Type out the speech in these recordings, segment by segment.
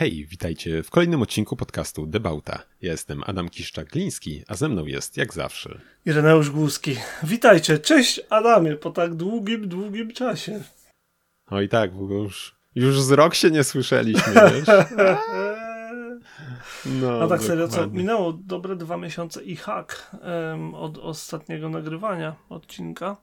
Hej, witajcie w kolejnym odcinku podcastu Debauta. Ja jestem Adam Kiszczak-Gliński, a ze mną jest, jak zawsze, Ireneusz Głuski. Witajcie, cześć Adamie, po tak długim, długim czasie. Oj tak, bo już, już z rok się nie słyszeliśmy, wiesz? No, A tak serio, co? Minęło dobre dwa miesiące i hak um, od ostatniego nagrywania odcinka.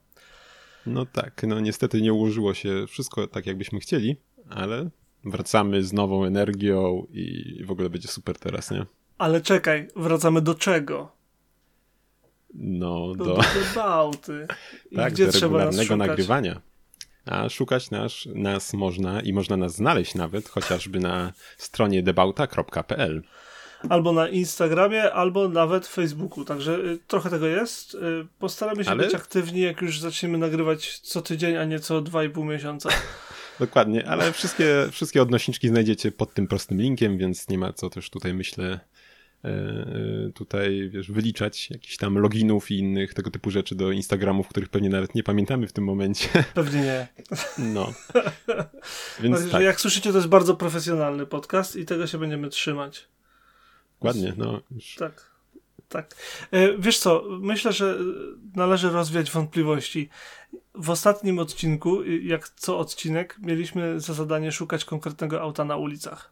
No tak, no niestety nie ułożyło się wszystko tak, jakbyśmy chcieli, ale wracamy z nową energią i w ogóle będzie super teraz, nie? Ale czekaj, wracamy do czego? No, do... Do debauty. tak, gdzie do trzeba regularnego nagrywania. A szukać nas, nas można i można nas znaleźć nawet chociażby na stronie debauta.pl. Albo na Instagramie, albo nawet Facebooku. Także y, trochę tego jest. Y, postaramy się Ale... być aktywni, jak już zaczniemy nagrywać co tydzień, a nie co dwa i pół miesiąca. Dokładnie, ale wszystkie, wszystkie odnośniczki znajdziecie pod tym prostym linkiem, więc nie ma co też tutaj myślę e, e, tutaj, wiesz, wyliczać jakichś tam loginów i innych tego typu rzeczy do Instagramów, których pewnie nawet nie pamiętamy w tym momencie. Pewnie nie. No. Więc no, tak. Jak słyszycie, to jest bardzo profesjonalny podcast i tego się będziemy trzymać. Dokładnie, no. Już. Tak. Tak. E, wiesz co, myślę, że należy rozwiać wątpliwości w ostatnim odcinku, jak co odcinek, mieliśmy za zadanie szukać konkretnego auta na ulicach.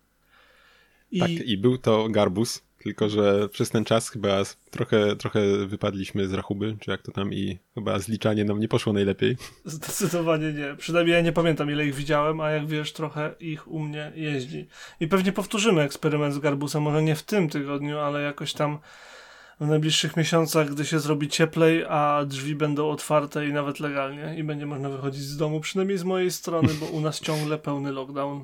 I... Tak, i był to Garbus, tylko że przez ten czas chyba trochę, trochę wypadliśmy z rachuby, czy jak to tam, i chyba zliczanie nam nie poszło najlepiej. Zdecydowanie nie. Przynajmniej ja nie pamiętam, ile ich widziałem, a jak wiesz, trochę ich u mnie jeździ. I pewnie powtórzymy eksperyment z Garbusem, może nie w tym tygodniu, ale jakoś tam w najbliższych miesiącach, gdy się zrobi cieplej, a drzwi będą otwarte i nawet legalnie i będzie można wychodzić z domu, przynajmniej z mojej strony, bo u nas ciągle pełny lockdown.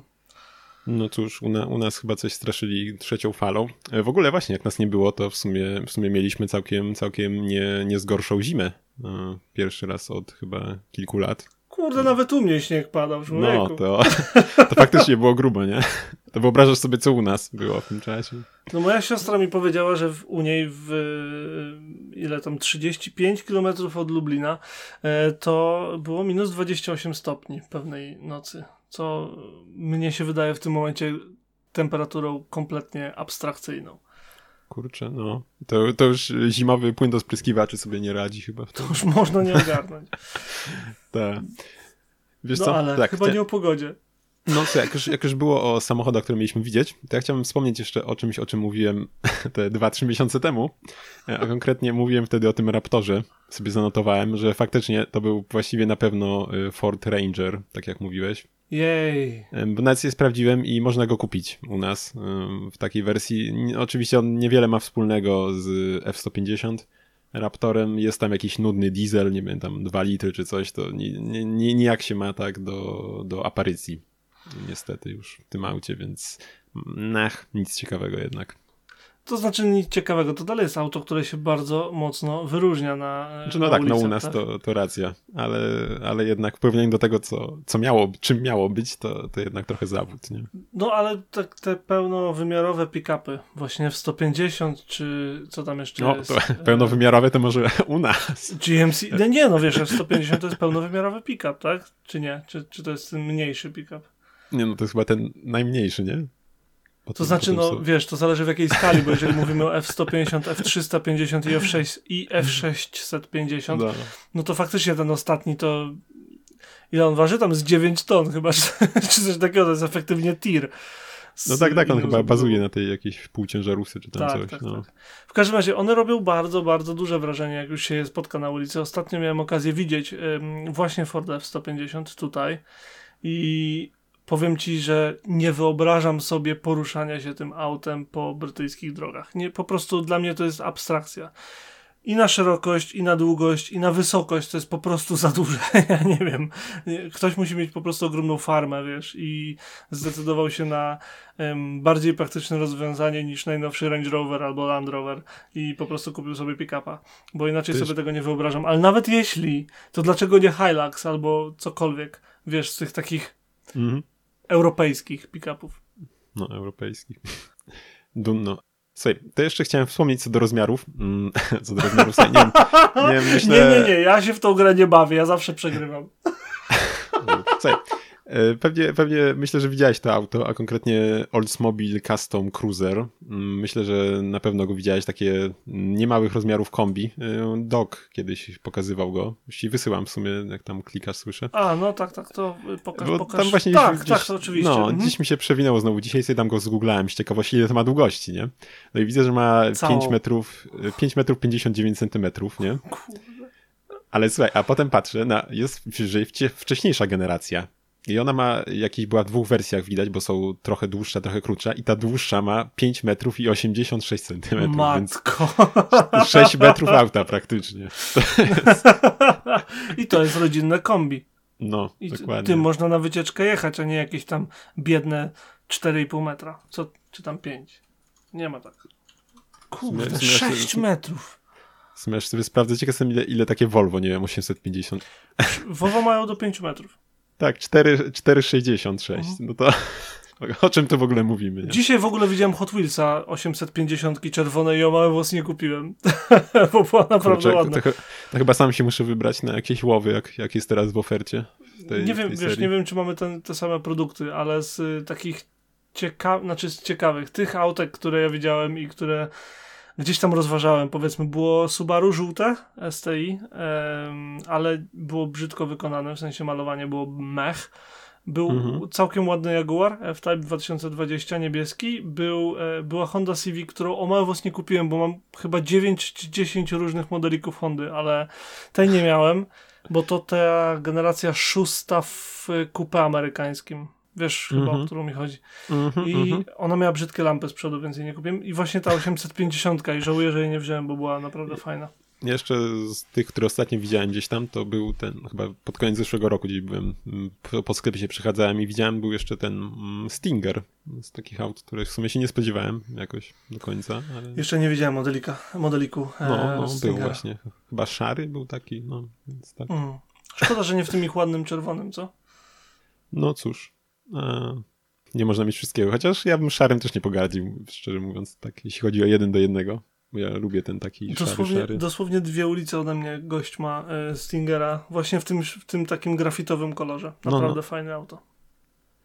No cóż, u, na, u, nas chyba coś straszyli trzecią falą. E, w ogóle właśnie, jak nas nie było, to w sumie, w sumie mieliśmy całkiem, całkiem nie, nie zgorszą zimę. E, pierwszy raz od chyba kilku lat. Kurde, nawet u mnie śnieg padał, człowieku. No, to, to faktycznie było grubo, nie? To wyobrażasz sobie, co u nas było w tym czasie. No moja siostra mi powiedziała, że w, u niej w ile tam 35 km od Lublina e, to było minus 28 stopni pewnej nocy, co mnie się wydaje w tym momencie temperaturą kompletnie abstrakcyjną. Kurczę, no. To, to już zimowy płyn do spryskiwaczy sobie nie radzi chyba. To już można nie ogarnąć. tak. Wiesz no co? ale tak, chyba nie o pogodzie. No co, jak już, jak już było o samochodach, które mieliśmy widzieć, to ja chciałbym wspomnieć jeszcze o czymś, o czym mówiłem te 2-3 miesiące temu. E, a konkretnie mówiłem wtedy o tym Raptorze. Sobie zanotowałem, że faktycznie to był właściwie na pewno e, Ford Ranger, tak jak mówiłeś. Jej. E, bo nawet je sprawdziłem i można go kupić u nas w takiej wersji. Oczywiście on niewiele ma wspólnego z F-150, Raptorem jest tam jakiś nudny diesel, nie wiem, tam 2 litry czy coś, to nijak się ma tak do, do aparycji niestety już w tym aucie, więc nach, nic ciekawego jednak. To znaczy nic ciekawego, to dalej jest auto, które się bardzo mocno wyróżnia na. Znaczy, no na tak, ulicach, no u nas tak? To, to racja, ale, ale jednak w porównaniu do tego, co, co miało, czym miało być, to, to jednak trochę zawód, nie? No ale te, te pełnowymiarowe pick-upy, właśnie w 150, czy co tam jeszcze no, jest? To, pełnowymiarowe to może u nas. GMC, no nie, no wiesz, 150 to jest pełnowymiarowy pick-up, tak? Czy nie? Czy, czy to jest mniejszy pick-up? Nie, no to jest chyba ten najmniejszy, nie? To znaczy, no sobie... wiesz, to zależy w jakiej skali, bo jeżeli mówimy o F-150, F-350 i F-6 i F-650, no. no to faktycznie ten ostatni to ile on waży? Tam z 9 ton chyba, czy coś takiego, to jest efektywnie tir. No tak, tak, on chyba bazuje na tej jakiejś półciężarusy czy tam tak, coś. Tak, no. tak. W każdym razie one robią bardzo, bardzo duże wrażenie, jak już się je spotka na ulicy. Ostatnio miałem okazję widzieć ym, właśnie Ford F-150 tutaj i powiem ci, że nie wyobrażam sobie poruszania się tym autem po brytyjskich drogach. Nie, po prostu dla mnie to jest abstrakcja. I na szerokość, i na długość, i na wysokość to jest po prostu za duże. ja nie wiem. Ktoś musi mieć po prostu ogromną farmę, wiesz, i zdecydował się na um, bardziej praktyczne rozwiązanie niż najnowszy Range Rover albo Land Rover i po prostu kupił sobie pick-upa. Bo inaczej Tyś... sobie tego nie wyobrażam. Ale nawet jeśli, to dlaczego nie Hilux albo cokolwiek, wiesz, z tych takich mhm europejskich pick-upów. No, europejskich. Dumno. Słuchaj, to jeszcze chciałem wspomnieć co do rozmiarów. Mm, co do rozmiarów, nie, wiem, nie, myślę... nie, nie, nie, ja się w tą grę nie bawię, ja zawsze przegrywam. Słuchaj, pewnie, pewnie myślę, że widziałeś to auto, a konkretnie Oldsmobile Custom Cruiser. Mm, myślę, że na pewno go widziałeś, takie niemałych rozmiarów kombi. E, Doc kiedyś pokazywał go. Jeśli wysyłam w sumie, jak tam klikasz, słyszę. A, no tak, tak, to pokaż, Bo pokaż. tam właśnie tak, gdzieś, tak, to oczywiście. No, Mhm. gdzieś mi się przewinęło znowu. Dzisiaj sobie tam go zgooglałem z ciekawości, ile to ma długości, nie? No i widzę, że ma Całą. 5 metrów, e, 5 metrów 59 centymetrów, nie? Kurde. Ale słuchaj, a potem patrzę, na, jest wcześniejsza generacja. I ona ma, jakieś była w dwóch wersjach widać, bo są trochę dłuższa, trochę krótsza. I ta dłuższa ma 5 metrów i 86 centymetrów, więc Matko. 6 metrów auta praktycznie. I to jest rodzinne kombi. No, I dokładnie. tym można na wycieczkę jechać, a nie jakieś tam biedne 4,5 metra. Co, czy tam 5. Nie ma tak. Kurde, sumie- 6 metrów. Smash sobie sprawdzę, ciekaw jestem ile, ile takie Volvo, nie wiem, 850. Volvo mają do 5 metrów. Tak, 4 4,66. Mhm. No to o czym tu w ogóle mówimy, nie? Dzisiaj w ogóle widziałem Hot Wheelsa 850 czerwonej i ją mały włos nie kupiłem. Bo była naprawdę Kurczę, to, ładna. to, to chyba sam się muszę wybrać na jakieś łowy, jak, jak jest teraz w ofercie. w tej- nie wiem, wiesz, serii. nie wiem, czy mamy ten, te same produkty, ale z y, takich ciekawych, znaczy z ciekawych, tych autek, które ja widziałem i które gdzieś tam rozważałem, powiedzmy, było Subaru żółte STI, ale było brzydko wykonane, w sensie malowanie było mech. Był Mhm. całkiem ładny Jaguar F-Type 2020 niebieski. Był, e, była Honda Civic, którą o mały włos nie kupiłem, bo mam chyba 9 czy 10 różnych modelików Hondy, ale tej nie miałem, bo to ta generacja szósta w kupę amerykańskim. Wiesz chyba, Mhm. o którą mi chodzi. Mhm, I mhm. ona miała brzydkie lampy z przodu, więc jej nie kupiłem. I właśnie ta 850 i żałuję, że jej nie wziąłem, bo była naprawdę fajna. Jeszcze z tych, które ostatnio widziałem gdzieś tam, to był ten, chyba pod koniec zeszłego roku gdzieś byłem, mm, po, sklepie się przechadzałem i widziałem, był jeszcze ten mm, Stinger z takich aut, których w sumie się nie spodziewałem jakoś do końca, ale Jeszcze nie widziałem modelika, modeliku. e, no, no był właśnie, chyba szary był taki, no, więc tak. Mm. Szkoda, że nie w tym ich ładnym czerwonym, co? No cóż, nie można mieć wszystkiego, chociaż ja bym szarym też nie pogardził, szczerze mówiąc, tak, jeśli chodzi o jeden do jednego, bo ja lubię ten taki szary, Dosłownie, szary. dosłownie dwie ulice ode mnie gość ma e, Stingera, właśnie w tym, w tym takim grafitowym kolorze. No, Naprawdę no. fajne auto.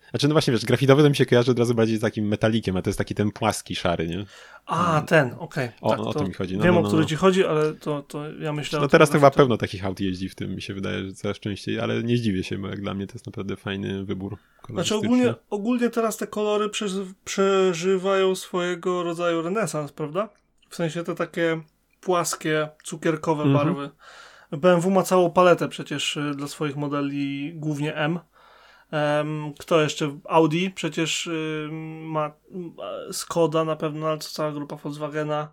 Znaczy, no właśnie, wiesz, grafitowy to mi się kojarzy od razu bardziej z takim metalikiem, a to jest taki ten płaski szary, nie? A, ten, okej. Mm. O- tak, o to mi chodzi. No, wiem, no, o no, który no. ci chodzi, ale to, to ja myślę No o teraz to chyba pełno takich aut jeździ w tym, mi się wydaje, że coraz częściej, ale nie zdziwię się, bo jak dla mnie to jest naprawdę fajny wybór Znaczy ogólnie, ogólnie teraz te kolory przeży- przeżywają swojego rodzaju renesans, prawda? W sensie te takie płaskie, cukierkowe Mhm. barwy. BMW ma całą paletę przecież y, dla swoich modeli, głównie M. Kto jeszcze? Audi przecież ma Skoda na pewno, ale to cała grupa Volkswagena.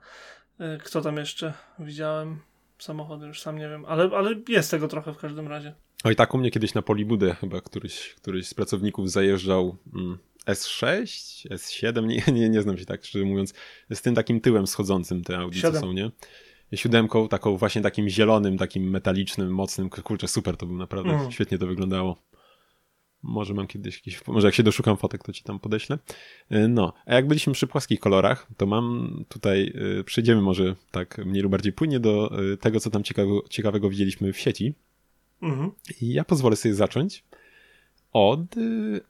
Y, Kto tam jeszcze widziałem? Samochody już sam nie wiem, ale, ale jest tego trochę w każdym razie. Oj, tak u mnie kiedyś na Polibudę chyba któryś, któryś z pracowników zajeżdżał mm, S6, S7, nie, nie, nie znam się tak, szczerze mówiąc, z tym takim tyłem schodzącym te Audi, co są, nie? Siódemką, taką właśnie takim zielonym, takim metalicznym, mocnym, kurczę, super to był naprawdę, Mhm. świetnie to wyglądało. Może mam kiedyś jakiś, może jak się doszukam fotek, to ci tam podeślę. Y, No, a jak byliśmy przy płaskich kolorach, to mam tutaj, y, przejdziemy może tak mniej lub bardziej płynnie do y, tego, co tam ciekawego, ciekawego widzieliśmy w sieci. Mhm. I ja pozwolę sobie zacząć od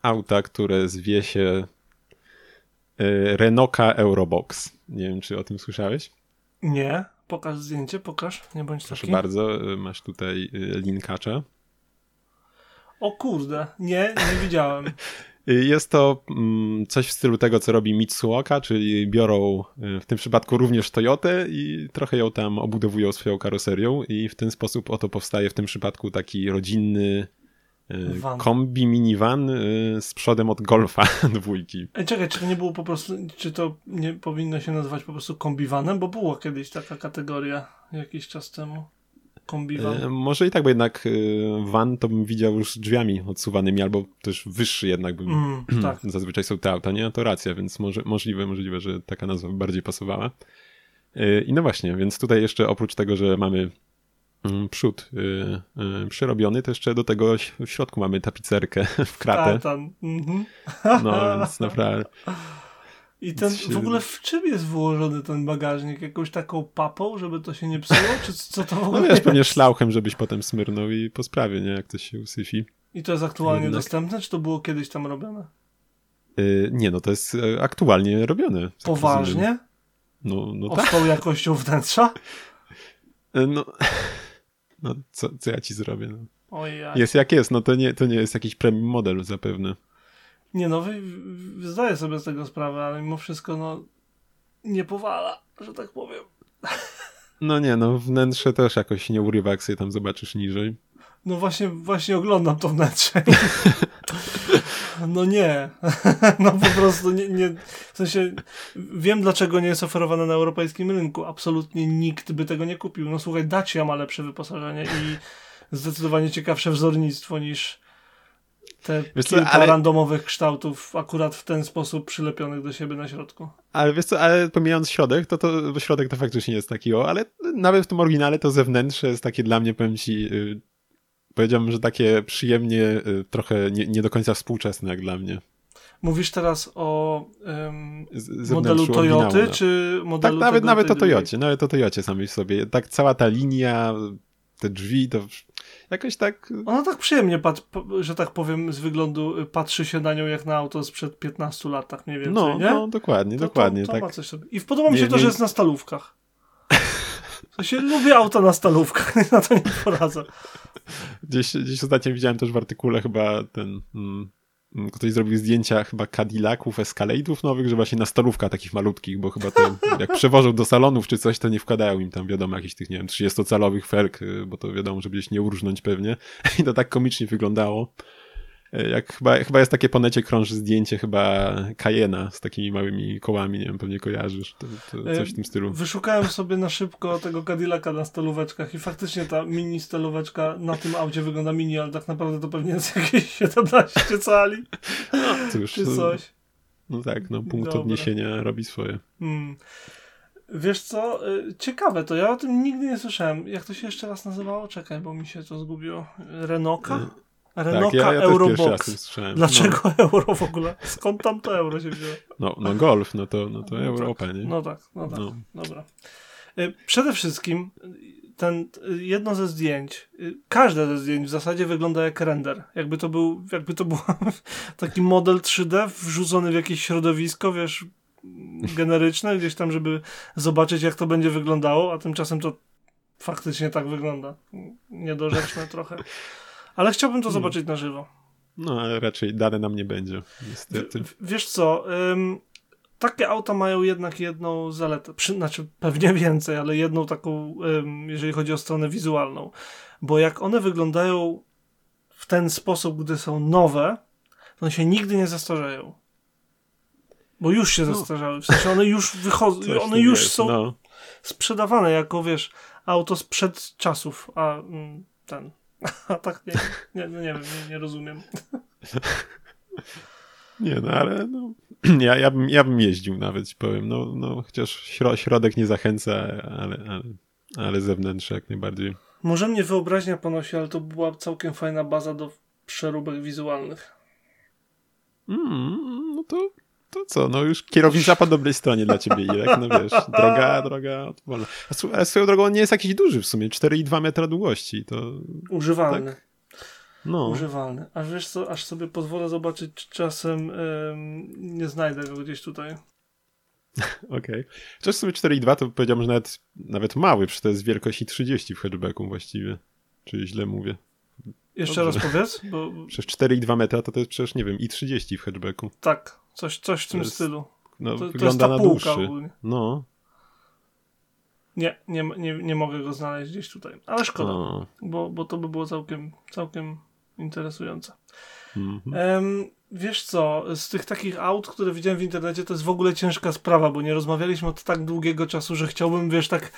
auta, które zwie się Renoka Eurobox. Nie wiem, czy o tym słyszałeś? Nie, pokaż zdjęcie, pokaż, nie bądź Proszę taki. bardzo, y, masz tutaj linkacza. O kurde, nie, nie widziałem. Jest to mm, coś w stylu tego, co robi Mitsuoka, czyli biorą y, w tym przypadku również Toyotę i trochę ją tam obudowują swoją karoserią i w ten sposób oto powstaje w tym przypadku taki rodzinny y, Van. kombi minivan y, z przodem od Golfa dwójki. Ej, czekaj, czy to nie było po prostu, czy to nie powinno się nazywać po prostu kombiwanem, bo była kiedyś taka kategoria jakiś czas temu. Kombiwan. E, może i tak, bo jednak e, van to bym widział już drzwiami odsuwanymi, albo też wyższy jednak bym. Mm, tak. Zazwyczaj są te auta, nie? To racja, więc może, możliwe, możliwe, że taka nazwa bardziej pasowała. E, I no właśnie, więc tutaj jeszcze oprócz tego, że mamy mm, przód przerobiony, to jeszcze do tego w środku mamy tapicerkę w kratę. tam. Mhm. No więc naprawdę. I ten, w ogóle w czym jest wyłożony ten bagażnik? Jakąś taką papą, żeby to się nie psuło? Czy co to w No ogóle wiesz, jest? pewnie szlauchem, żebyś potem smyrnął i po sprawie, nie? Jak coś się usyfi. I to jest aktualnie Jednak... dostępne, czy to było kiedyś tam robione? Yy, nie, no to jest e, aktualnie robione. Poważnie? No, no o tak. tą jakością wnętrza? E, no, no co, co ja ci zrobię? No. Jest jak jest, no to nie, to nie jest jakiś premium model zapewne. Nie no, zdaję sobie z tego sprawę, ale mimo wszystko no nie powala, że tak powiem. No nie, no wnętrze też jakoś nie urywa, jak sobie tam zobaczysz niżej. No właśnie, właśnie oglądam to wnętrze. No nie. No po prostu nie, nie. W sensie wiem dlaczego nie jest oferowane na europejskim rynku. Absolutnie nikt by tego nie kupił. No słuchaj, Dacia ma lepsze wyposażenie i zdecydowanie ciekawsze wzornictwo niż te wiesz kilka co, ale... randomowych kształtów akurat w ten sposób przylepionych do siebie na środku. Ale wiesz co, ale pomijając środek, to, to środek to faktycznie jest taki o, ale nawet w tym oryginale to zewnętrzne jest takie dla mnie, powiem ci, yy, powiedziałbym, że takie przyjemnie, yy, trochę nie, nie, do końca współczesne jak dla mnie. Mówisz teraz o modelu Toyoty, czy modelu Tak, nawet, nawet o Toyocie, nawet o Toyocie samej sobie. Tak cała ta linia, te drzwi, to jakoś tak... Ona tak przyjemnie, że tak powiem, z wyglądu y, patrzy się na nią jak na auto sprzed 15 lat, tak mniej więcej, no, nie? No, dokładnie, to, dokładnie. To, to tak. ma coś sobie. I podoba mi się nie, to, że jest na stalówkach. To się lubię auto na stalówkach, na to nie poradzę. Gdzieś, gdzieś ostatnio widziałem też w artykule chyba ten... Mm, Mm, ktoś zrobił zdjęcia chyba Cadillaców, Escalade'ów nowych, że właśnie na stolówkach takich malutkich, bo chyba to jak przewożą do salonów czy coś, to nie wkładają im tam wiadomo jakichś tych, nie wiem, 30-calowych felk, y, bo to wiadomo, żeby gdzieś nie urżnąć pewnie. I to tak komicznie wyglądało. E, jak chyba, chyba jest takie po necie krąży zdjęcie chyba Cayena z takimi małymi kołami, nie wiem, pewnie kojarzysz, to, to coś w tym stylu. Wyszukałem sobie na szybko tego Cadillaca na stelóweczkach i faktycznie ta mini stelóweczka na tym aucie wygląda mini, ale tak naprawdę to pewnie jest jakieś 17 cali. No, cóż, czy coś. No tak, no punkt Dobra. odniesienia robi swoje. Hmm. Wiesz co, y, ciekawe to, ja o tym nigdy nie słyszałem. Jak to się jeszcze raz nazywało? Czekaj, bo mi się to zgubiło. Renoka? Y, Renoka tak, ja, ja Eurobox. Dlaczego no. euro w ogóle? Skąd tam to euro się wzięło? No, no golf, no to, no to no Europa, tak, nie? No tak, no tak, no. dobra. Y, przede wszystkim ten, y, jedno ze zdjęć, y, każde ze zdjęć w zasadzie wygląda jak render. Jakby to był, jakby to był taki model 3D wrzucony w jakieś środowisko, wiesz, generyczne, gdzieś tam, żeby zobaczyć jak to będzie wyglądało, a tymczasem to faktycznie tak wygląda. Niedorzeczne trochę. Ale chciałbym to hmm. zobaczyć na żywo. No, ale raczej dane nam nie będzie, niestety. W, wiesz co, ym, takie auta mają jednak jedną zaletę, przy, znaczy pewnie więcej, ale jedną taką, ym, jeżeli chodzi o stronę wizualną. Bo jak one wyglądają w ten sposób, gdy są nowe, to one się nigdy nie zastarzeją. Bo już się no. zastarzały. W sensie one już wychodzą, one już jest, są no. sprzedawane jako, wiesz, auto sprzed czasów, a mm, ten tak nie, nie, no nie wiem, nie, nie rozumiem. Nie, no ale no, ja, ja, bym, ja bym jeździł nawet, powiem. No, no chociaż środek nie zachęca, ale, ale, ale zewnętrzne jak najbardziej. Może mnie wyobraźnia ponosi, ale to była całkiem fajna baza do przeróbek wizualnych. Mm, no to to co, no już kierownica po dobrej stronie dla ciebie, Irek, no wiesz, droga, droga wolna. A, a swoją drogą on nie jest jakiś duży w sumie, 4,2 metra długości, to... Używalny. Tak? No. Używalny. A wiesz co, aż sobie pozwolę zobaczyć, czy czasem nie znajdę go gdzieś tutaj. Okej. Okay. Chociaż sobie 4,2 to powiedziałbym, że nawet, nawet mały, przecież to jest wielkości 30 w hatchbacku właściwie. Czy źle mówię? Jeszcze Dobrze. raz powiedz? Bo... Przecież 4,2 metra to, to jest przecież, nie wiem, i 30 w hatchbacku. Tak, coś, coś w tym jest, stylu. No, to, wygląda to na dłuższy. Ogólnie. No. Nie, nie, nie, nie mogę go znaleźć gdzieś tutaj. Ale szkoda, bo, bo to by było całkiem, całkiem interesujące. Mhm. wiesz co, z tych takich aut, które widziałem w internecie, to jest w ogóle ciężka sprawa, bo nie rozmawialiśmy od tak długiego czasu, że chciałbym, wiesz, tak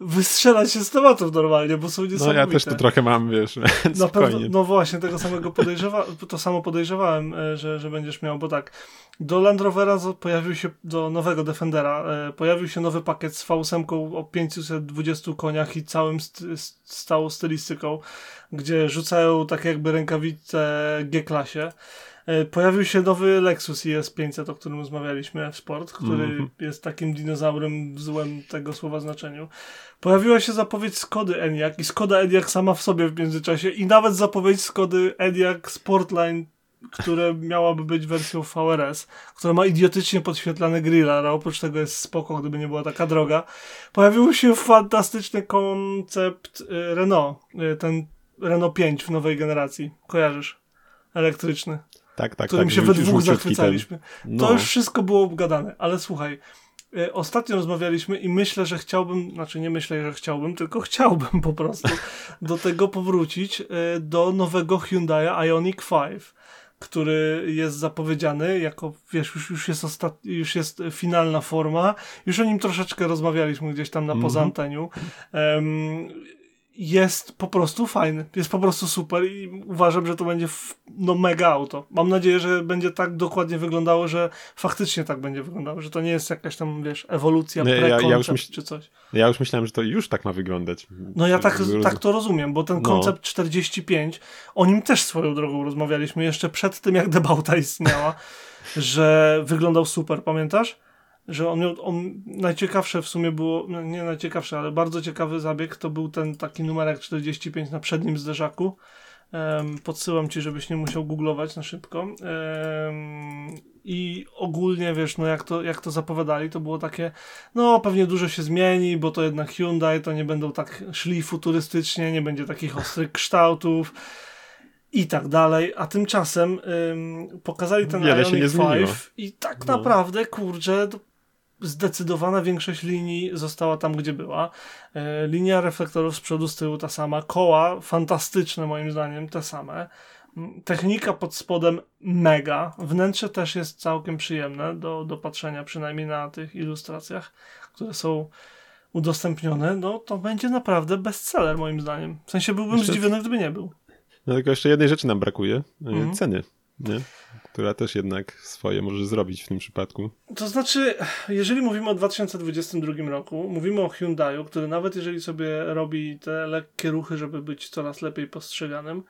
wystrzelać się z tematów normalnie, bo są niesamowite. No ja też to trochę mam, wiesz, Na pewno, no właśnie, tego samego podejrzewa, to samo podejrzewałem, e, że, że będziesz miał, bo tak, do Land Rovera pojawił się, do nowego Defendera, e, pojawił się nowy pakiet z V8 o 520 koniach i całym st stałą stylistyką, gdzie rzucają tak jakby rękawice G-klasie. E, pojawił się nowy Lexus IS500, o którym rozmawialiśmy w Sport, który mm -hmm. jest takim dinozaurem w złym tego słowa znaczeniu. Pojawiła się zapowiedź Skody Enyaq i Skoda Enyaq sama w sobie w międzyczasie i nawet zapowiedź Skody Enyaq Sportline które miałaby być wersją VRS, która ma idiotycznie podświetlane grilla, ale oprócz tego jest spoko, gdyby nie była taka droga. Pojawił się fantastyczny koncept y, Renault, y, ten Renault 5 w nowej generacji. Kojarzysz? Elektryczny. Tak, tak, którym tak. się we dwóch zachwycaliśmy. No. To już wszystko było obgadane, ale słuchaj, y, ostatnio rozmawialiśmy i myślę, że chciałbym, znaczy nie myślę, że chciałbym, tylko chciałbym po prostu do tego powrócić, do nowego Hyundai Ioniq 5 który jest zapowiedziany jako, wiesz, już, już, jest ostat... już jest finalna forma. Już o nim troszeczkę rozmawialiśmy gdzieś tam na mm -hmm. poza anteniu. Um, jest po prostu fajny, jest po prostu super i uważam, że to będzie no mega auto. Mam nadzieję, że będzie tak dokładnie wyglądało, że faktycznie tak będzie wyglądało, że to nie jest jakaś tam, wiesz, ewolucja, nie, ja, ja czy coś. Ja już myślałem, że to już tak ma wyglądać. No ja tak, tak to rozumiem, bo ten no. koncept 45, o nim też swoją drogą rozmawialiśmy jeszcze przed tym, jak debauta istniała, że wyglądał super, pamiętasz? Że on miał, on, najciekawsze w sumie było, no nie najciekawsze, ale bardzo ciekawy zabieg to był ten taki numerek 45 na przednim zderzaku. Um, podsyłam ci, żebyś nie musiał googlować na szybko. Um, I ogólnie wiesz, no jak to, jak to zapowiadali, to było takie, no pewnie dużo się zmieni, bo to jednak Hyundai, to nie będą tak szli futurystycznie, nie będzie takich ostrych kształtów i tak dalej, a tymczasem ym, pokazali ten Wiele Ioniq 5 i tak no. naprawdę, kurczę, zdecydowana większość linii została tam, gdzie była. E, linia reflektorów z przodu, z tyłu ta sama. Koła fantastyczne moim zdaniem, te same. Mm, technika pod spodem mega. Wnętrze też jest całkiem przyjemne do, do patrzenia, przynajmniej na tych ilustracjach, które są udostępnione. No to będzie naprawdę bestseller moim zdaniem. W sensie byłbym jeszcze... zdziwiony, gdyby nie był. No tylko jeszcze jednej rzeczy nam brakuje. Mhm. Ceny. Nie? Która też jednak swoje może zrobić w tym przypadku. To znaczy, jeżeli mówimy o 2022 roku, mówimy o Hyundaiu, który nawet jeżeli sobie robi te lekkie ruchy, żeby być coraz lepiej postrzeganym,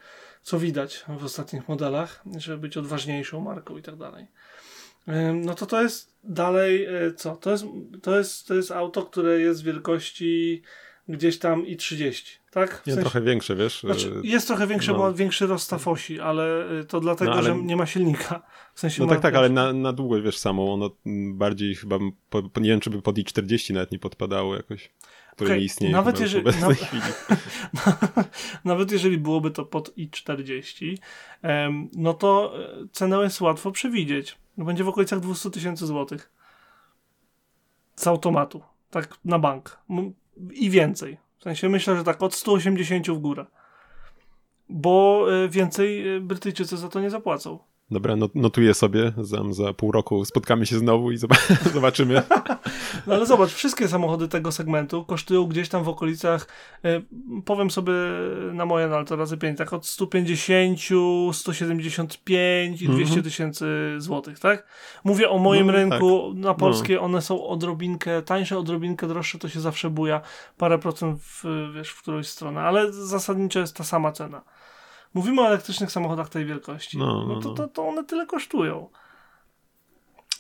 co widać w ostatnich modelach, żeby być odważniejszą marką i tak dalej. No to to jest dalej e, co? To jest, to jest, to jest auto, które jest wielkości gdzieś tam i 30, tak? W sensie, trochę większe, wiesz? Znaczy, jest trochę większe, no. bo ma większy rozstaw osi, ale y, to dlatego, no, ale... że nie ma silnika. W sensie no tak, tak, ale na, na długo, wiesz, samą, ono bardziej chyba, po, nie wiem, czy by pod i40 nawet nie podpadało jakoś które okay. nie istnieje nawet jeżeli, na, nawet jeżeli byłoby to pod i40, no to e, cenę jest łatwo przewidzieć. Będzie w okolicach 200 tysięcy złotych. Z automatu. Tak na bank i więcej. W sensie myślę, że tak od 180 w górę. Bo e, więcej e, Brytyjczycy za to nie zapłacą. Dobra, notuję sobie, za, za pół roku spotkamy się znowu i zobaczymy. No ale zobacz, wszystkie samochody tego segmentu kosztują gdzieś tam w okolicach, y, powiem sobie na moje, no ale to razy 5, tak od 150, 175 i 200 mhm. tysięcy złotych, tak? Mówię o moim no, rynku, tak. na polskie no. one są odrobinkę tańsze, odrobinkę droższe, to się zawsze buja parę procent w, wiesz, w którąś stronę, ale zasadniczo jest ta sama cena. Mówimy o elektrycznych samochodach tej wielkości. No, no, no to, no. to, to one tyle kosztują.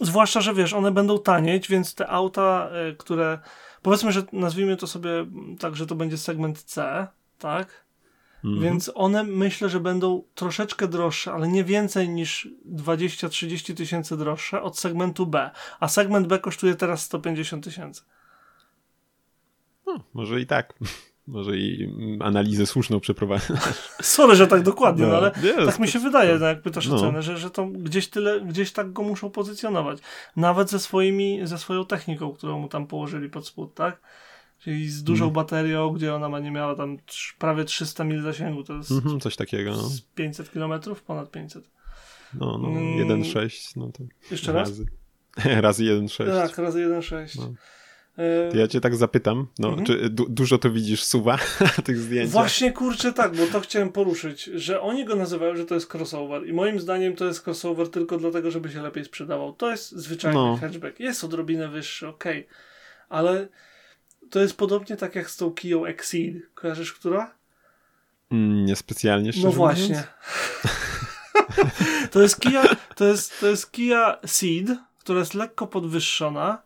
Zwłaszcza, że wiesz, one będą tanieć, więc te auta, y, które powiedzmy, że nazwijmy to sobie tak, że to będzie segment C, tak? Mhm. Więc one myślę, że będą troszeczkę droższe, ale nie więcej niż 20-30 tysięcy droższe od segmentu B. A segment B kosztuje teraz 150 tysięcy. No, może i tak. Może i analizę słuszną przeprowadzić. Sorry, że tak dokładnie, no, no ale jest, tak mi się wydaje, no, jak pytasz no. o cenę, że, że to gdzieś tyle, gdzieś tak go muszą pozycjonować. Nawet ze swoimi, ze swoją techniką, którą mu tam położyli pod spód, tak? Czyli z dużą mm. baterią, gdzie ona ma nie miała tam prawie 300 mil zasięgu, to jest mm -hmm, coś takiego. No. 500 kilometrów, ponad 500. No, no, mm. 1,6, no to. Jeszcze raz? Razy, razy 1,6. Tak, razy 1,6. No. Ja cię tak zapytam, no, mhm. czy du dużo to widzisz suwa tych zdjęciach? Właśnie, kurczę, tak, bo to chciałem poruszyć, że oni go nazywają, że to jest crossover i moim zdaniem to jest crossover tylko dlatego, żeby się lepiej sprzedawał. To jest zwyczajny no. hatchback. Jest odrobinę wyższy, okej, okay. ale to jest podobnie tak jak z tą Kia Exceed. Kojarzysz, która? Mm, niespecjalnie, szczerze No właśnie. To jest Kia, to jest, to jest Kia Ceed, która jest lekko podwyższona,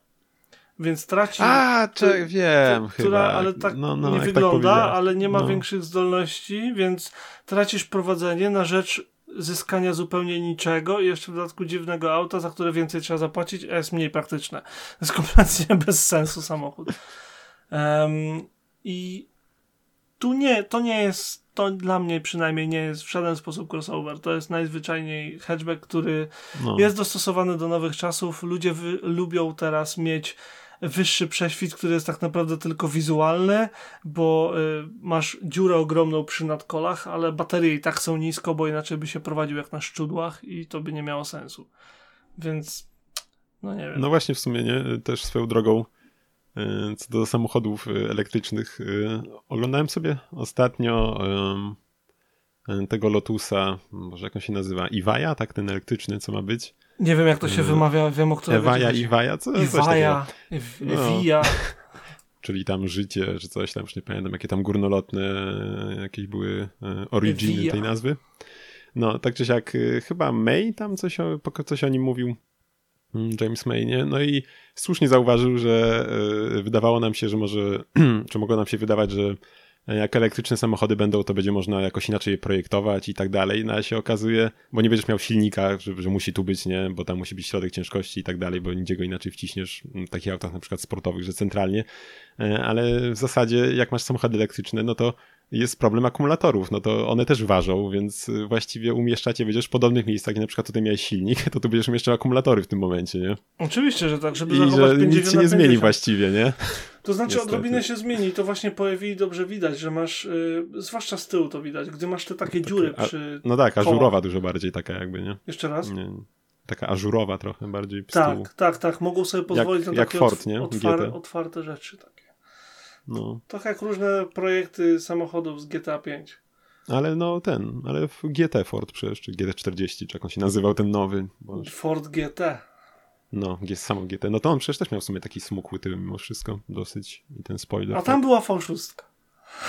więc traci... A, czy, wiem która, chyba. ale tak no, no, nie jak wygląda, tak ale nie ma no. większych zdolności, więc tracisz prowadzenie na rzecz zyskania zupełnie niczego i jeszcze w dodatku dziwnego auta, za które więcej trzeba zapłacić, a jest mniej praktyczne. To jest kompletnie bez sensu samochód. Um, I tu nie, to nie jest, to dla mnie przynajmniej nie jest w żaden sposób crossover. To jest najzwyczajniej hatchback, który No. jest dostosowany do nowych czasów. Ludzie wy, lubią teraz mieć wyższy prześwit, który jest tak naprawdę tylko wizualny, bo y, masz dziurę ogromną przy nadkolach, ale baterie i tak są nisko, bo inaczej by się prowadził jak na szczudłach i to by nie miało sensu. Więc no nie wiem. No właśnie w sumie, nie? Też swoją drogą y, co do samochodów y, elektrycznych. y, Oglądałem sobie ostatnio tego Lotusa, może jak on się nazywa, Iwaja, tak ten elektryczny, co ma być? Nie wiem jak to się y, wymawia, wiem o którym Ewaja, Iwaja, co? Iwaja, No. Ewija. Czyli tam życie, czy coś tam, już nie pamiętam, jakie tam górnolotne jakieś były e, originy tej nazwy. No, tak czy siak, e, chyba May tam coś o, coś o nim mówił, mm, James May, nie? No i słusznie zauważył, że e, wydawało nam się, że może, czy mogło nam się wydawać, że jak elektryczne samochody będą, to będzie można jakoś inaczej je projektować i tak dalej, no ale się okazuje, bo nie będziesz miał silnika, że, że musi tu być, nie, bo tam musi być środek ciężkości i tak dalej, bo nigdzie go inaczej wciśniesz, w takich autach na przykład sportowych, że centralnie, E, ale w zasadzie jak masz samochody elektryczne, no to jest problem akumulatorów, no to one też ważą, więc y, właściwie umieszczacie, będziesz w podobnych miejscach, jak na przykład tutaj miałeś silnik, to tu będziesz umieszczał akumulatory w tym momencie, nie? Oczywiście, że tak, żeby I zachować że 50 nic się nie zmieni 50. właściwie, nie? To znaczy Niestety. odrobinę się zmieni, to właśnie po EVI dobrze widać, że masz, y, zwłaszcza z tyłu to widać, gdy masz te takie dziury a- przy... No tak, kołach. ażurowa dużo bardziej taka jakby, nie? Jeszcze raz? nie taka ażurowa trochę bardziej z tyłu. Tak, tak, tak, mogą sobie pozwolić Jak- na jak takie Ford, otwar- GT. otwarte rzeczy takie. No, Trochę jak różne projekty samochodów z GTA 5. ale no ten, ale w GT Ford przecież, czy GT40, czy jak on się nazywał, ten nowy, Ford GT. No, G- samo GT, no to on przecież też miał w sumie taki smukły tył mimo wszystko, dosyć, i ten spoiler. A tam była V6.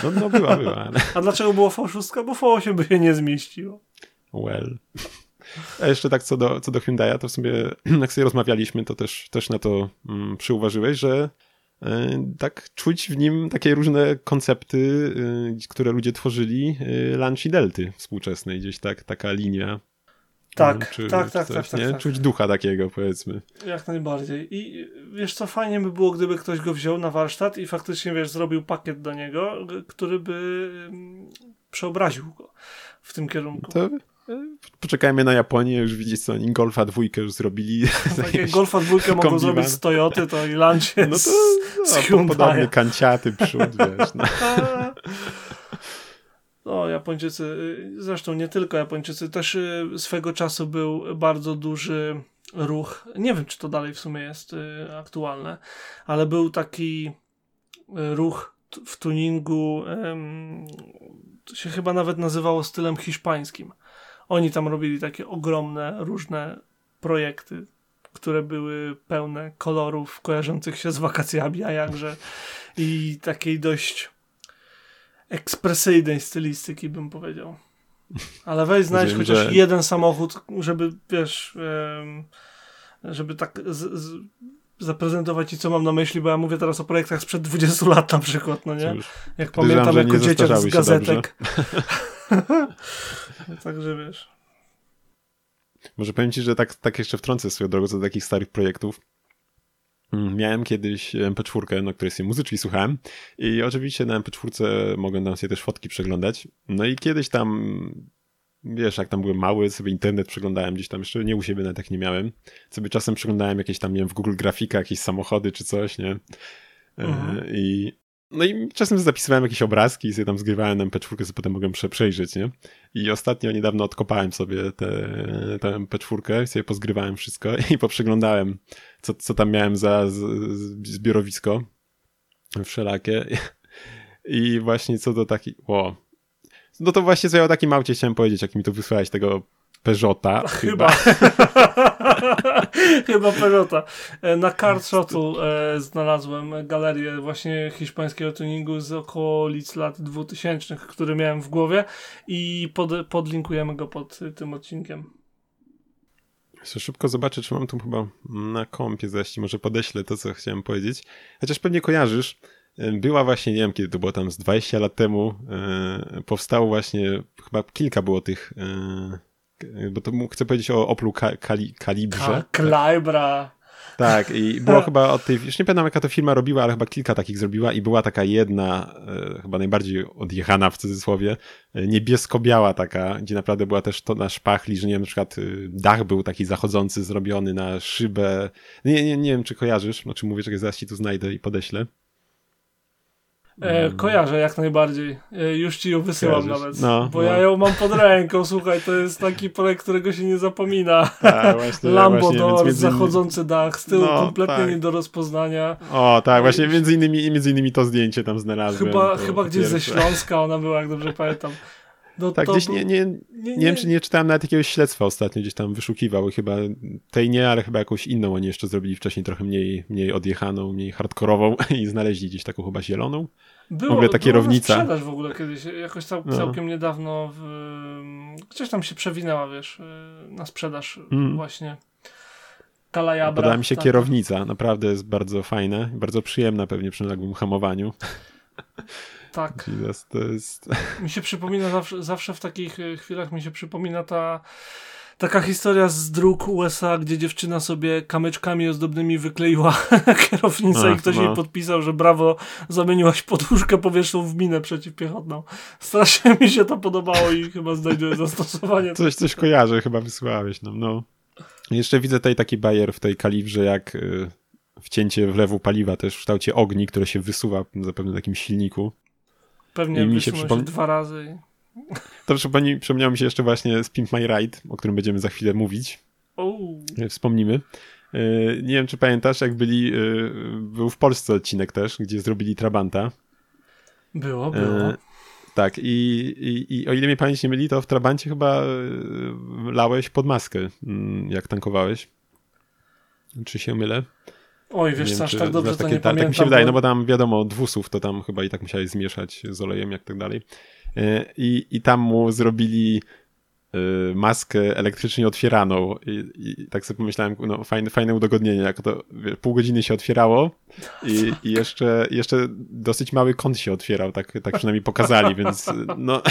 No, no była, była, ale A dlaczego było V6? Bo V8 by się nie zmieściło. well. A jeszcze tak co do, co do Hyundai'a, to w sumie jak sobie rozmawialiśmy, to też, też na to mm, przyuważyłeś, że e, tak czuć w nim takie różne koncepty, e, które ludzie tworzyli, e, Lanci Delty współczesnej, gdzieś tak, taka linia. Tak, czy, tak, czy tak, coś, tak, tak, nie? tak. Czuć ducha takiego, powiedzmy. Jak najbardziej. I wiesz co, fajnie by było, gdyby ktoś go wziął na warsztat i faktycznie, wiesz, zrobił pakiet do niego, który by mm, przeobraził go w tym kierunku. To e, poczekajmy na Japonię, już widzieć co oni Golfa dwójkę już zrobili. Jak Golfa dwójkę mogą zrobić z Toyoty, to i Lancie No z, to z no, Hyundai'a. podobny kanciaty przód, wiesz. No. No, Japończycy, y, zresztą nie tylko Japończycy, też y, swego czasu był bardzo duży ruch. Nie wiem, czy to dalej w sumie jest y, aktualne, ale był taki ruch w tuningu, to się chyba nawet nazywało stylem hiszpańskim. Oni tam robili takie ogromne, różne projekty, które były pełne kolorów kojarzących się z wakacjami, a jakże i takiej dość ekspresyjnej stylistyki, bym powiedział. Ale weź znajdź Rozumiem, chociaż że- jeden samochód, żeby, wiesz, żeby tak z, z, zaprezentować ci, co mam na myśli, bo ja mówię teraz o projektach sprzed 20 lat na przykład, no nie? Jak pamiętam jako dzieciak z gazetek. Także wiesz. Może powiem ci, że tak, tak jeszcze wtrącę swoją drogą co do takich starych projektów. Mm, Miałem kiedyś MP4, na której sobie muzyczki słuchałem i oczywiście na MP4 mogłem tam sobie też fotki przeglądać. No i kiedyś tam, wiesz, jak tam byłem mały, sobie internet przeglądałem gdzieś tam, jeszcze nie u siebie nawet tak nie miałem. Sobie czasem przeglądałem jakieś tam, nie wiem, w Google Grafika, jakieś samochody czy coś, nie? E, Mhm. I no i czasem zapisywałem jakieś obrazki i sobie tam zgrywałem na MP4, sobie potem mogłem prze przejrzeć, nie? I ostatnio niedawno odkopałem sobie tę tę MP4 i sobie pozgrywałem wszystko i poprzeglądałem, co, co tam miałem za z, zbiorowisko wszelakie. I właśnie co do takich... No to właśnie co ja o takim aucie chciałem powiedzieć, jak mi to wysłałeś tego Peugeota. Chyba. Chyba Peugeota. E, Na Car Shuttle e, znalazłem galerię właśnie hiszpańskiego tuningu z okolic lat 2000, który miałem w głowie i pod, podlinkujemy go pod tym odcinkiem. Jeszcze szybko zobaczę, czy mam tu chyba na kompie zaś, może podeślę to, co chciałem powiedzieć. Chociaż pewnie kojarzysz, była właśnie, nie wiem kiedy to było, tam z 20 lat temu, e, powstało właśnie, chyba kilka było tych, e, bo to chcę powiedzieć o Oplu Kali, Kalibrze. Kalibra. Tak, i było chyba od tej, już nie pamiętam jaka to firma robiła, ale chyba kilka takich zrobiła i była taka jedna, e, chyba najbardziej odjechana w cudzysłowie, e, niebiesko-biała taka, gdzie naprawdę była też to na szpachli, że nie wiem, na przykład e, dach był taki zachodzący, zrobiony na szybę. Nie, nie, nie wiem, czy kojarzysz, znaczy mówię, że zaraz ci tu znajdę i podeślę. E, kojarzę jak najbardziej. E, już ci ją wysyłam Kojarzysz. nawet. No, bo no. ja ją mam pod ręką, słuchaj, to jest taki projekt, którego się nie zapomina. Tak, właśnie, właśnie, zachodzący dach, z tyłu no, kompletnie tak. nie do rozpoznania. O, tak, właśnie między innymi, między innymi to zdjęcie tam znalazłem. Chyba, chyba gdzieś ze Śląska ona była, jak dobrze pamiętam. No tak, gdzieś nie, nie, nie, nie, wiem, czy nie czytałem nawet jakiegoś śledztwa ostatnio, gdzieś tam wyszukiwał chyba tej nie, ale chyba jakąś inną oni jeszcze zrobili wcześniej trochę mniej, mniej odjechaną, mniej hardkorową i znaleźli gdzieś taką chyba zieloną. Było, w ogóle ta kierownica. Sprzedaż w ogóle kiedyś, jakoś cał, no. całkiem niedawno w, gdzieś tam się przewinęła, wiesz, na sprzedaż mm. właśnie. Kalajabra. Podoba mi się tak. kierownica, naprawdę jest bardzo fajna, bardzo przyjemna pewnie przy nagłym hamowaniu. Tak. Jesus, to jest... Mi się przypomina zawsze, zawsze w takich e, chwilach mi się przypomina ta taka historia z dróg USA, gdzie dziewczyna sobie kamyczkami ozdobnymi wykleiła kierownicę i ktoś no. jej podpisał, że brawo, zamieniłaś poduszkę powietrzną w minę przeciwpiechotną. Strasznie mi się to podobało i chyba znajduję zastosowanie. Coś, coś kojarzę, chyba wysłałeś nam, no. Jeszcze widzę tutaj taki bajer w tej kalibrze, jak y, wcięcie wlewu paliwa też w kształcie ogni, które się wysuwa zapewne na takim silniku. Pewnie mi się przypomina dwa razy. To przypomni, przypomniało mi się jeszcze właśnie Spin My Ride, o którym będziemy za chwilę mówić. Oh. Wspomnimy. E, nie wiem, czy pamiętasz, jak byli, e, był w Polsce odcinek też, gdzie zrobili Trabanta. Było, było. Tak, i, i, i o ile mnie pamięć nie myli, to w Trabancie chyba lałeś pod maskę, mm, jak tankowałeś. Czy się mylę? Oj, wiesz co, aż tak dobrze to takie, nie tak, Tak mi się wydaje, bo... no bo tam wiadomo, dwusów to tam chyba i tak musiałeś zmieszać z olejem, jak tak dalej. E, I, i tam mu zrobili e, maskę elektrycznie otwieraną i, i, tak sobie pomyślałem, no fajne, fajne udogodnienie, jak to wiesz, pół godziny się otwierało i, i, jeszcze, jeszcze dosyć mały kąt się otwierał, tak, tak przynajmniej pokazali, więc no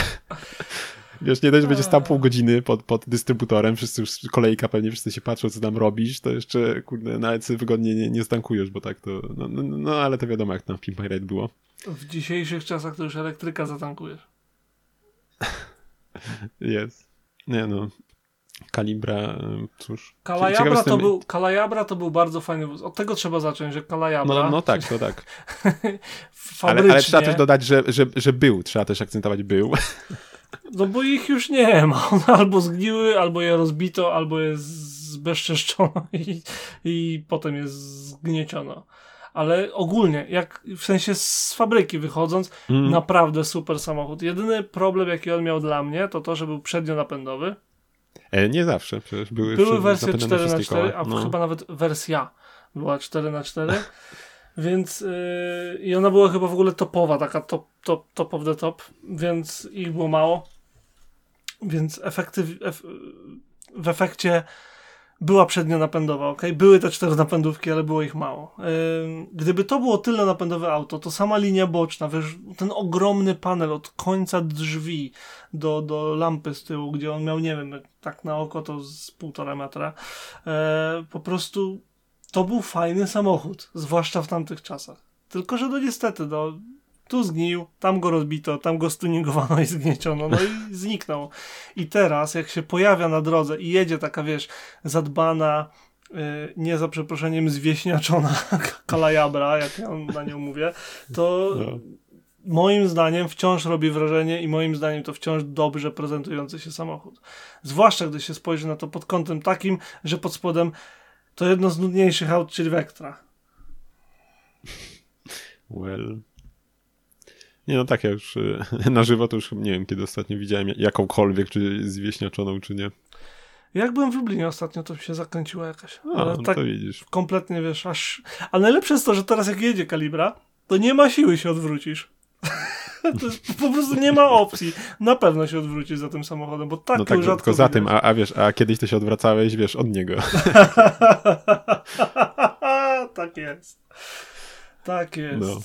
Wiesz, nie dość, że będzie stał pół godziny pod, pod dystrybutorem, wszyscy już kolejka, pewnie wszyscy się patrzą, co tam robisz, to jeszcze, kurde, nawet wygodnie nie, nie zdankujesz, bo tak to, no, no, no, ale to wiadomo, jak tam w Pimp My Ride było. W dzisiejszych czasach to już elektryka zatankujesz. Jest. Nie no. Kalibra, cóż. Kalajabra to, był, Kalajabra to był bardzo fajny wóz. Od tego trzeba zacząć, że Kalajabra... No, no tak, to tak. ale, ale, trzeba też dodać, że, że, że był. Trzeba też akcentować był. No bo ich już nie ma. One albo zgniły, albo je rozbito, albo je zbezczeszczono i, i potem je zgnieciono. Ale ogólnie, jak w sensie z fabryki wychodząc, mm. naprawdę super samochód. Jedyny problem, jaki on miał dla mnie, to to, że był przednio napędowy. E, nie zawsze, przecież były, były wersje 4x4, a no. chyba nawet wersja była 4x4. Więc yy, i ona była chyba w ogóle topowa, taka top, top, top of the top, więc ich było mało. Więc ef, w efekcie była przednio napędowa, ok? Były te cztery napędówki, ale było ich mało. Yy, gdyby to było tyle napędowe auto, to sama linia boczna, wiesz, ten ogromny panel od końca drzwi do, do lampy z tyłu, gdzie on miał, nie wiem, tak na oko to z półtora metra, yy, po prostu to był fajny samochód, zwłaszcza w tamtych czasach. Tylko, że no niestety, no, tu zgnił, tam go rozbito, tam go stuningowano i zgnieciono, no i zniknął. I teraz, jak się pojawia na drodze i jedzie taka, wiesz, zadbana, yy, nie za przeproszeniem zwieśniaczona kalajabra, jak ja na nią mówię, to no. moim zdaniem wciąż robi wrażenie i moim zdaniem to wciąż dobrze prezentujący się samochód. Zwłaszcza, gdy się spojrzy na to pod kątem takim, że pod spodem to jedno z nudniejszych aut, czyli Vectra. Well. Nie no tak, ja już y, na żywo to już nie wiem, kiedy ostatnio widziałem jakąkolwiek, czy zwieśniaczoną, czy nie. Jak byłem w Lublinie ostatnio, to się zakręciła jakaś. A, ale no tak to widzisz. kompletnie, wiesz, aż... Ale najlepsze jest to, że teraz jak jedzie kalibra, to nie ma siły się odwrócisz. po prostu nie ma opcji. Na pewno się odwrócić za tym samochodem, bo tak no tak, rzadko tylko za tym, a, a wiesz, a kiedyś to się odwracałeś, wiesz, od niego. tak jest. Tak jest. No.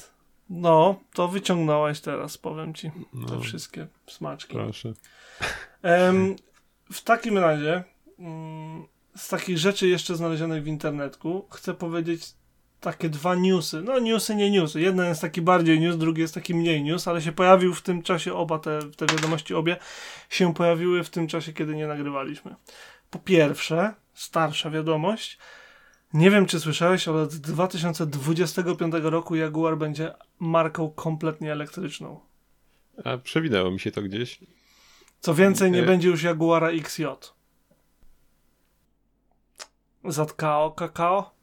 no. to wyciągnąłeś teraz, powiem ci, no. te wszystkie smaczki. Proszę. Um, w takim razie, um, z takich rzeczy jeszcze znalezionych w internetku, chcę powiedzieć takie dwa newsy. No, newsy, nie newsy. Jeden jest taki bardziej news, drugi jest taki mniej news, ale się pojawił w tym czasie oba te, te wiadomości, obie się pojawiły w tym czasie, kiedy nie nagrywaliśmy. Po pierwsze, starsza wiadomość. Nie wiem, czy słyszałeś, ale od 2025 roku Jaguar będzie marką kompletnie elektryczną. A przewidzało mi się to gdzieś. Co więcej, nie e... będzie już Jaguara XJ. Zatkao kakao?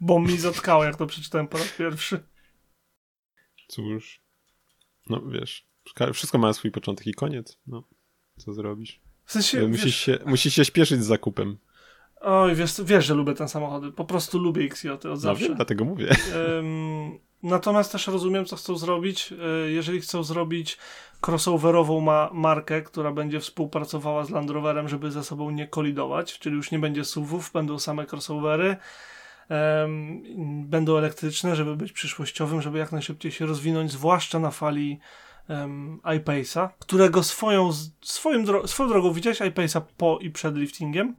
Bo mi zatkało, jak to przeczytałem po raz pierwszy. Cóż. No wiesz, wszystko ma swój początek i koniec. No, co zrobisz? W sensie, musisz, wiesz... się, musisz się śpieszyć z zakupem. Oj, wiesz, wiesz, że lubię ten samochody. Po prostu lubię XJ od no, zawsze. Wiem, dlatego mówię. Um, natomiast też rozumiem, co chcą zrobić. E, jeżeli chcą zrobić crossoverową ma markę, która będzie współpracowała z Land Roverem, żeby ze sobą nie kolidować, czyli już nie będzie SUVów, będą same crossovery. Będą elektryczne, żeby być przyszłościowym, żeby jak najszybciej się rozwinąć, zwłaszcza na fali um, iPace'a, którego swoją, swoim dro swoją drogą widziałeś iPace'a po i przed liftingiem?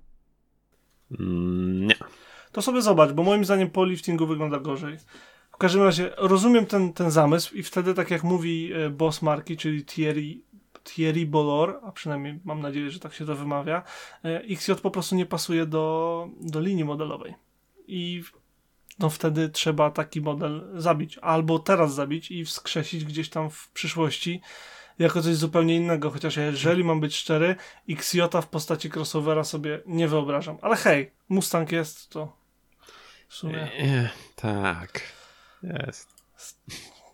Mm, nie. To sobie zobacz, bo moim zdaniem po liftingu wygląda gorzej. W każdym razie rozumiem ten, ten zamysł i wtedy, tak jak mówi e, boss marki, czyli Thierry, Thierry Bollor, a przynajmniej mam nadzieję, że tak się to wymawia, e, XJ po prostu nie pasuje do, do linii modelowej. I no wtedy trzeba taki model zabić, albo teraz zabić i wskrzesić gdzieś tam w przyszłości jako coś zupełnie innego, chociaż jeżeli mam być szczery, XJ w postaci crossovera sobie nie wyobrażam. Ale hej, Mustang jest to w sumie... tak, jest.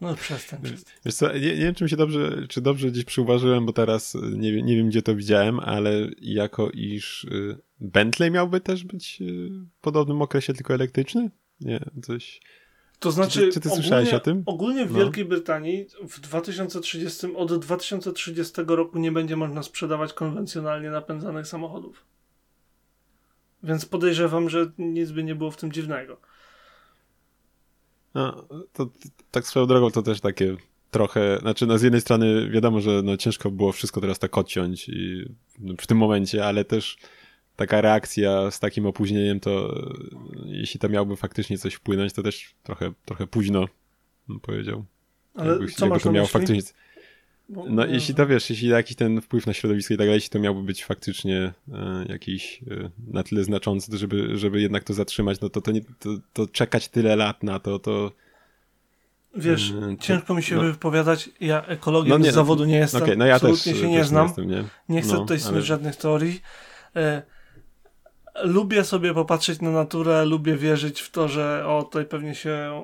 No przestań, przestań. Wiesz co, nie, nie, wiem, czy mi się dobrze, czy dobrze gdzieś przyuważyłem, bo teraz nie, nie wiem, gdzie to widziałem, ale jako iż y, Bentley miałby też być y, w podobnym okresie tylko elektryczny? Nie, coś... To znaczy, czy, czy ty słyszałeś o tym? Ogólnie w no. Wielkiej Brytanii w 2030, od 2030 roku nie będzie można sprzedawać konwencjonalnie napędzanych samochodów. Więc podejrzewam, że nic by nie było w tym dziwnego. No, to, tak swoją drogą to też takie trochę, znaczy no z jednej strony wiadomo, że no ciężko było wszystko teraz tak odciąć i no, w tym momencie, ale też taka reakcja z takim opóźnieniem, to jeśli to miałby faktycznie coś wpłynąć, to też trochę, trochę późno, bym powiedział. Ale jakby, co jakby to miało faktycznie. No, jeśli to wiesz, jeśli jakiś ten wpływ na środowisko i tak dalej, jeśli to miałby być faktycznie e, jakiś e, na tyle znaczący, żeby, żeby jednak to zatrzymać, no to, to, nie, to, to czekać tyle lat na to, to. Wiesz, e, ciężko mi się no, wypowiadać. Ja ekologią no nie, z zawodu nie jestem. Okay, no ja absolutnie też, się nie znam. Nie, jestem, nie? nie chcę no, tutaj ale... żadnych teorii. E, lubię sobie popatrzeć na naturę, lubię wierzyć w to, że o, tutaj pewnie się,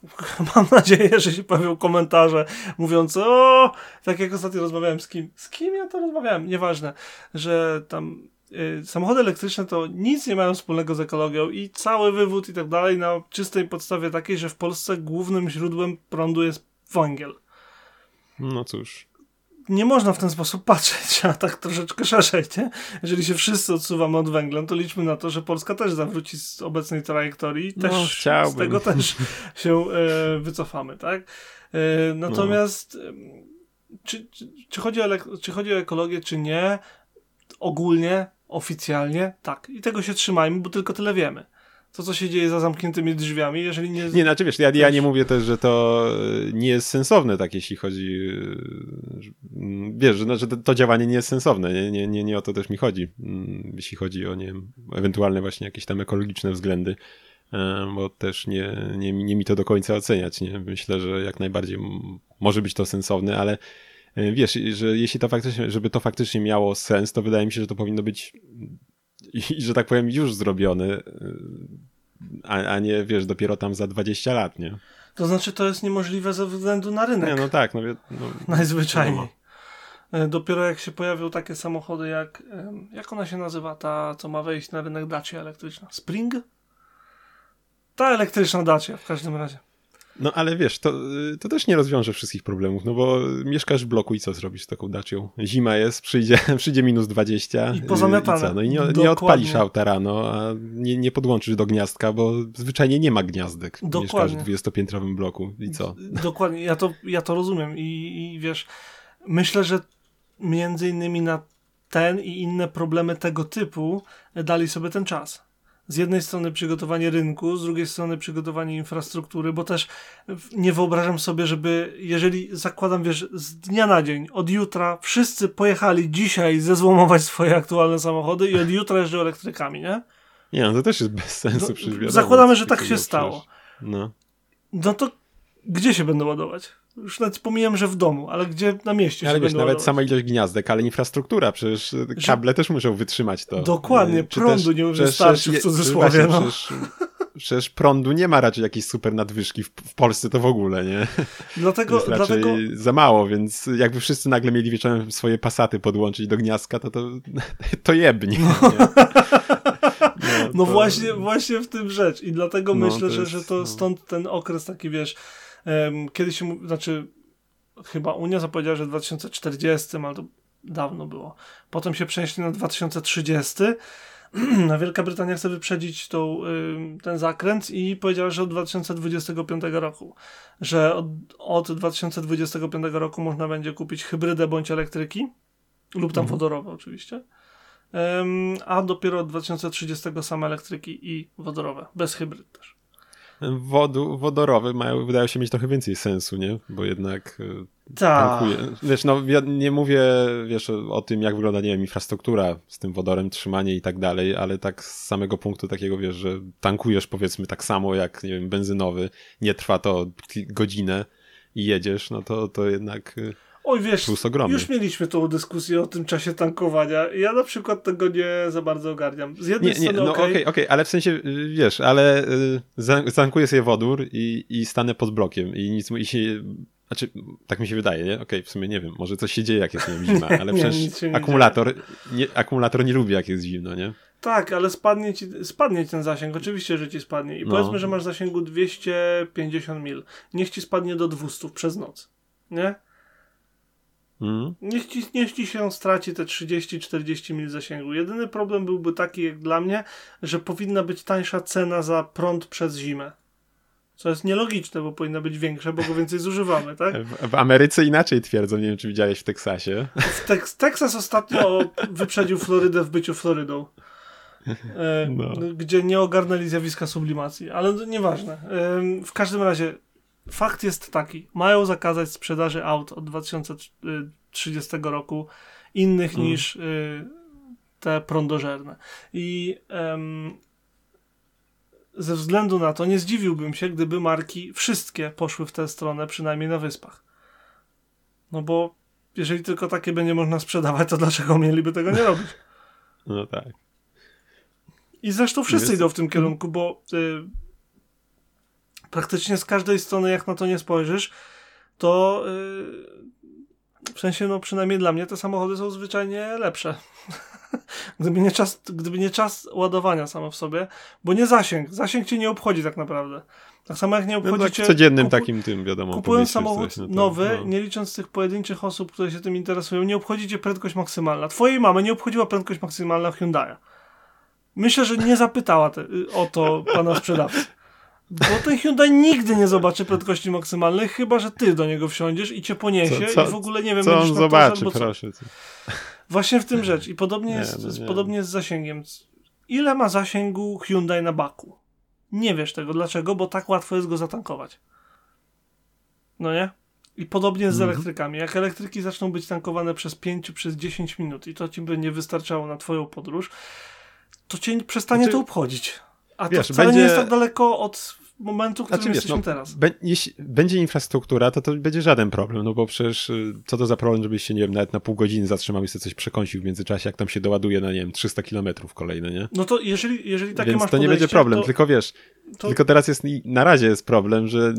mam nadzieję, że się pojawią komentarze mówiące, o, tak jak ostatnio rozmawiałem z kim, z kim ja to rozmawiałem, nieważne, że tam y, samochody elektryczne to nic nie mają wspólnego z ekologią i cały wywód i tak dalej na czystej podstawie takiej, że w Polsce głównym źródłem prądu jest węgiel. No cóż nie można w ten sposób patrzeć, a tak troszeczkę szerzej, nie? Jeżeli się wszyscy odsuwamy od węgla, to liczmy na to, że Polska też zawróci z obecnej trajektorii i też no, z tego też się e, wycofamy, tak? E, natomiast no. czy, czy, czy, chodzi o, czy chodzi o ekologię, czy nie? Ogólnie, oficjalnie, tak. I tego się trzymajmy, bo tylko tyle wiemy to, co się dzieje za zamkniętymi drzwiami, jeżeli nie... Nie, znaczy wiesz, ja, ja nie mówię też, że to e, nie jest sensowne, tak, jeśli chodzi... E, wiesz, że, że to działanie nie jest sensowne, nie, nie, nie, nie o to też mi chodzi, jeśli chodzi o, nie wiem, ewentualne właśnie jakieś tam ekologiczne względy, e, bo też nie, nie, nie mi to do końca oceniać, nie? Myślę, że jak najbardziej może być to sensowne, ale wiesz, że jeśli to faktycznie, żeby to faktycznie miało sens, to wydaje mi się, że to powinno być i, że tak powiem, już zrobiony, y, a, a nie, wiesz, dopiero tam za 20 lat, nie? To znaczy, to jest niemożliwe ze względu na rynek. Nie, no tak, no, no Najzwyczajniej. No. Dopiero jak się pojawią takie samochody jak, jak ona się nazywa, ta, co ma wejść na rynek Dacia elektryczna? Spring? Ta elektryczna Dacia w każdym razie. No ale wiesz, to, to też nie rozwiąże wszystkich problemów, no bo mieszkasz w bloku i co zrobisz z taką dacią? Zima jest, przyjdzie, przyjdzie minus 20 i, pozamiatane. i co? No i nie, nie odpalisz auta rano, a nie, nie podłączysz do gniazdka, bo zwyczajnie nie ma gniazdek. Dokładnie. Mieszkasz w 20-piętrowym bloku i co? Dokładnie, ja to, ja to rozumiem i, i wiesz, myślę, że między innymi na ten i inne problemy tego typu dali sobie ten czas z jednej strony przygotowanie rynku, z drugiej strony przygotowanie infrastruktury, bo też nie wyobrażam sobie, żeby, jeżeli zakładam, wiesz, z dnia na dzień, od jutra wszyscy pojechali dzisiaj zezłomować swoje aktualne samochody i od jutra jeżdżą elektrykami, nie? Nie, no to też jest bez sensu. No, zakładamy, że tak się stało. No. no to gdzie się będą ładować? Już nawet pomijam, że w domu, ale gdzie na mieście ale się wiesz, nawet ładować? sama ilość gniazdek, ale infrastruktura, przecież kable że... też muszą wytrzymać to. Dokładnie, Czy prądu też, nie wystarczy w cudzysłowie. no. przecież, przecież prądu nie ma raczej jakiejś super nadwyżki w, w Polsce to w ogóle, nie? Dlatego, dlatego... za mało, więc jakby wszyscy nagle mieli wieczorem swoje pasaty podłączyć do gniazdka, to to, to jebnie. No. No, no to... właśnie, właśnie w tym rzecz i dlatego no, myślę, jest, że, że to no. stąd ten okres taki, wiesz, kiedy się, znaczy chyba Unia zapowiedziała, że w 2040, ale to dawno było. Potem się przenieśli na 2030. Na Wielka Brytania chce wyprzedzić tą, ten zakręt i powiedziała, że od 2025 roku, że od, od 2025 roku można będzie kupić hybrydę bądź elektryki lub tam mhm. wodorowe oczywiście. A dopiero od 2030 same elektryki i wodorowe, bez hybryd też wodu, wodorowe mają, wydają się mieć trochę więcej sensu, nie? Bo jednak e, tak. Wiesz, no ja nie mówię, wiesz, o, o, tym, jak wygląda, nie wiem, infrastruktura z tym wodorem, trzymanie i tak dalej, ale tak z samego punktu takiego, wiesz, że tankujesz powiedzmy tak samo jak, nie wiem, benzynowy, nie trwa to godzinę i jedziesz, no to, to jednak e, Oj, wiesz, już mieliśmy tą dyskusję o tym czasie tankowania. Ja na przykład tego nie za bardzo ogarniam. Z jednej nie, nie, strony, no okej, okay. okay, ale w sensie, y, wiesz, ale y, zankuję sobie wodór i, i stanę pod blokiem i nic i się... Znaczy, tak mi się wydaje, nie? Okej, okay, w sumie nie wiem, może coś się dzieje, jak jest nie wiem, zima, ale nie, przecież nie akumulator, nie, akumulator nie lubi, jak jest zimno, nie? Tak, ale spadnie ci, spadnie ci ten zasięg, oczywiście, że ci spadnie. I no. powiedzmy, że masz zasięgu 250 mil. Niech ci spadnie do 200 przez noc, nie? Mm. Niech, ci, niech ci się straci te 30-40 mil zasięgu. Jedyny problem byłby taki, jak dla mnie, że powinna być tańsza cena za prąd przez zimę. Co jest nielogiczne, bo powinna być większa, bo go więcej zużywamy, tak? W, w Ameryce inaczej twierdzą, nie wiem czy widziałeś w Teksasie. W Tek Teksas ostatnio wyprzedził Florydę w byciu Florydą. E, no. Gdzie nie ogarnęli zjawiska sublimacji, ale nieważne. E, w każdym razie fakt jest taki, mają zakazać sprzedaży aut od 2030 roku innych mm. niż y, te prądożerne. I ze względu na to nie zdziwiłbym się, gdyby marki wszystkie poszły w tę stronę, przynajmniej na wyspach. No bo jeżeli tylko takie będzie można sprzedawać, to dlaczego mieliby tego nie robić? No tak. I zresztą wszyscy idą w tym kierunku, bo y, praktycznie z każdej strony, jak na to nie spojrzysz, to yy, w sensie, no przynajmniej dla mnie te samochody są zwyczajnie lepsze. gdyby, nie czas, gdyby nie czas ładowania samo w sobie, bo nie zasięg. Zasięg cię nie obchodzi tak naprawdę. Tak samo jak nie obchodzi no tak, cię... codziennym kupu... takim tym, wiadomo. Kupując samochód coś, no to, nowy, no. nie licząc tych pojedynczych osób, które się tym interesują, nie obchodzi cię prędkość maksymalna. Twojej mamy nie obchodziła prędkość maksymalna Hyundai'a. Myślę, że nie zapytała te, o to pana sprzedawcy. Bo ten Hyundai nigdy nie zobaczy prędkości maksymalnej, chyba że ty do niego wsiądziesz i cię poniesie co, co, i w ogóle nie wiem, co on zobaczy, proszę. Co... Właśnie w tym rzecz. I podobnie nie, jest, no podobnie z zasięgiem. Ile ma zasięgu Hyundai na baku? Nie wiesz tego. Dlaczego? Bo tak łatwo jest go zatankować. No nie? I podobnie z -hmm. elektrykami. Jak elektryki zaczną być tankowane przez 5, przez 10 minut i to ci by nie wystarczało na twoją podróż, to cię przestanie znaczy... to obchodzić. A Wiesz, to wcale będzie... nie jest tak daleko od momentu, w którym znaczy, jesteśmy no, teraz. Jeśli będzie infrastruktura, to to będzie żaden problem, no bo przecież y, co to za problem, żebyś się, nie wiem, nawet na pół godziny zatrzymał i sobie coś przekąsił w międzyczasie, jak tam się doładuje na, nie wiem, 300 kilometrów kolejne, nie? No to jeżeli, jeżeli takie Więc masz to nie będzie problem, to... tylko wiesz, to... tylko teraz jest, na razie jest problem, że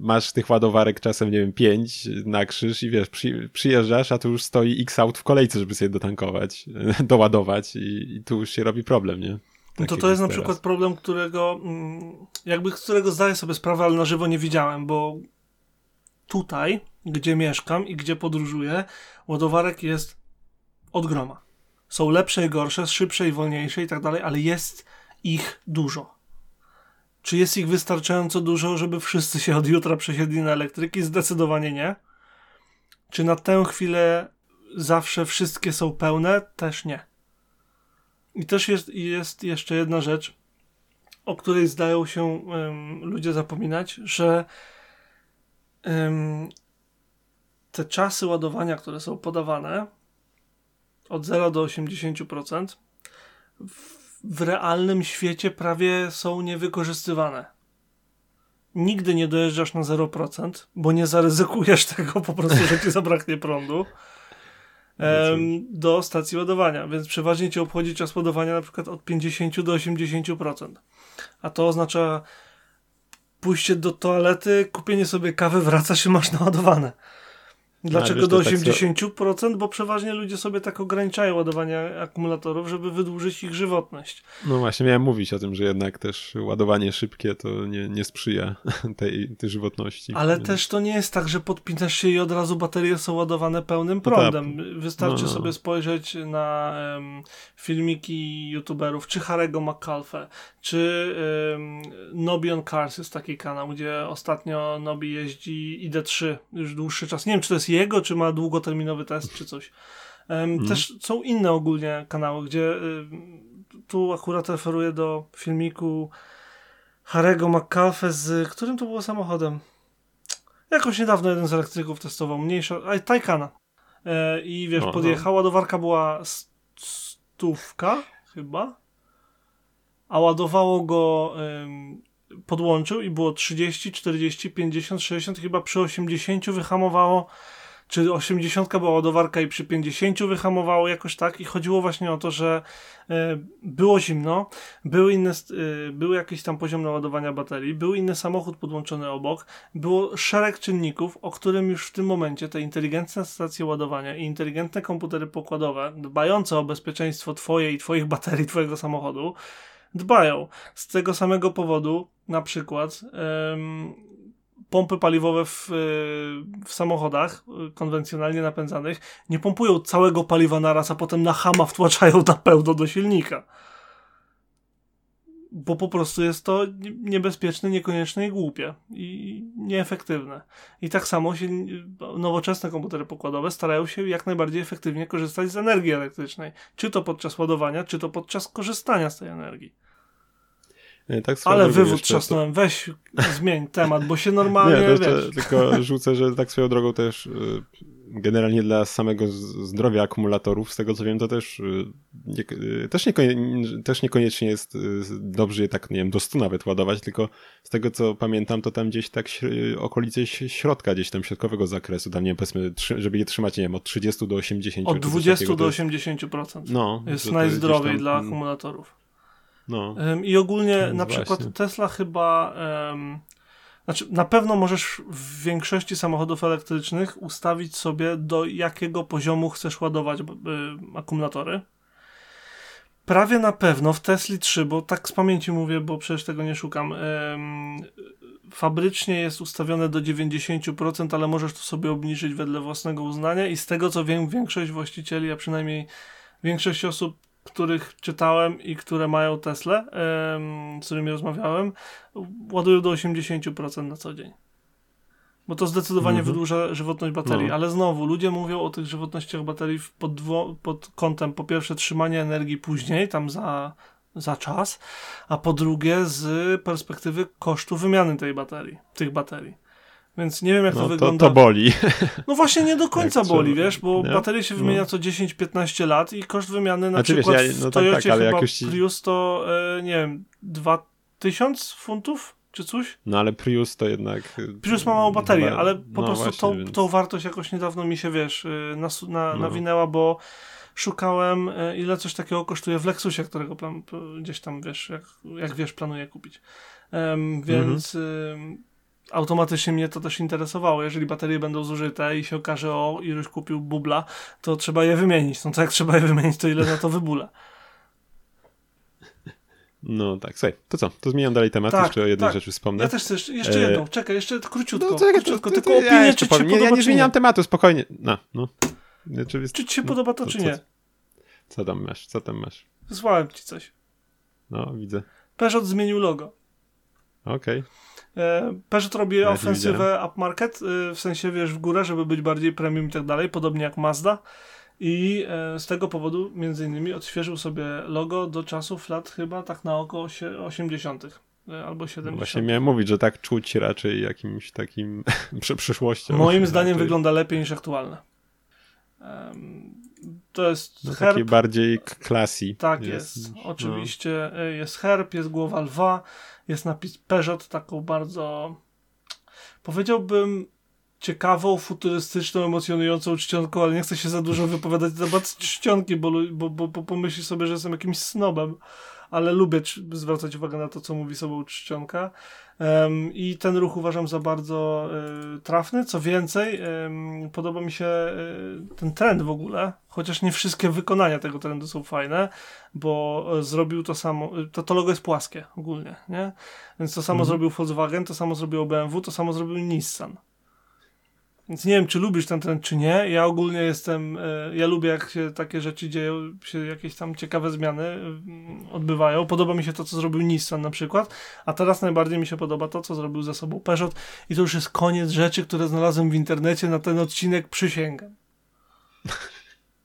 masz tych ładowarek czasem, nie wiem, pięć na krzyż i wiesz, przy, przyjeżdżasz, a tu już stoi x aut w kolejce, żeby sobie dotankować, doładować i, i tu już się robi problem, nie? No to to jest na przykład problem, którego mm, jakby którego zdaję sobie sprawę, ale na żywo nie widziałem, bo tutaj, gdzie mieszkam i gdzie podróżuję, ładowarek jest od groma. Są lepsze i gorsze, szybsze i wolniejsze i tak dalej, ale jest ich dużo. Czy jest ich wystarczająco dużo, żeby wszyscy się od jutra przesiedli na elektryki? Zdecydowanie nie. Czy na tę chwilę zawsze wszystkie są pełne? Też nie. I też jest, jest jeszcze jedna rzecz, o której zdają się um, ludzie zapominać, że um, te czasy ładowania, które są podawane od 0 do 80%, w, w realnym świecie prawie są niewykorzystywane. Nigdy nie dojeżdżasz na 0%, bo nie zaryzykujesz tego po prostu, że ci zabraknie prądu do stacji ładowania, więc przeważnie cię obchodzi czas ładowania na przykład od 50 do 80%. A to oznacza pójście do toalety, kupienie sobie kawy, wracasz i masz naładowane. Dlaczego do 80%? Tak Bo przeważnie ludzie sobie tak ograniczają ładowanie akumulatorów, żeby wydłużyć ich żywotność. No właśnie, miałem mówić o tym, że jednak też ładowanie szybkie to nie, nie sprzyja tej, tej żywotności. Ale Więc... też to nie jest tak, że podpinasz się i od razu baterie są ładowane pełnym prądem. No tak. Wystarczy no, no. sobie spojrzeć na um, filmiki youtuberów, czy Harego McCalfe, czy um, Nobi on Cars jest taki kanał, gdzie ostatnio Nobi jeździ ID3 już dłuższy czas. Nie wiem, czy to jest jego, czy ma długoterminowy test, czy coś. Um, Też są inne ogólnie kanały, gdzie y, tu akurat referuję do filmiku Harego McCalfe z którym to było samochodem? Jakoś niedawno jeden z elektryków testował, mniejsza, a Taycana. E, I wiesz, podjechała, ładowarka była stówka chyba, a ładowało go podłączył i było 30, 40, 50, 60, chyba przy 80 wyhamowało czy 80 była ładowarka i przy 50 wyhamowało jakoś tak i chodziło właśnie o to, że y, było zimno, był, inny, y, był jakiś tam poziom naładowania baterii, był inny samochód podłączony obok, było szereg czynników, o którym już w tym momencie te inteligentne stacje ładowania i inteligentne komputery pokładowe, dbające o bezpieczeństwo twoje i twoich baterii, twojego samochodu, dbają. Z tego samego powodu, na przykład, pompy paliwowe w, e, w samochodach e, konwencjonalnie napędzanych nie pompują całego paliwa naraz, a potem na hama wtłaczają na pełno do silnika. Bo po prostu jest to niebezpieczne, niekonieczne i głupie i nieefektywne. I tak samo się nowoczesne komputery pokładowe starają się jak najbardziej efektywnie korzystać z energii elektrycznej. Czy to podczas ładowania, czy to podczas korzystania z tej energii. Tak Ale wywód trzasnąłem, to... weź zmień temat, bo się normalnie, Nie, wiesz. tylko rzucę, że tak swoją drogą też y, generalnie dla samego zdrowia akumulatorów, z tego co wiem, to też, y, nie, y, też, niekoniecznie, też niekoniecznie jest dobrze je tak, nie wiem, do 100 nawet ładować, tylko z tego co pamiętam, to tam gdzieś tak okolice środka, gdzieś tam środkowego zakresu, tam nie wiem, powiedzmy, żeby je trzymać, nie wiem, od 30 do 80. Od 20 do 80%. No, jest najzdrowiej tam, dla akumulatorów. No. I ogólnie no na właśnie. przykład Tesla chyba. Um, znaczy, na pewno możesz w większości samochodów elektrycznych ustawić sobie, do jakiego poziomu chcesz ładować y, akumulatory. Prawie na pewno w Tesli 3, bo tak z pamięci mówię, bo przecież tego nie szukam. fabrycznie jest ustawione do 90%, ale możesz to sobie obniżyć wedle własnego uznania i z tego co wiem, większość właścicieli, a przynajmniej większość osób których czytałem i które mają Tesla, z którymi rozmawiałem, ładują do 80% na co dzień. Bo to zdecydowanie mhm. wydłuża żywotność baterii. No. Ale znowu, ludzie mówią o tych żywotnościach baterii pod, dwo, pod kątem po pierwsze trzymania energii później, tam za, za czas, a po drugie z perspektywy kosztu wymiany tej baterii, tych baterii. Więc nie wiem, jak no, to wygląda. To boli. No właśnie nie do końca boli, wiesz, bo nie? baterie się wymienia no. co 10-15 lat i koszt wymiany na znaczy, przykład wiesz, ja, no w tak, Toyocie tak, chyba jakoś... Prius to, e, nie wiem, 2000 funtów? Czy coś? No ale Prius to jednak... E, Prius ma małą baterię, ale po no prostu właśnie, tą, więc... tą wartość jakoś niedawno mi się, wiesz, e, nas, na, no. nawinęła, bo szukałem, e, ile coś takiego kosztuje w Lexusie, którego plan, gdzieś tam, wiesz, jak, jak wiesz, planuję kupić. Um, więc... automatycznie mnie to też interesowało. Jeżeli baterie będą zużyte i się okaże, o, iluś kupił bubla, to trzeba je wymienić. No to jak trzeba je wymienić, to ile na to wybula. No tak, słuchaj, to co? To zmieniam dalej temat, tak, jeszcze o jednej tak. rzeczy wspomnę. Ja też chcę, jeszcze jedną, e... czekaj, jeszcze króciutko. No, czekaj, króciutko, to, to, tylko opinię, ja czy ci się nie, podoba, Ja nie zmieniam tematu, spokojnie. No, no. Czy, czy ci się no, podoba to, to czy nie? Co, co tam masz, co tam masz? Wysłałem ci coś. No, widzę. Peugeot zmienił logo. Okej. Okay. E, Peugeot robi ja ofensywę upmarket, e, w sensie wiesz w górę, żeby być bardziej premium i tak dalej, podobnie jak Mazda. I e, z tego powodu między innymi odświeżył sobie logo do czasów lat chyba tak na około 80. albo 70. No właśnie miałem mówić, że tak czuć raczej jakimś takim przyszłością. Moim zdaniem wygląda lepiej niż aktualne. To jest no, herb. Taki bardziej classy. Tak jest. jest. Oczywiście no. jest herb, jest głowa lwa, jest napis Peugeot, taką bardzo powiedziałbym ciekawą, futurystyczną, emocjonującą czcionką, ale nie chcę się za dużo wypowiadać na temat czcionki, bo, bo, bo, bo pomyśli sobie, że jestem jakimś snobem, ale lubię zwracać uwagę na to, co mówi sobie czcionka. Um, I ten ruch uważam za bardzo y, trafny. Co więcej, y, podoba mi się y, ten trend w ogóle, chociaż nie wszystkie wykonania tego trendu są fajne, bo zrobił to samo. To, to logo jest płaskie ogólnie, nie? Więc to samo mhm. zrobił Volkswagen, to samo zrobił BMW, to samo zrobił Nissan. Więc nie wiem, czy lubisz ten trend, czy nie. Ja ogólnie jestem, e, ja lubię, jak się takie rzeczy dzieją, się jakieś tam ciekawe zmiany mm, odbywają. Podoba mi się to, co zrobił Nissan na przykład, a teraz najbardziej mi się podoba to, co zrobił ze sobą Peugeot i to już jest koniec rzeczy, które znalazłem w internecie na ten odcinek, przysięgam.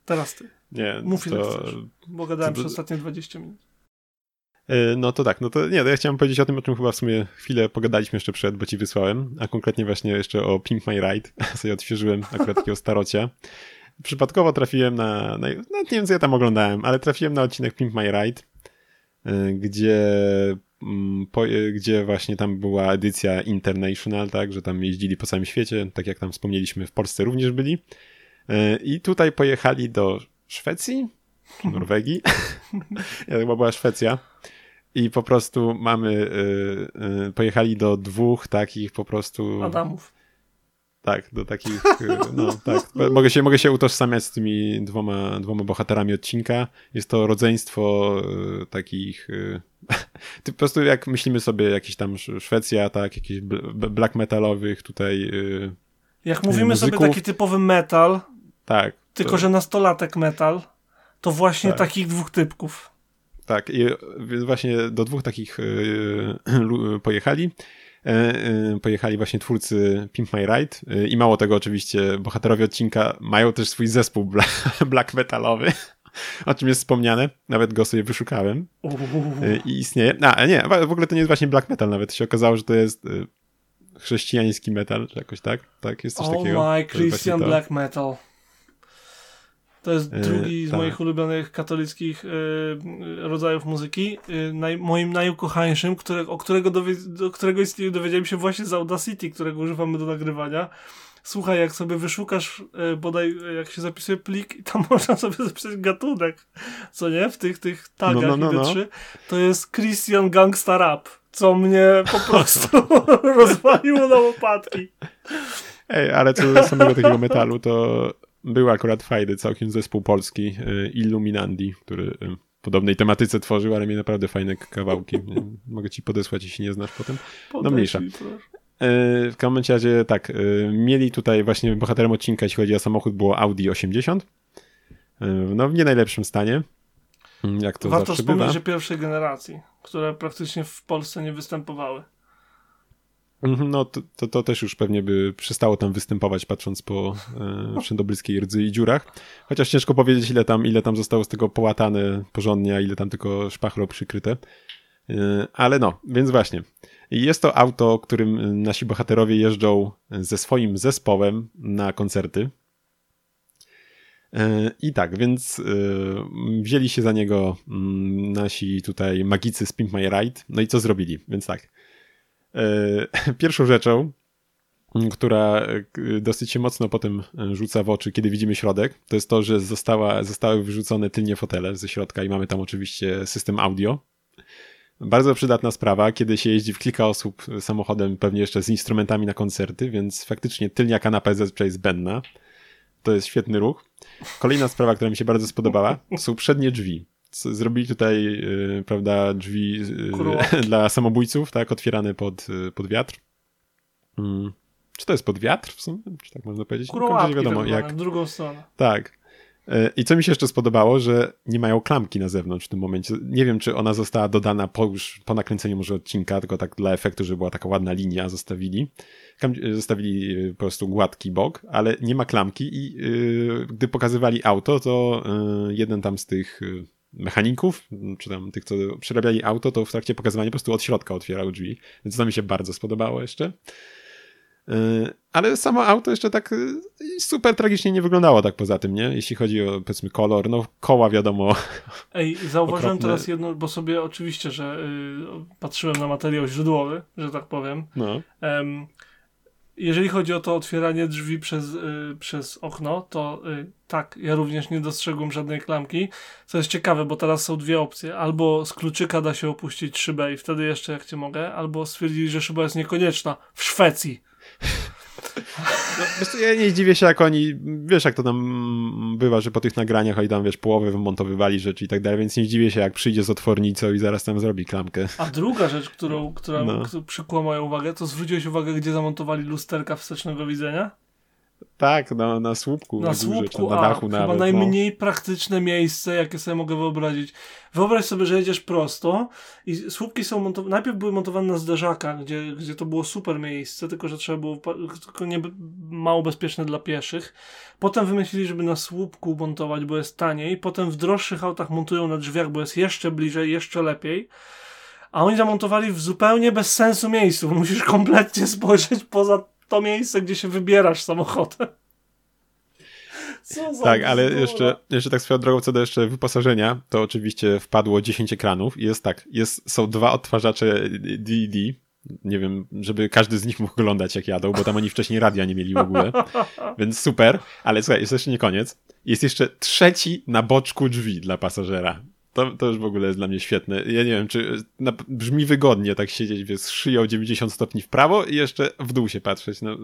Teraz ty. Nie, Mów ile to... chcesz, bo gadałem to... przez ostatnie 20 minut. E, no to tak, no to nie, to ja chciałem powiedzieć o tym, o czym chyba w sumie chwilę pogadaliśmy jeszcze przed, bo ci wysłałem, a konkretnie właśnie jeszcze o Pink My Ride, sobie odświeżyłem akurat takiego starocia. Przypadkowo trafiłem na, na, no nie wiem co ja tam oglądałem, ale trafiłem na odcinek Pink My Ride, e, gdzie, mm, po, e, gdzie właśnie tam była edycja International, tak, że tam jeździli po całym świecie, tak jak tam wspomnieliśmy, w Polsce również byli. I tutaj pojechali do Szwecji, Norwegii. ja chyba była Szwecja. I po prostu mamy, y, y, pojechali do dwóch takich po prostu... Adamów. Tak, do takich, y, no tak. Mogę się, mogę się utożsamiać z tymi dwoma, dwoma bohaterami odcinka. Jest to rodzeństwo y, takich, y, po prostu jak myślimy sobie jakieś tam Szwecja, tak, jakichś black metalowych tutaj Jak mówimy muzyków. sobie taki typowy metal, tak. Tylko, to... że nastolatek metal, to właśnie tak. takich dwóch typków. Tak, i właśnie do dwóch takich yy, pojechali. Yy, pojechali właśnie twórcy Pimp My Ride i mało tego oczywiście bohaterowie odcinka mają też swój zespół bla black metalowy, o czym jest wspomniane, nawet go sobie wyszukałem i istnieje. A, nie, w ogóle to nie jest właśnie black metal nawet, się okazało, że to jest chrześcijański metal, czy jakoś tak? Tak, jest coś oh takiego. Oh my, Christian Black Metal. To jest e, drugi z tak. moich ulubionych katolickich y, rodzajów muzyki. Y, naj, moim najukochańszym, które, o którego, do którego istnieniu dowiedziałem się właśnie z Audacity, którego używamy do nagrywania. Słuchaj, jak sobie wyszukasz bodaj, jak się zapisuje plik i tam można sobie zapisać gatunek, co nie? W tych, tych tagach no, no, no, no. to jest Christian Gangsta Rap, co mnie po prostu rozwaliło na łopatki. Ej, ale co do samego takiego metalu, to był akurat fajny całkiem zespół polski y, Illuminandi, który y, podobnej tematyce tworzył, ale miał naprawdę fajne kawałki. Mogę ci podesłać, jeśli nie znasz potem. No mniejsza. Y, w każdym razie tak, mieli tutaj właśnie bohaterem odcinka, jeśli chodzi o samochód, było Audi 80. No w nie najlepszym stanie. Jak to Warto zawsze wspomnieć, bywa. że pierwszej generacji, które praktycznie w Polsce nie występowały. Mhm, no to, to, to, też już pewnie by przestało tam występować, patrząc po e, wszędobylskiej rdzy i dziurach. Chociaż ciężko powiedzieć, ile tam, ile tam zostało z tego połatane porządnie, a ile tam tylko szpachro przykryte. E, ale no, więc właśnie. Jest to auto, którym nasi bohaterowie jeżdżą ze swoim zespołem na koncerty. E, I tak, więc e, wzięli się za niego mm, nasi tutaj magicy z Pimp My Ride. No i co zrobili? Więc tak. E, pierwszą rzeczą, która e, dosyć się mocno potem e, rzuca w oczy, kiedy widzimy środek, to jest to, że została, zostały wyrzucone tylnie fotele ze środka i mamy tam oczywiście system audio. Bardzo przydatna sprawa, kiedy się jeździ w kilka osób samochodem, pewnie jeszcze z instrumentami na koncerty, więc faktycznie tylnia kanapa jest zbędna. To jest świetny ruch. Kolejna sprawa, która mi się bardzo spodobała, są przednie drzwi. Zrobili tutaj, yy, prawda, drzwi yy, dla samobójców, tak, otwierane pod, yy, pod wiatr. Mm. Czy to jest pod wiatr w sumie? Czy tak można powiedzieć? Kurołapki nie wiadomo, jak. w drugą stronę. Tak. E, I co mi się jeszcze spodobało, że nie mają klamki na zewnątrz w tym momencie. Nie wiem, czy ona została dodana po, już, po nakręceniu może odcinka, tylko tak dla efektu, żeby była taka ładna linia, zostawili. Zostawili e, po prostu gładki bok, ale nie ma klamki i yy, gdy pokazywali auto, to yy, jeden tam z tych mechaników, czy tam tych, co przerabiali auto, to w trakcie pokazywania po prostu od środka otwierał drzwi. Więc to mi się bardzo spodobało jeszcze. Y, ale samo auto jeszcze tak y, super tragicznie nie wyglądało tak poza tym, nie? Jeśli chodzi o powiedzmy kolor, no koła wiadomo. Ej, zauważyłem okropne. teraz jedno, bo sobie oczywiście, że y, patrzyłem na materiał źródłowy, że tak powiem. No. Um, jeżeli chodzi o to otwieranie drzwi przez, y, przez okno, to y, tak, ja również nie dostrzegłem żadnej klamki. Co jest ciekawe, bo teraz są dwie opcje. Albo z kluczyka da się opuścić szybę i wtedy jeszcze jak cię mogę, albo stwierdzili, że szyba jest niekonieczna w Szwecji. No, wiesz, ja nie dziwię się, jak oni, wiesz, jak to tam bywa, że po tych nagraniach oni tam, wiesz, połowę wymontowywali rzeczy i tak dalej, więc nie dziwię się, jak przyjdzie z otwornicą i zaraz tam zrobi klamkę. A druga rzecz, którą, która no. przykuła moją uwagę, to zwróciłeś uwagę, gdzie zamontowali lusterka wstecznego widzenia? Tak, na, na słupku. Na, na słupku, na dachu a, nawet. Chyba no. najmniej no. praktyczne miejsce, jakie sobie mogę wyobrazić. Wyobraź sobie, że jedziesz prosto i słupki są montowane, najpierw były montowane na zderzakach, gdzie, gdzie to było super miejsce, tylko że trzeba było, tylko nie, mało bezpieczne dla pieszych. Potem wymyślili, żeby na słupku montować, bo jest taniej. Potem w droższych autach montują na drzwiach, bo jest jeszcze bliżej, jeszcze lepiej. A oni zamontowali w zupełnie bez sensu miejscu. Musisz kompletnie spojrzeć poza to miejsce, gdzie się wybierasz samochodem. tak, ale jeszcze, jeszcze tak swoją drogą co do jeszcze wyposażenia, to oczywiście wpadło 10 ekranów i jest tak, jest, są dwa odtwarzacze DD, nie wiem, żeby każdy z nich mógł oglądać jak jadą, bo tam oni wcześniej radia nie mieli w ogóle, więc super, ale słuchaj, jest jeszcze nie koniec. Jest jeszcze trzeci na boczku drzwi dla pasażera. To, to już w ogóle jest dla mnie świetne. Ja nie wiem, czy na, brzmi wygodnie tak siedzieć z szyją 90 stopni w prawo i jeszcze w dół się patrzeć. No,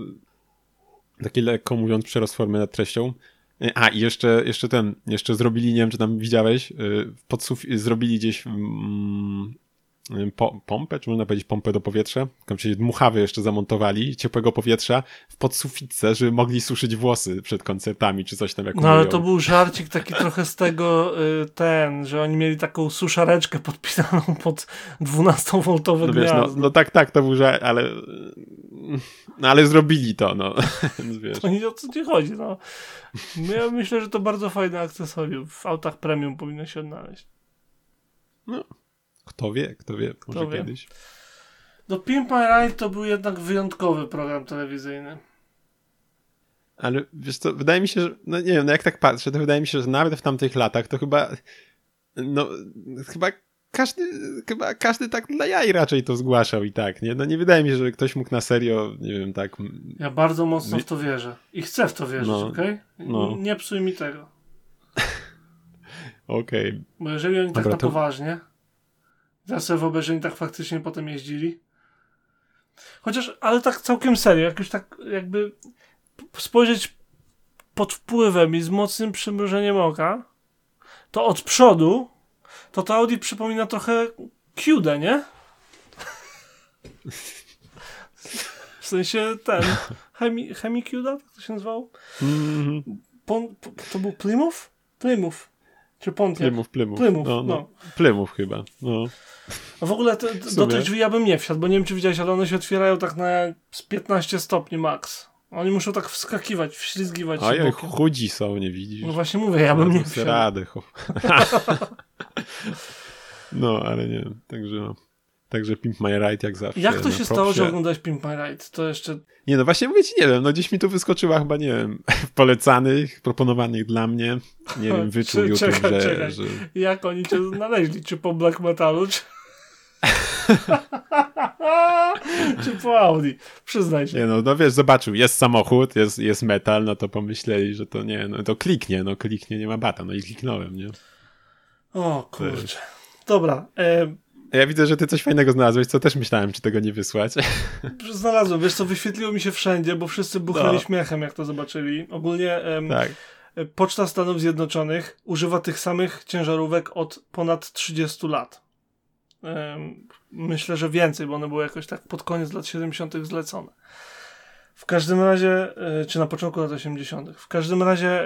lekko mówiąc przerost formy nad treścią. A, i jeszcze, jeszcze ten, jeszcze zrobili, nie wiem, czy tam widziałeś, y, podsuf zrobili gdzieś mm, po, pompę, czy można powiedzieć pompę do powietrza, czyli dmuchawy jeszcze zamontowali, ciepłego powietrza w podsufitce, żeby mogli suszyć włosy przed koncertami, czy coś tam jak No ale to był żarcik taki trochę z tego y, ten, że oni mieli taką suszareczkę podpisaną pod 12-woltowe no, wiesz, no, no, tak, tak, to był żart, ale no ale zrobili to, no. Wiesz. To nie o co ci chodzi, no. Ja myślę, że to bardzo fajne akcesorium. W autach premium powinno się odnaleźć. No, kto wie, kto wie, może kto kiedyś. Wie. No Pimp My Ride to był jednak wyjątkowy program telewizyjny. Ale wiesz co, wydaje mi się, że, no nie wiem, no jak tak patrzę, to wydaje mi się, że nawet w tamtych latach to chyba, no chyba każdy, chyba każdy tak dla jaj raczej to zgłaszał i tak, nie? No nie wydaje mi się, że ktoś mógł na serio, nie wiem, tak... Ja bardzo mocno w to wierzę i chcę w to wierzyć, no, okej? Okay? No. Nie psuj mi tego. okej. Okay. Bo jeżeli oni tak na to... poważnie, ja sobie wyobraź, że oni tak faktycznie potem jeździli. Chociaż, ale tak całkiem serio, jak już tak jakby spojrzeć pod wpływem i z mocnym przymrużeniem oka, to od przodu to to Audi przypomina trochę Q'dę, nie? W sensie ten Hemi, Hemi Q'da, tak to się nazywało? Mm -hmm. Pon, to był Plymouth? Plymouth. Czy Pontiac? Plymouth, Plymouth. Plymouth, no, no. no. Plymouth chyba, no. W ogóle do tych drzwi ja bym nie wsiadł, bo nie wiem czy widziałeś, ale one się otwierają tak na 15 stopni max. Oni muszą tak wskakiwać, wślizgiwać A jak chudzi są, nie widzisz? No właśnie mówię, ja bym nie wsiadł. radę. no, ale nie, także no. Także Pimp My Ride jak zawsze. Jak to się stało, że oglądałeś Pimp My Ride? To jeszcze... Nie, no właśnie mówię ci, nie wiem, no gdzieś mi tu wyskoczyła chyba, nie wiem, polecanych, proponowanych dla mnie. Nie wiem, wyczuł YouTube, czekaj, że, czekaj. że... Jak oni cię znaleźli? Czy po Black Metalu, czy... Czy po Audi? Przyznaj się. Nie no, no wiesz, zobaczył, jest samochód, jest, jest metal, no to pomyśleli, że to nie, no to kliknie, no kliknie, nie ma bata, no i kliknąłem, nie? O kurczę. Dobra. E... Ja widzę, że ty coś fajnego znalazłeś, co też myślałem, czy tego nie wysłać. Znalazłem, wiesz co, wyświetliło mi się wszędzie, bo wszyscy buchali no. śmiechem, jak to zobaczyli. Ogólnie... Em... Tak Poczta Stanów Zjednoczonych używa tych samych ciężarówek od ponad 30 lat. Myślę, że więcej, bo one były jakoś tak pod koniec lat 70. zlecone. W każdym razie, e, czy na początku lat 80., w każdym razie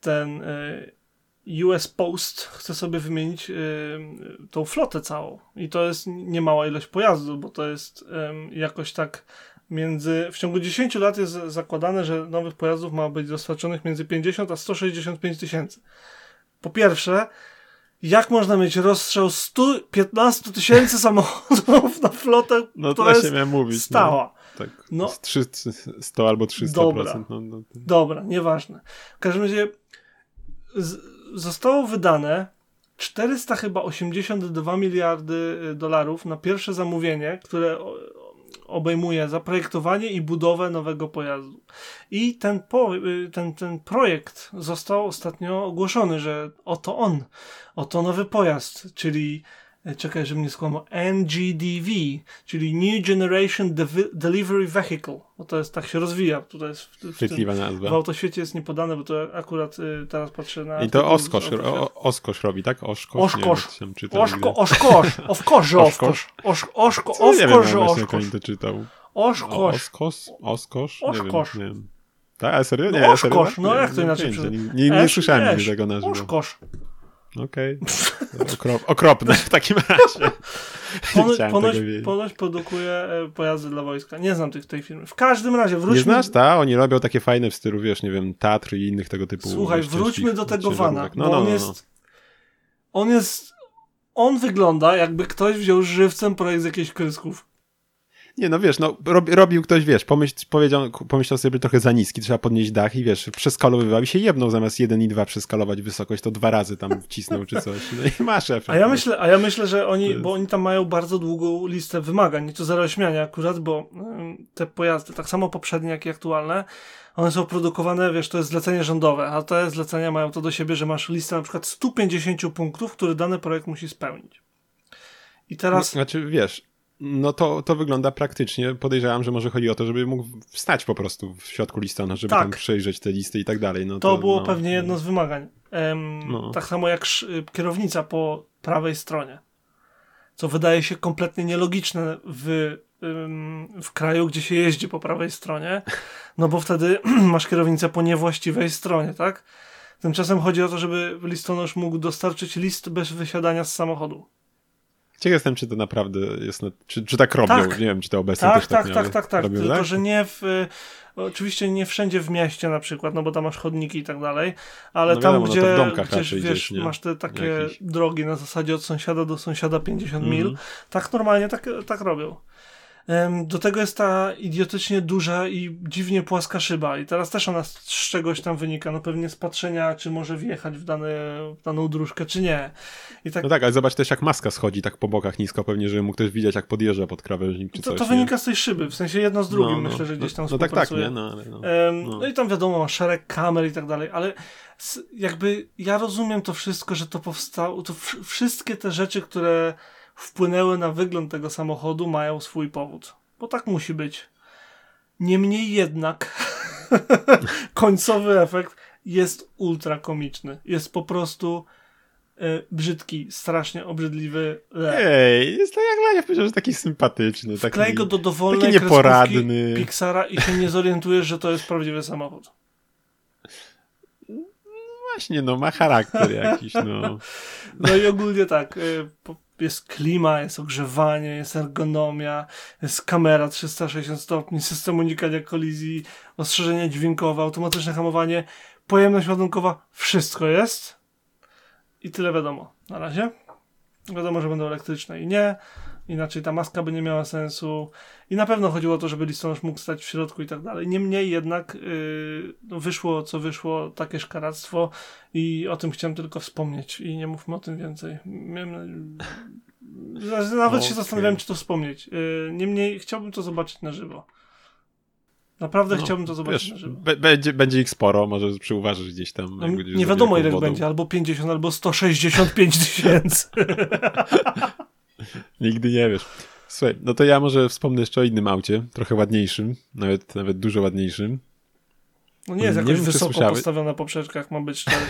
ten e, US Post chce sobie wymienić tą flotę całą. I to jest niemała ilość pojazdów, bo to jest jakoś tak między. W ciągu 10 lat jest zakładane, że nowych pojazdów ma być dostarczonych między 50 a 165 tysięcy. Po pierwsze, jak można mieć rozstrzał 115 tysięcy samochodów na flotę, no to jest miałem mówić, stała. No, tak, no, 300, 100 albo 300%. Dobra, no, no, dobra nieważne. W każdym razie z, zostało wydane 400 chyba 82 miliardy y, dolarów na pierwsze zamówienie, które obejmuje zaprojektowanie i budowę nowego pojazdu. I ten, po, y, ten, ten projekt został ostatnio ogłoszony, że oto on, oto nowy pojazd, czyli czekaj, żeby nie skłamał, NGDV, czyli New Generation De- Delivery Vehicle. Bo to jest, tak się rozwija. Tutaj jest w, w, tym, nazwa. w autoświecie jest niepodane, bo to akurat y, teraz patrzę na... I to Oskosz, o, Oskosz robi, tak? Oszkosz? Oszkosz. Oszko, oszkosz. Oszkosz, oszkosz. Oszko, oszkosz, Nie wiem, jak to czytał. Oszkosz. Oskos, Oskosz? Oszkosz. Nie wiem, nie wiem. Tak, a serio? Nie, no, oszkosz, serio? no jak to inaczej? Nie, nie, nie, nie słyszałem tego na żywo. Oszkosz. Okej. Okay. Okrop, okropne w takim razie. Ponoć, ponoć, ponoć produkuje pojazdy dla wojska. Nie znam tych, tej firmy. W każdym razie wróćmy... Nie znasz, ta? Oni robią takie fajne w stylu, wiesz, nie wiem, Tatr i innych tego typu... Słuchaj, wróćmy do tego Vana, no, no, on no, jest... No. On jest... On wygląda jakby ktoś wziął żywcem projekt z jakiejś krysków. Nie, no wiesz, no rob, robił ktoś, wiesz, pomyśl, powiedział, pomyślał sobie trochę za niski, trzeba podnieść dach i wiesz, przeskalowywał i się jedną zamiast jeden i dwa przeskalować wysokość, to dwa razy tam wcisnął czy coś. No i masz efekt. A ja myślę, a ja myślę, że oni, bo oni tam mają bardzo długą listę wymagań, to zero śmiania akurat, bo te pojazdy, tak samo poprzednie, jak i aktualne, one są produkowane, wiesz, to jest zlecenie rządowe, a te zlecenia mają to do siebie, że masz listę na przykład 150 punktów, które dany projekt musi spełnić. I teraz. Znaczy, wiesz, no to, to wygląda praktycznie. Podejrzewam, że może chodzi o to, żeby mógł wstać po prostu w środku listona, żeby tak. tam przejrzeć te listy i tak dalej. No to, to było no, pewnie jedno z wymagań. Um, no. Tak samo jak kierownica po prawej stronie. Co wydaje się kompletnie nielogiczne w, w kraju, gdzie się jeździ po prawej stronie, no bo wtedy masz kierownicę po niewłaściwej stronie, tak? Tymczasem chodzi o to, żeby listonosz mógł dostarczyć list bez wysiadania z samochodu. Ciekaw jestem, czy to naprawdę jest, na, czy, czy tak robią, tak. nie wiem, czy to obecnie tak, też tak Tak, tak, tak, tak, robią, tylko, tak? że nie w, y, oczywiście nie wszędzie w mieście na przykład, no bo tam masz chodniki i tak dalej, ale no tam, wiadomo, gdzie, no gdzie wiesz, gdzieś, masz te takie Jakiś. drogi na zasadzie od sąsiada do sąsiada 50 mm. mil, tak normalnie tak, tak robią. Do tego jest ta idiotycznie duża i dziwnie płaska szyba. I teraz też ona z czegoś tam wynika. No pewnie z patrzenia, czy może wjechać w, dane, w daną dróżkę, czy nie. I tak... No tak, ale zobacz też jak maska schodzi tak po bokach nisko, pewnie, żeby mógł ktoś widzieć, jak podjeżdża pod krawężnik czy to, coś. To wynika z tej szyby, w sensie jedno z drugim, no, no. myślę, że gdzieś tam no, no tak, tak, nie? No, no, no. no i tam wiadomo, ma szereg kamer i tak dalej, ale jakby ja rozumiem to wszystko, że to powstało, to wszystkie te rzeczy, które wpłynęły na wygląd tego samochodu, mają swój powód bo tak musi być. Niemniej jednak końcowy efekt jest ultra komiczny. Jest po prostu y, brzydki, strasznie obrzydliwy. Ej, jest tak jak dla mnie powiedział, że taki sympatyczny. Taki, Wklej go do dowolnej taki nieporadny. Pixara i się nie zorientujesz, że to jest prawdziwy samochód. Właśnie, no ma charakter jakiś, no. No i ogólnie tak, y, po, jest klima, jest ogrzewanie, jest ergonomia, jest kamera 360 stopni, system unikania kolizji, ostrzeżenia dźwiękowe, automatyczne hamowanie, pojemność ładunkowa, wszystko jest. I tyle wiadomo na razie. Wiadomo, że będą elektryczne i nie. Inaczej ta maska by nie miała sensu. I na pewno chodziło o to, żeby listonosz mógł stać w środku i tak dalej. Niemniej jednak yy, wyszło co wyszło, takie szkaractwo i o tym chciałem tylko wspomnieć i nie mówmy o tym więcej. Miałem, nawet okay. się zastanawiałem, czy to wspomnieć. Yy, niemniej chciałbym to zobaczyć na żywo. Naprawdę no, chciałbym to zobaczyć wiesz, na żywo. Będzie, będzie ich sporo, może przyuważysz gdzieś tam. No, nie wiadomo ile będzie, albo 50, albo 165 tysięcy. Nigdy nie wiesz. Słuchaj, no to ja może wspomnę jeszcze o innym aucie, trochę ładniejszym, nawet, nawet dużo ładniejszym. No nie jest jakoś nie wiem, wysoko postawiona poprzeczka, jak ma być 4.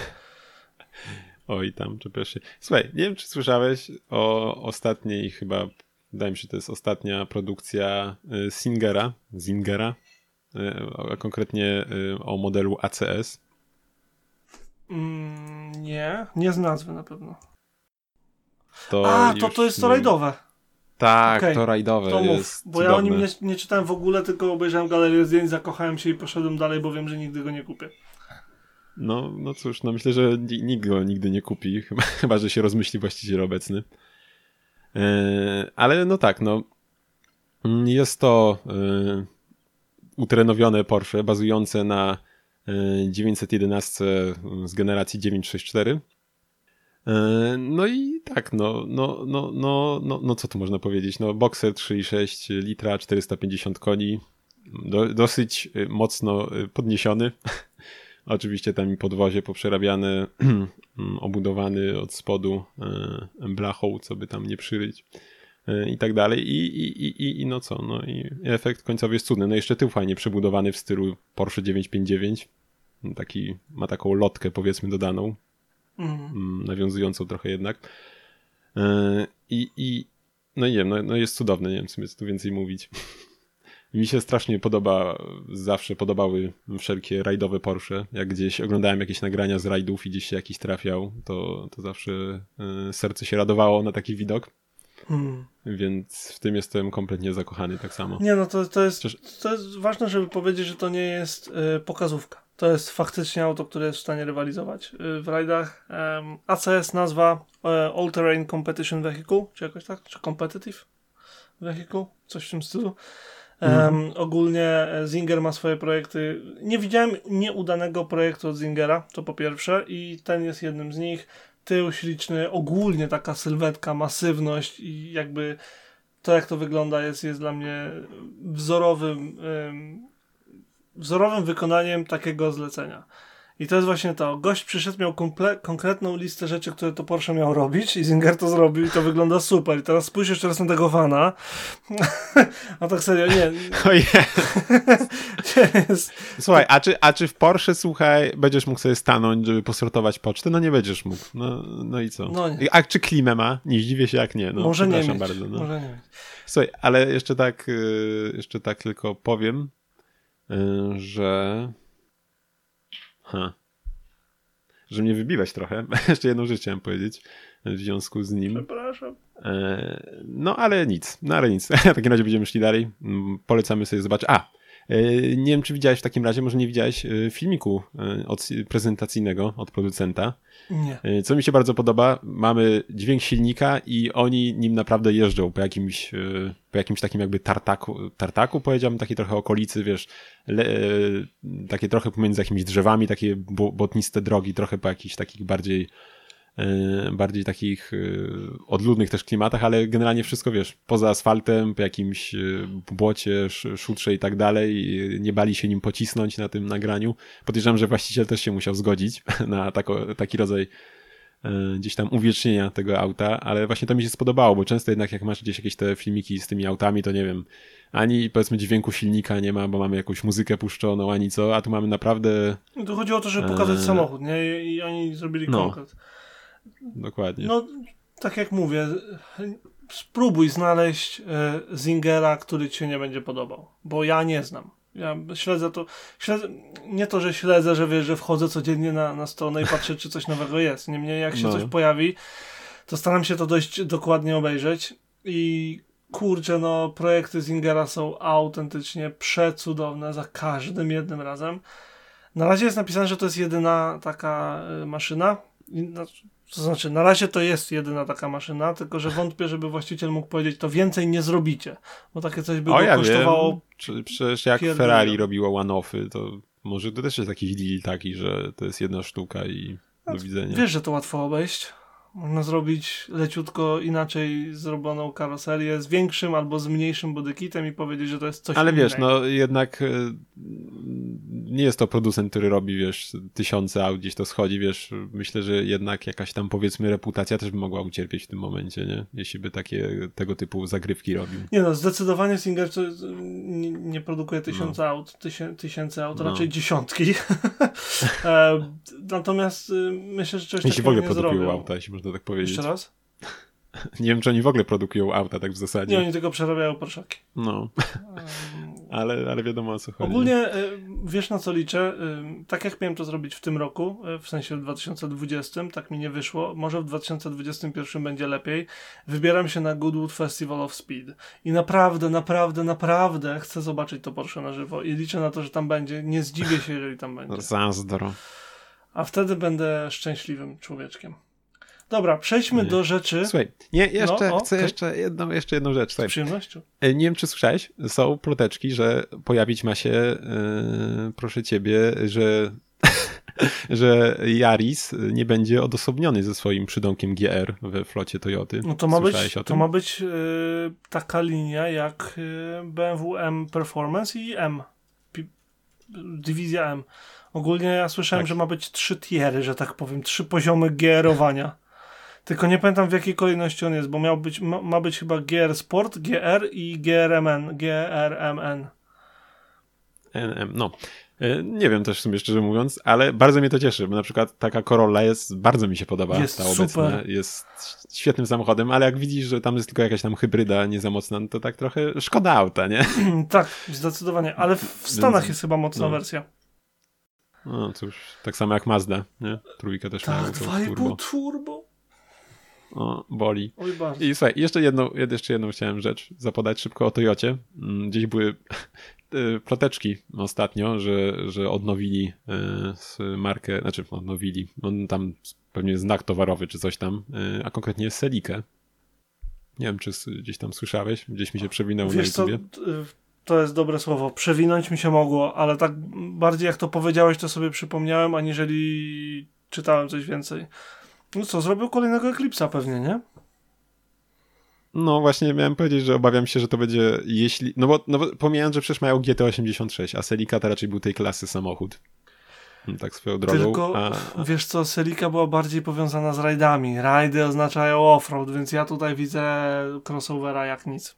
Oj, tam czepiasz się. Słuchaj, nie wiem, czy słyszałeś o ostatniej chyba, wydaje mi się, to jest ostatnia produkcja y, Singera, Zingera, y, a konkretnie y, o modelu ACS. Mm, nie, nie z nazwy na pewno. To a, to, to jest to rajdowe. Tak, okay. to rajdowe to jest. Mów, bo ja o nim nie, nie, czytałem w ogóle, tylko obejrzałem galerię zdjęć, zakochałem się i poszedłem dalej, bo wiem, że nigdy go nie kupię. No, no cóż, no myślę, że nikt go nigdy nie kupi, chyba, że się rozmyśli właściciel obecny. E, ale no tak, no jest to e, utrenowione Porsche bazujące na e, 911 z generacji 964 E, no i tak, no, no, no, no, no, no co tu można powiedzieć? No, Boxer 3,6 litra, 450 koni, do, dosyć y, mocno y, podniesiony. Oczywiście tam i podwozie poprzerabiane, obudowany od spodu e, blachą, co by tam nie przyryć e, i tak dalej. I, i, i, i no co, no i efekt końcowy jest cudny. No jeszcze tył fajnie przebudowany w stylu Porsche 959. Taki, ma taką lotkę powiedzmy dodaną. Mhm. nawiązującą trochę jednak. E, I, i no nie wiem, no, no jest cudowny, nie wiem, co tu więcej mówić. Mi się strasznie podoba, zawsze podobały wszelkie rajdowe Porsche. Jak gdzieś oglądałem jakieś nagrania z rajdów i gdzieś się jakiś trafiał, to, to zawsze e, serce się radowało na taki widok. Hmm. Więc w tym jestem kompletnie zakochany tak samo. Nie, no to, to, jest, to jest ważne, żeby powiedzieć, że to nie jest y, pokazówka. To jest faktycznie auto, które jest w stanie rywalizować y, w rajdach. Um, ACS nazwa uh, All Terrain Competition Vehicle, czy jakoś tak? Czy Competitive Vehicle? Coś w tym stylu. Um, ogólnie e, Zinger ma swoje projekty. Nie widziałem nieudanego projektu od Zingera, to po pierwsze, i ten jest jednym z nich. Tył śliczny, ogólnie taka sylwetka, masywność i jakby to, jak to wygląda, jest, jest dla mnie wzorowym. Um, wzorowym wykonaniem takiego zlecenia. I to jest właśnie to. Gość przyszedł, miał konkretną listę rzeczy, które to Porsche miał robić i Zinger to zrobił i to wygląda super. I teraz spójrz jeszcze raz na tego vana. a tak serio, nie. Ojej. Słuchaj, a czy, a czy w Porsche, słuchaj, będziesz mógł sobie stanąć, żeby posortować pocztę? No nie będziesz mógł. No, no i co? No nie. A czy klimę ma? Nie zdziwię się, jak nie. No, Może nie mieć. bardzo. No. Może nie mieć. Słuchaj, ale jeszcze tak, y, jeszcze tak tylko powiem, że. Ha. Że mnie wybiłeś trochę. Jeszcze jedną rzecz chciałem powiedzieć w związku z nim. Przepraszam. E, no ale nic, no ale nic. W takim razie będziemy szli dalej. Polecamy sobie zobaczyć. A, nie wiem, czy widziałeś w takim razie, może nie widziałeś e, filmiku e, od, prezentacyjnego od producenta. Nie. Co mi się bardzo podoba, mamy dźwięk silnika i oni nim naprawdę jeżdżą po jakimś, po jakimś takim jakby tartaku, tartaku powiedziałbym, takiej trochę okolicy, wiesz, le, takie trochę pomiędzy jakimiś drzewami, takie błotniste drogi, trochę po jakichś takich bardziej E, bardziej takich e, odludnych też klimatach, ale generalnie wszystko, wiesz, poza asfaltem, po jakimś e, błocie, szutrze i tak dalej, nie bali się nim pocisnąć na tym nagraniu. Podejrzewam, że właściciel też się musiał zgodzić na tako, taki rodzaj gdzieś tam uwiecznienia tego auta, ale właśnie to mi się spodobało, bo często jednak jak masz gdzieś jakieś te filmiki z tymi autami, to nie wiem, ani powiedzmy dźwięku silnika nie ma, bo mamy jakąś muzykę puszczoną, ani co, a tu mamy naprawdę... No to chodzi o to, żeby pokazać e... samochód, nie? I oni zrobili no. konkret. Dokładnie. No, tak jak mówię, spróbuj znaleźć e, Zingera, który ci się nie będzie podobał, bo ja nie znam. Ja śledzę to, śledzę, nie to, że śledzę, że wiesz, że wchodzę codziennie na, na stronę i patrzę, czy coś nowego jest. Niemniej, jak się no. coś pojawi, to staram się to dość dokładnie obejrzeć i kurczę, no, projekty Zingera są autentycznie przecudowne za każdym jednym razem. Na razie jest napisane, że to jest jedyna taka e, maszyna. To znaczy, na razie to jest jedyna taka maszyna, tylko że wątpię, żeby właściciel mógł powiedzieć, to więcej nie zrobicie, bo takie coś by o, ja kosztowało. Wiem. Przecież jak Ferrari robiło one-offy, to może to też jest jakiś deal taki, że to jest jedna sztuka i do widzenia. Wiesz, że to łatwo obejść. Można zrobić leciutko inaczej zrobioną karoserię z większym albo z mniejszym bodykitem i powiedzieć, że to jest coś Ale innego. wiesz, no jednak e, nie jest to producent, który robi, wiesz, tysiące aut, gdzieś to schodzi, wiesz, myślę, że jednak jakaś tam, powiedzmy, reputacja też by mogła ucierpieć w tym momencie, nie? Jeśli by takie, tego typu zagrywki robił. Nie no, zdecydowanie Singer nie, nie produkuje tysiące no. aut, tysię, tysięcy aut, no. raczej dziesiątki. e, natomiast y, myślę, że coś Jeśli w ogóle produkują auta, jeśli można tak powiedzieć. Jeszcze raz? Nie wiem, czy oni w ogóle produkują auta tak w zasadzie. Nie, oni tylko przerabiają Porszaki. No. ale, ale wiadomo o co chodzi. Ogólnie y, wiesz na co liczę? Tak jak miałem to zrobić w tym roku, y, w sensie w 2020, tak mi nie wyszło. Może w 2021 będzie lepiej. Wybieram się na Goodwood Festival of Speed. I naprawdę, naprawdę, naprawdę chcę zobaczyć to Porsche na żywo. I liczę na to, że tam będzie. Nie zdziwię się, jeżeli tam będzie. Zazdro. A wtedy będę szczęśliwym człowieczkiem. Dobra, przejdźmy nie. do rzeczy. Słuchaj, nie, jeszcze no, chcę okay. jeszcze, jedną, jeszcze jedną rzecz. Słuchaj. Z przyjemnością. E, nie wiem, czy słyszałeś, są ploteczki, że pojawić ma się, yy, proszę ciebie, że, że Yaris nie będzie odosobniony ze swoim przydomkiem GR we flocie Toyoty. No to ma być, to ma być yy, taka linia jak yy, BMW M Performance i M. P dywizja M. Ogólnie ja słyszałem, tak. że ma być trzy tiery, że tak powiem, trzy poziomy GR-owania. Tylko nie pamiętam w jakiej kolejności on jest, bo miał być, ma, ma być chyba GR Sport, GR i GRMN. GRMN. No. E, nie wiem też w sumie szczerze mówiąc, ale bardzo mnie to cieszy, bo na przykład taka Corolla jest, bardzo mi się podoba, jest ta super. obecna, jest świetnym samochodem, ale jak widzisz, że tam jest tylko jakaś tam hybryda nie za mocna, no to tak trochę szkoda auta, nie? tak, zdecydowanie, ale w Stanach Więc, jest chyba mocna no. wersja. No cóż, tak samo jak Mazda, nie? Trójka też tak, miała turbo. turbo. O, boli. Oj, bardzo. I słuchaj, jeszcze jedną, jeszcze jedną chciałem rzecz zapodać szybko o Toyocie. Mm, gdzieś były e, ploteczki ostatnio, że, że odnowili e, markę, znaczy odnowili, on tam pewnie znak towarowy czy coś tam, e, a konkretnie Selikę. Nie wiem, czy gdzieś tam słyszałeś, gdzieś mi się przewinęło Wiesz na YouTubie. Co, to jest dobre słowo. Przewinąć mi się mogło, ale tak bardziej jak to powiedziałeś, to sobie przypomniałem, aniżeli czytałem coś więcej. No co, zrobił kolejnego Eclipse'a pewnie, nie? No właśnie miałem powiedzieć, że obawiam się, że to będzie jeśli... No bo, no bo pomijając, że przecież mają GT86, a Celica to raczej był tej klasy samochód. No tak swoją drogą. Tylko a... wiesz co, Celica była bardziej powiązana z rajdami. Rajdy oznaczają offroad, więc ja tutaj widzę crossovera jak nic.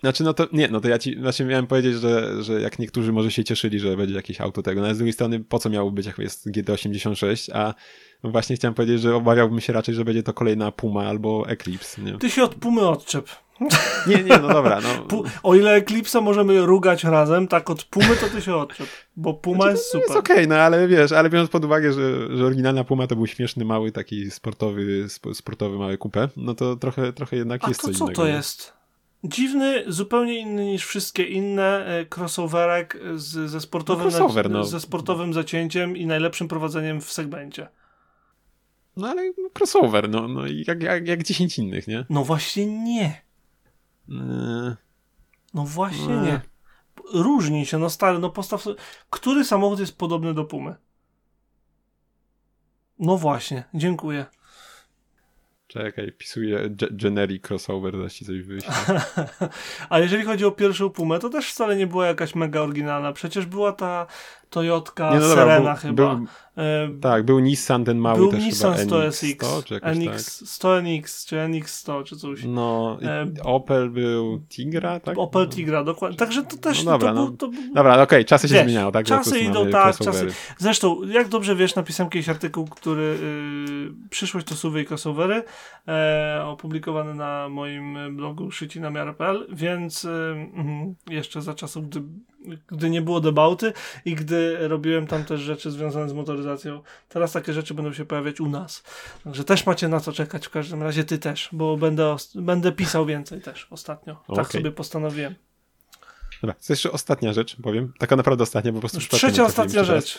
Znaczy, no to nie, no to ja ci właśnie miałem powiedzieć, że, że jak niektórzy może się cieszyli, że będzie jakieś auto tego, no ale z drugiej strony, po co miało być, jak jest GT86, a właśnie chciałem powiedzieć, że obawiałbym się raczej, że będzie to kolejna Puma albo Eclipse. Nie? Ty się od Pumy odczep. Nie, nie, no dobra. No. o ile Eclipse'a możemy rugać razem, tak od Pumy to ty się odczep, bo Puma znaczy, jest super. Jest okej, okay, no ale wiesz, ale biorąc pod uwagę, że, że oryginalna Puma to był śmieszny, mały, taki sportowy, sportowy mały kupę, no to trochę, trochę jednak A jest to co co innego. to jest? Dziwny, zupełnie inny niż wszystkie inne e, crossoverek z, ze, sportowym no crossover, no. ze sportowym zacięciem i najlepszym prowadzeniem w segmencie. No ale no, crossover, no, no jak, jak, jak 10 innych, nie? No właśnie nie. Yy. No właśnie yy. nie. Różni się, no stary, no postaw sobie... Który samochód jest podobny do Pumy? No właśnie, dziękuję. Czekaj, pisuję generic crossover, zaś ci coś wyjść. A jeżeli chodzi o pierwszą Pumę, to też wcale nie była jakaś mega oryginalna. Przecież była ta Toyotka no dobra, Serena był, chyba. Był, e, tak, był Nissan ten mały był też Nissan chyba 100SX, czy NX, tak. 100NX, czy NX100, czy coś. No, e, Opel był Tigra, tak? Opel Tigra, dokładnie. Także to też... No dobra, to, no. był, to był... dobra, okej, okay, czasy się wiesz, zmieniają, tak? Czasy idą, tak, czasy... Zresztą, jak dobrze wiesz, napisałem kiedyś artykuł, który yy, przyszłość to suwy i crossovery, e, opublikowany na moim blogu szycinamiar.pl, więc yy, jeszcze za czasów, gdy gdy nie było debauty i gdy robiłem tam też rzeczy związane z motoryzacją. Teraz takie rzeczy będą się pojawiać u nas. Także też macie na co czekać, w każdym razie ty też, bo będę, będę pisał więcej też ostatnio. Tak okay. sobie postanowiłem. Dobra, to jeszcze ostatnia rzecz, powiem. Taka naprawdę ostatnia, bo po prostu Trzecia ostatnia rzecz.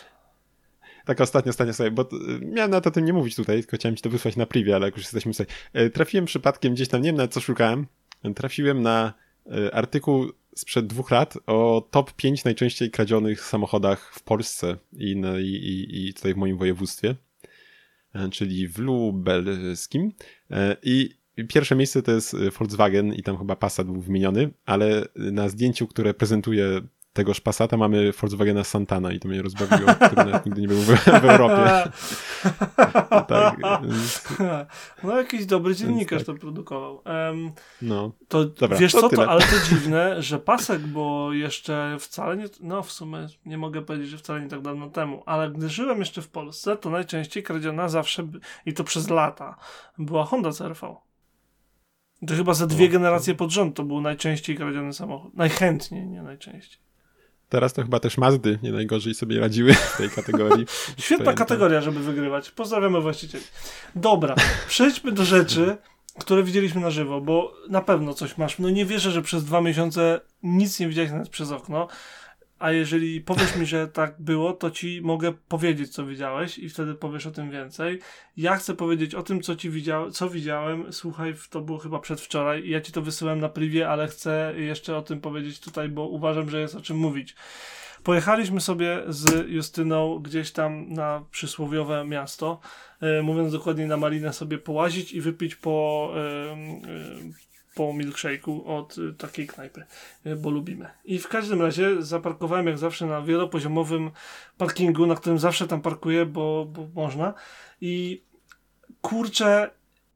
Taka ostatnia, ostatnia sobie, bo miałem na to tym nie mówić tutaj, tylko chciałem ci to wysłać na privie, ale jak już jesteśmy tutaj. E, trafiłem przypadkiem gdzieś tam, nie wiem na co szukałem, trafiłem na e, artykuł sprzed dwóch lat o top 5 najczęściej kradzionych samochodach w Polsce i, i, i tutaj w moim województwie, e, czyli w lubelskim. E, I pierwsze miejsce to jest Volkswagen i tam chyba Passat był wymieniony, ale na zdjęciu, które prezentuje tegoż Passata mamy Volkswagena Santana i to mnie rozbawiło, który nawet nigdy nie był w, w Europie. tak, więc... No jakiś dobry dziennikarz tak. to produkował. Um, no. To Dobra, wiesz to co, to, ale to dziwne, że pasek, bo jeszcze wcale nie, no w sumie nie mogę powiedzieć, że wcale nie tak dawno temu, ale gdy żyłem jeszcze w Polsce, to najczęściej kradziona zawsze, i to przez lata, była Honda CRV. To chyba ze dwie generacje pod rząd to był najczęściej kradziony samochód. Najchętniej, nie najczęściej. Teraz to chyba też Mazdy nie najgorzej sobie radziły w tej kategorii. Świetna kategoria, żeby wygrywać. Pozdrawiamy właścicieli. Dobra, przejdźmy do rzeczy, które widzieliśmy na żywo, bo na pewno coś masz. No nie wierzę, że przez dwa miesiące nic nie widziałeś nawet przez okno a jeżeli powiesz mi, że tak było, to ci mogę powiedzieć, co widziałeś i wtedy powiesz o tym więcej. Ja chcę powiedzieć o tym, co ci widział, co widziałem. Słuchaj, to było chyba przedwczoraj. Ja ci to wysyłam na privie, ale chcę jeszcze o tym powiedzieć tutaj, bo uważam, że jest o czym mówić. Pojechaliśmy sobie z Justyną gdzieś tam na przysłowiowe miasto, e, mówiąc dokładniej na Malinę sobie połazić i wypić po, po milkshake'u od y, takiej knajpy, y, bo lubimy. I w każdym razie zaparkowałem jak zawsze na wielopoziomowym parkingu, na którym zawsze tam parkuję, bo, bo można. I kurczę,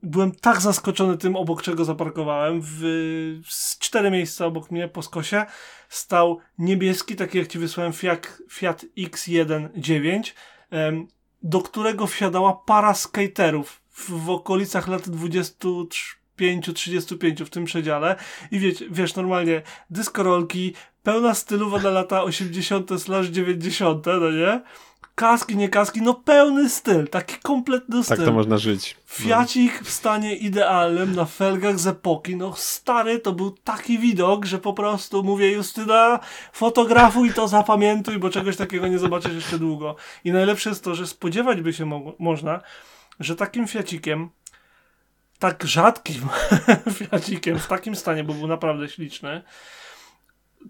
byłem tak zaskoczony tym, obok czego zaparkowałem. W, z cztery miejsca obok mnie po skosie stał niebieski, taki jak ci wysłałem Fiat, Fiat X1.9, do którego wsiadała para skaterów w, w okolicach lat 23 35 w tym przedziale i wiesz, wiesz normalnie dyskorolki, pełna stylowa na lata 80 slash 90, no nie? Kaski, nie kaski, no pełny styl, taki kompletny styl. Tak to można żyć. Fiacik w stanie idealnym, na felgach z epoki, no stary, to był taki widok, że po prostu mówię Justyna, fotografuj to, zapamiętuj, bo czegoś takiego nie zobaczysz jeszcze długo. I najlepsze jest to, że spodziewać by się mo można, że takim fiacikiem tak rzadkim Fiacikiem w takim stanie, bo był naprawdę śliczny,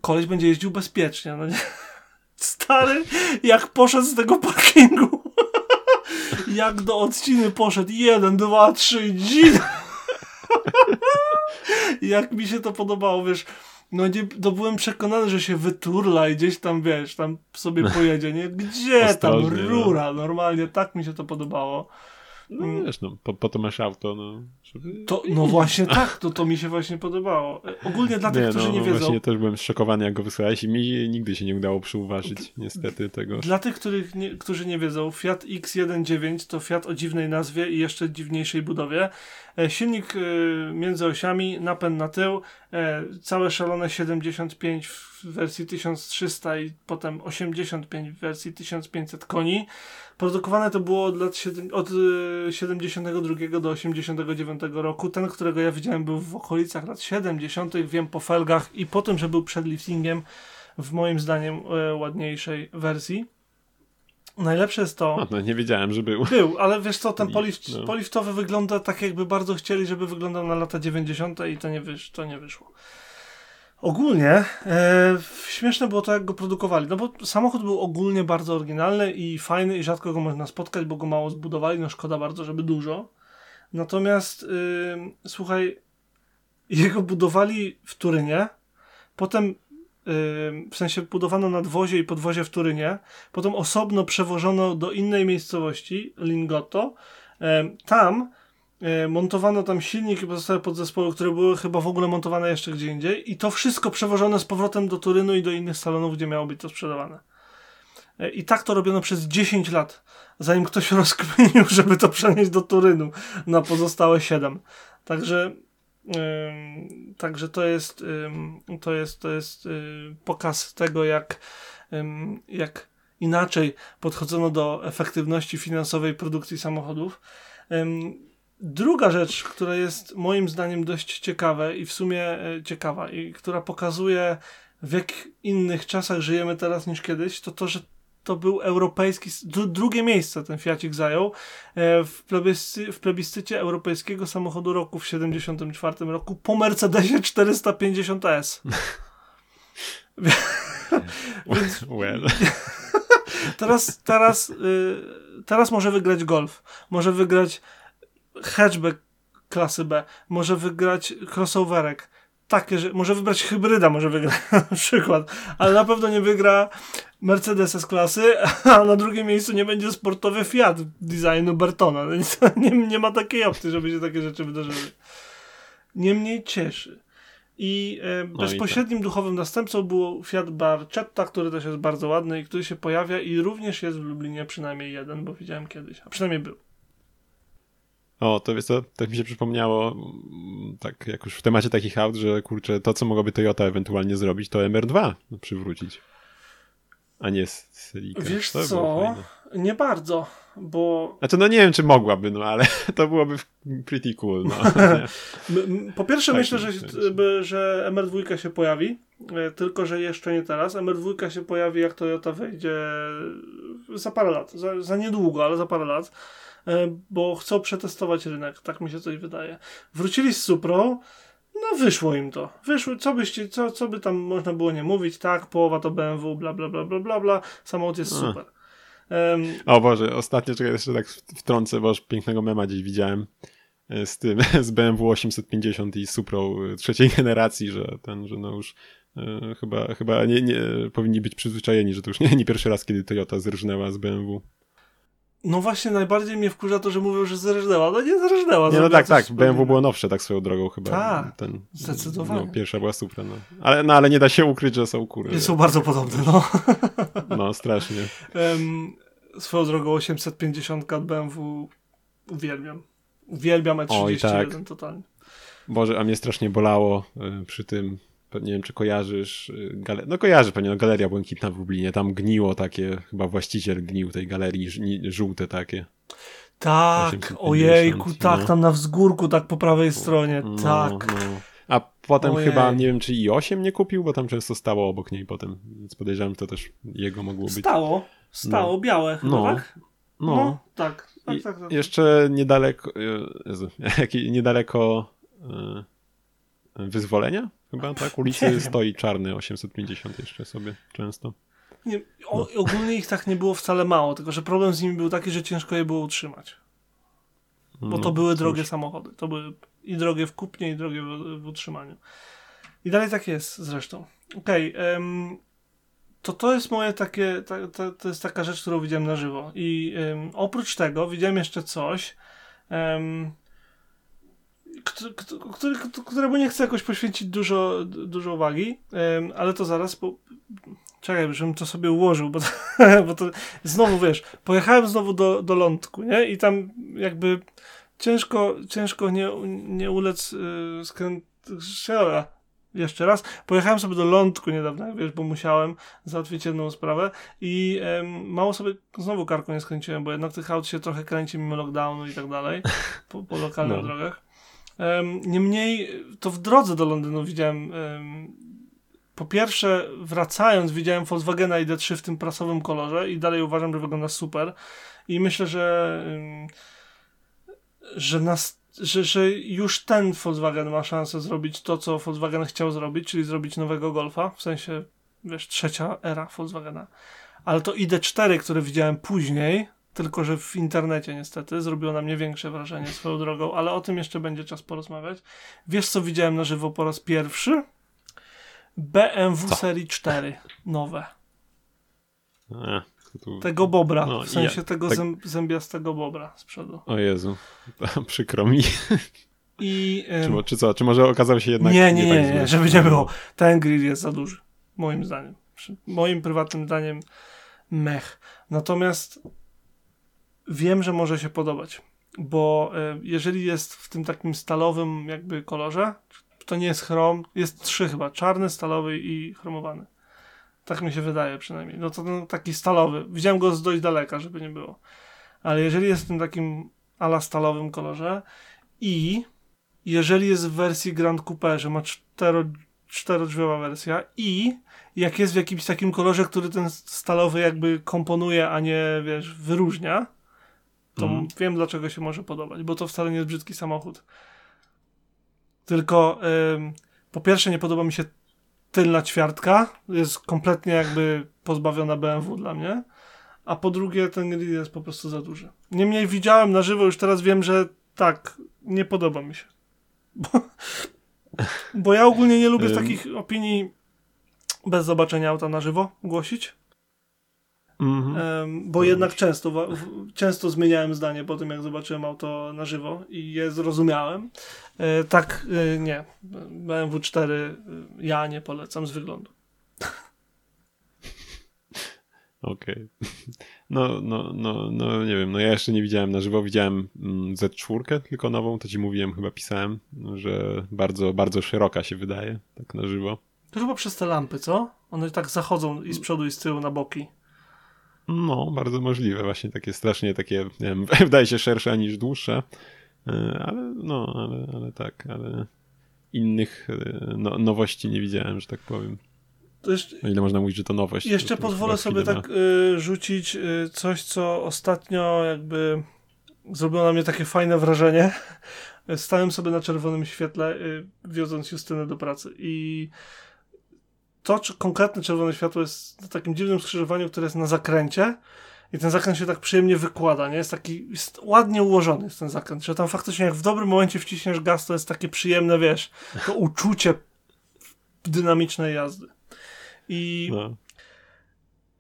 koleś będzie jeździł bezpiecznie. No nie? Stary, jak poszedł z tego parkingu, jak do odciny poszedł, jeden, dwa, trzy, dzin. jak mi się to podobało, wiesz, no nie, to byłem przekonany, że się wyturla i gdzieś tam, wiesz, tam sobie pojedzie, nie? Gdzie tam no. rura? Normalnie tak mi się to podobało. No mm. wiesz, no, po, po to masz auto, no. Żeby... To, no właśnie tak, to, to mi się właśnie podobało. Ogólnie dla tych, nie, którzy no, nie wiedzą... Właśnie też byłem szokowany, jak go wysłałeś i mi nigdy się nie udało przyuważyć, niestety, tego. Dla tych, których nie, którzy nie wiedzą, Fiat X19 to Fiat o dziwnej nazwie i jeszcze dziwniejszej budowie. E, silnik e, między osiami, napęd na tył, e, całe szalone 75 w wersji 1300 i potem 85 w wersji 1500 koni. Produkowane to było od lat od 72 do 89 roku. Ten, którego ja widziałem, był w okolicach lat 70., wiem po felgach i po tym, że był przed liftingiem w moim zdaniem ładniejszej wersji. Najlepsze jest to. No, no, nie wiedziałem, że był. Był, ale wiesz co, ten polift, no. poliftowy wygląda tak, jakby bardzo chcieli, żeby wyglądał na lata 90. i to nie, wysz, to nie wyszło. Ogólnie e, śmieszne było to, jak go produkowali. No bo samochód był ogólnie bardzo oryginalny i fajny, i rzadko go można spotkać, bo go mało zbudowali. No szkoda bardzo, żeby dużo. Natomiast y, słuchaj, jego budowali w Turynie, potem w sensie budowano nadwozie i podwozie w Turynie, potem osobno przewożono do innej miejscowości, Lingotto. Tam montowano tam silnik i pozostałe podzespoły, które były chyba w ogóle montowane jeszcze gdzie indziej i to wszystko przewożone z powrotem do Turynu i do innych salonów, gdzie miało być to sprzedawane. E, I tak to robiono przez 10 lat, zanim ktoś rozkminił, żeby to przenieść do Turynu na pozostałe 7. Także Także to jest, to jest, to jest y, pokaz tego, jak, jak inaczej podchodzono do efektywności finansowej produkcji samochodów. Druga rzecz, która jest moim zdaniem dość ciekawa i w sumie e, ciekawa i która pokazuje w jak innych czasach żyjemy teraz niż kiedyś, to to, że to był europejski, drugie miejsce ten Fiacik zajął e, w, plebiscy, w plebiscycie europejskiego samochodu roku w 74 roku po Mercedesie 450S. Więc, well. teraz, teraz, y, teraz może wygrać Golf, może wygrać hatchback klasy B, może wygrać crossoverek, takie, że może wybrać hybryda, może wygra na przykład, ale na pewno nie wygra Mercedes S-klasy, a na drugim miejscu nie będzie sportowy Fiat designu Bertona. Nie, nie ma takiej opcji, żeby się takie rzeczy wydarzyły. Niemniej cieszy. I e, no bezpośrednim i tak. duchowym następcą był Fiat Barchetta, który też jest bardzo ładny i który się pojawia i również jest w Lublinie przynajmniej jeden, bo widziałem kiedyś, a przynajmniej był. O, to wiesz co, tak mi się przypomniało, mm, tak jak już w temacie takich aut, że kurczę, to co mogłaby Toyota ewentualnie zrobić, to MR2 przywrócić, a nie Celica. Wiesz to co, nie bardzo, bo... Znaczy no nie wiem, czy mogłaby, no ale to byłoby pretty cool, no. po pierwsze tak, myślę, że, że MR2 się pojawi, e, tylko że jeszcze nie teraz. MR2 się pojawi jak Toyota wejdzie za parę lat, za, za niedługo, ale za parę lat. E, bo chcą przetestować rynek, tak mi się coś wydaje. Wrócili z Supro, no wyszło im to. Wyszło, co byście, co, co by tam można było nie mówić, tak, połowa to BMW, bla bla bla bla bla bla, samochód jest super. Um, o Boże, ostatnio, czekaj, jeszcze tak wtrącę, bo już pięknego mema gdzieś widziałem e, z tym, z BMW 850 i Supro e, trzeciej generacji, że ten, że no już e, chyba, chyba nie, nie, powinni być przyzwyczajeni, że to już nie, nie pierwszy raz, kiedy Toyota zrżnęła z BMW. No właśnie, najbardziej mnie wkurza to, że mówią, że zrżnęła. No nie zrżnęła. Nie, no tak, tak. BMW było nowsze tak swoją drogą chyba. Tak, ten, zdecydowanie. No, pierwsza była super, no. Ale, no. ale nie da się ukryć, że są kury. Są bardzo podobne, no. No, strasznie. Um, swoją drogą 850 BMW uwielbiam. Uwielbiam E31 Oj, tak. totalnie. Boże, a mnie strasznie bolało y, przy tym nie wiem, czy kojarzysz, y, gale... no kojarzy pewnie, no, Galeria Błękitna w Lublinie, tam gniło takie, chyba właściciel gnił tej galerii, żółte takie. Tak, ojejku, tak, no. tam na wzgórku, tak po prawej stronie, no, tak. No. A potem Ojej. chyba, nie wiem, czy i 8 nie kupił, bo tam często stało obok niej potem, więc podejrzewam, że to też jego mogło być. Stało, stało, no. białe chyba, no. tak? No. no tak. Tak, tak, tak. Jeszcze niedaleko, Jezu, niedaleko e, wyzwolenia chyba, tak? Ulicy stoi czarny 850 jeszcze sobie często. Nie, o, no. Ogólnie ich tak nie było wcale mało, tylko że problem z nimi był taki, że ciężko je było utrzymać. Bo no, to były cóż. drogie samochody. To były i drogie w kupnie, i drogie w, w utrzymaniu. I dalej tak jest zresztą. Okej, okay, um, to to jest moje takie, ta, ta, to jest taka rzecz, którą widziałem na żywo. I um, oprócz tego widziałem jeszcze coś, um, który, któremu nie chcę jakoś poświęcić dużo, dużo uwagi, ale to zaraz, bo czekaj, żebym to sobie ułożył, bo to, bo to znowu, wiesz, pojechałem znowu do, do Lądku, nie? I tam jakby ciężko, ciężko nie, nie ulec yy. Jeszcze raz. Pojechałem sobie do Lądku niedawno, wiesz, bo musiałem załatwić jedną sprawę i mało sobie znowu karką nie skręciłem, bo jednak tych aut się trochę kręci mimo lockdownu i tak dalej po, po lokalnych no. drogach. Niemniej to w drodze do Londynu widziałem po pierwsze, wracając, widziałem Volkswagena ID3 w tym prasowym kolorze i dalej uważam, że wygląda super. I myślę, że, że, nas, że, że już ten Volkswagen ma szansę zrobić to, co Volkswagen chciał zrobić, czyli zrobić nowego Golfa, w sensie, wiesz, trzecia era Volkswagena. Ale to ID4, które widziałem później, tylko że w internecie niestety zrobiło na mnie większe wrażenie swoją drogą, ale o tym jeszcze będzie czas porozmawiać. Wiesz, co widziałem na żywo po raz pierwszy? BMW co? serii 4 nowe. Tu... Tego bobra, no, w sensie ja, tego tak... zębiastego bobra z przodu. O Jezu, przykro mi. I, ym... czy, czy co, czy może okazał się jednak... Nie, nie, nie, nie, nie żeby nie było. Ten grill jest za duży, moim zdaniem. Moim prywatnym zdaniem mech. Natomiast wiem, że może się podobać, bo e, jeżeli jest w tym takim stalowym jakby kolorze, to nie jest chrom, jest trzy chyba, czarny, stalowy i chromowany. Tak mi się wydaje przynajmniej. No to no, taki stalowy. Widziałem go z dość daleka, żeby nie było. Ale jeżeli jest w tym takim ala stalowym kolorze i jeżeli jest w wersji Grand Coupe, że ma cztero, czterodrzwiowa wersja i jak jest w jakimś takim kolorze, który ten stalowy jakby komponuje, a nie wiesz, wyróżnia, to mm. wiem dlaczego się może podobać, bo to wcale nie jest brzydki samochód. Tylko ym, po pierwsze nie podoba mi się tylna ćwiartka, jest kompletnie jakby pozbawiona BMW dla mnie, a po drugie ten grill jest po prostu za duży. Niemniej widziałem na żywo, już teraz wiem, że tak, nie podoba mi się. Bo, Bo ja ogólnie nie lubię takich opinii bez zobaczenia auta na żywo głosić. Mm -hmm. bo jednak często, często zmieniałem zdanie po tym, jak zobaczyłem auto na żywo i je zrozumiałem. E, tak, e, nie. BMW 4 ja nie polecam z wyglądu. Okej. Okay. No, no, no, no, nie wiem, no ja jeszcze nie widziałem na żywo, widziałem mm, Z4, tylko nową, to ci mówiłem, chyba pisałem, że bardzo, bardzo szeroka się wydaje, tak na żywo. To chyba przez te lampy, co? One tak zachodzą i z przodu i z tyłu na boki. No, bardzo możliwe, właśnie takie strasznie takie, wiem, wydaje się szersze niż dłuższe, e, ale no, ale, ale tak, ale innych e, no, nowości nie widziałem, że tak powiem. Jeszcze, o ile można mówić, że to nowość. Jeszcze to, pozwolę sobie tak y, rzucić y, coś, co ostatnio jakby zrobiło na mnie takie fajne wrażenie. Stałem sobie na czerwonym świetle, y, wiodąc Justynę do pracy i to czy konkretne czerwone światło jest na takim dziwnym skrzyżowaniu, które jest na zakręcie i ten zakręt się tak przyjemnie wykłada, nie? Jest taki, jest ładnie ułożony jest ten zakręt, że tam faktycznie jak w dobrym momencie wciśniesz gaz, to jest takie przyjemne, wiesz, to uczucie dynamicznej jazdy. I no.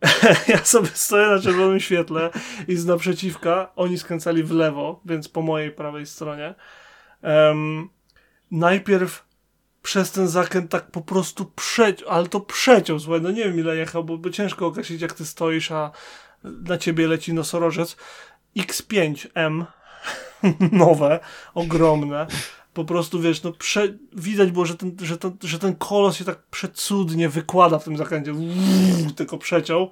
ja sobie stoję na czerwonym świetle i z naprzeciwka oni skręcali w lewo, więc po mojej prawej stronie. Um, najpierw przez ten zakręt tak po prostu przeciął, ale to przeciął, słuchaj, no nie wiem ile jechał, bo, bo ciężko określić jak ty stoisz, a na ciebie leci nosorożec. X5M, nowe, ogromne, po prostu wiesz, no prze, widać było, że ten, że, ten, że ten kolos się tak przecudnie wykłada w tym zakręcie, Uuu, tylko przeciął.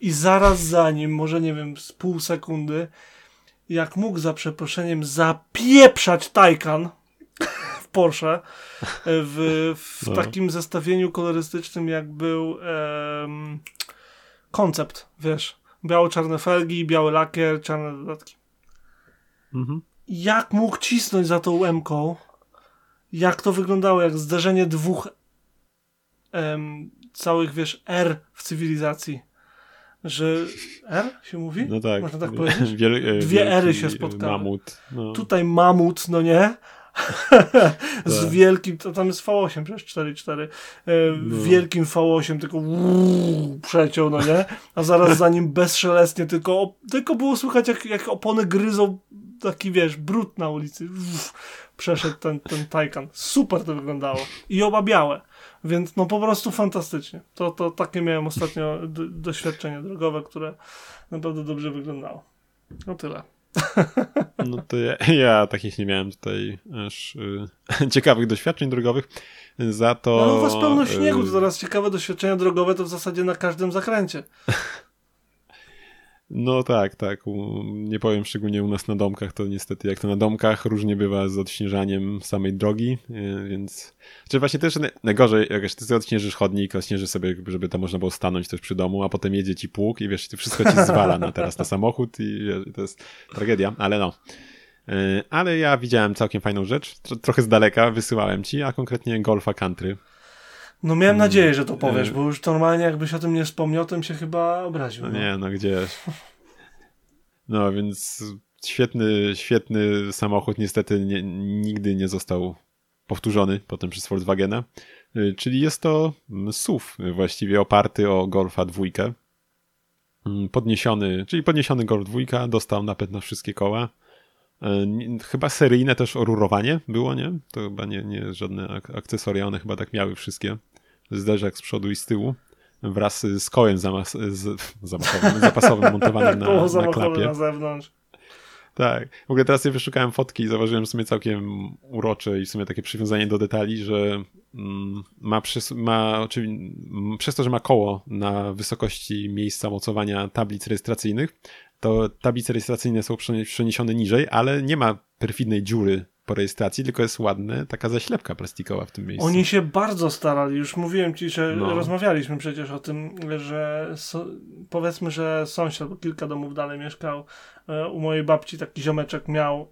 I zaraz za nim, może nie wiem, z pół sekundy, jak mógł za przeproszeniem zapieprzać Taycan w Porsche w, w no. takim zestawieniu kolorystycznym jak był em, koncept, wiesz, biało-czarne felgi, biały lakier, czarne dodatki. Mhm jak mógł cisnąć za tą M-ką, jak to wyglądało, jak zderzenie dwóch em, całych, wiesz, R w cywilizacji. Że R się mówi? No tak. Można tak powiedzieć? Wiel Dwie Ery się spotkały. Mamut. No. Tutaj mamut, no nie? z tak. wielkim, to tam jest V8 przecież 4.4 e, no. wielkim V8 tylko uuu, przeciął, no nie? A zaraz za nim bezszelestnie tylko, tylko było słychać jak, jak opony gryzą taki, wiesz, brud na ulicy. Uff, przeszedł ten, ten Taycan. Super to wyglądało. I oba białe. Więc no po prostu fantastycznie. To, to takie miałem ostatnio doświadczenie drogowe, które naprawdę dobrze wyglądało. No tyle. No to ja, ja takich nie miałem tutaj aż y, ciekawych doświadczeń drogowych. Za to. No u was pełno śniegu, to teraz ciekawe doświadczenia drogowe to w zasadzie na każdym zakręcie. No tak, tak. Nie powiem szczególnie u nas na domkach, to niestety jak to na domkach różnie bywa z odśnieżaniem samej drogi, e, więc... Czy właśnie też najgorzej, jak ty odśnieżysz chodnik, odśnieżysz sobie, żeby tam można było stanąć też przy domu, a potem jedzie ci pług i wiesz, wszystko ci zwala na teraz na samochód i wiesz, to jest tragedia, ale no. E, ale ja widziałem całkiem fajną rzecz, trochę z daleka wysyłałem ci, a konkretnie Golfa Country. No miałem mm. nadzieję, że to powiesz, e. bo już normalnie jakbyś o tym nie wspomniał, to bym się chyba obraził. No, no. nie, no gdzieś. No więc świetny, świetny samochód niestety nie, nigdy nie został powtórzony potem przez Volkswagena. E, czyli jest to SUV właściwie oparty o Golfa dwójkę. Mm, podniesiony, czyli podniesiony Golf dwójka dostał napęd na wszystkie koła. E, chyba seryjne też orurowanie było, nie? To chyba nie, nie żadne akcesoria, one chyba tak miały wszystkie zderzak z przodu i z tyłu wraz z kołem zamas z, zamachowym, zapasowym montowanym na, na klapie. na zewnątrz. Tak. W ogóle teraz sobie wyszukałem fotki i zauważyłem w sumie całkiem urocze i w sumie takie przywiązanie do detali, że mm, ma, przez, ma przez to, że ma koło na wysokości miejsca mocowania tablic rejestracyjnych, to tablice rejestracyjne są przeniesione niżej, ale nie ma perfidnej dziury po rejestracji, tylko jest ładna taka zaślepka plastikowa w tym miejscu. Oni się bardzo starali, już mówiłem ci, że no. rozmawialiśmy przecież o tym, że so, powiedzmy, że sąsiad, bo kilka domów dalej mieszkał, e, u mojej babci taki ziomeczek miał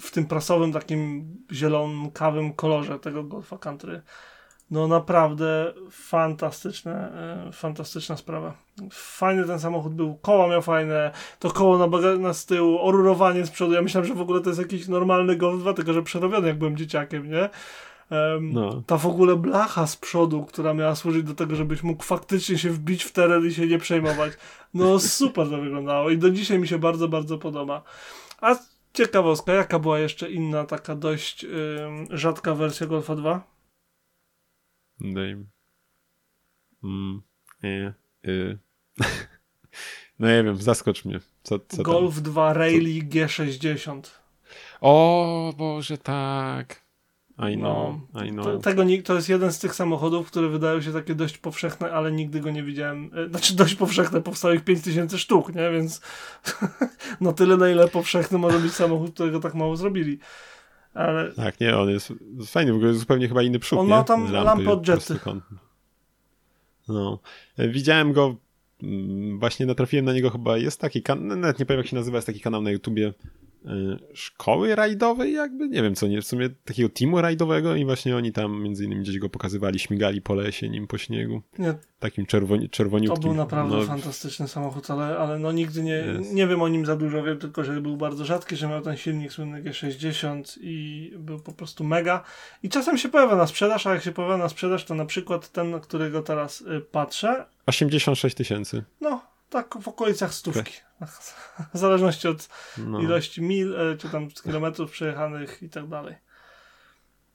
w tym prasowym takim zielonkawym kolorze tego Golfa Country no naprawdę fantastyczne, e, fantastyczna sprawa. Fajny ten samochód był, koła miał fajne, to koło na, na z tyłu, orurowanie z przodu. Ja myślałem, że w ogóle to jest jakiś normalny Golf 2, tylko że przerobiony jak byłem dzieciakiem, nie? Um, no. Ta w ogóle blacha z przodu, która miała służyć do tego, żebyś mógł faktycznie się wbić w teren i się nie przejmować. No super to wyglądało i do dzisiaj mi się bardzo, bardzo podoba. A ciekawostka, jaka była jeszcze inna taka dość rzadka wersja Golfa 2? Daj. Mm, nie. Y. no nie wiem, zaskocz mnie. Co, co Golf tam? 2 Rally G60. O Boże, tak. I know, no, I know. To, tego, to jest jeden z tych samochodów, które wydają się takie dość powszechne, ale nigdy go nie widziałem. E, znaczy dość powszechne, powstało ich 5000 sztuk, nie? Więc no tyle, na ile powszechny może być samochód, którego tak mało zrobili. Ale... Tak, nie, on jest fajny, w ogóle zupełnie chyba inny przód, On nie? ma tam lampy od jety. No. E, widziałem go, mm, właśnie natrafiłem na niego chyba, jest taki kanał, nawet nie powiem jak się nazywa, jest taki kanał na YouTubie, szkoły rajdowej jakby, nie wiem co, nie, w sumie takiego teamu rajdowego i właśnie oni tam między innymi gdzieś go pokazywali, śmigali po lesie nim po śniegu. Nie. Takim czerwoni, czerwoniutkim. To był naprawdę no, fantastyczny samochód, ale, ale no nigdy nie, nie wiem o nim za dużo, wiem tylko, że był bardzo rzadki, że miał ten silnik słynny G60 i był po prostu mega. I czasem się pojawia na sprzedaż, a jak się pojawia na sprzedaż, to na przykład ten, na którego teraz y, patrzę. 86 tysięcy. No, tak w okolicach stówki. W zależności od no. ilości mil, e, czy tam kilometrów przejechanych i tak dalej.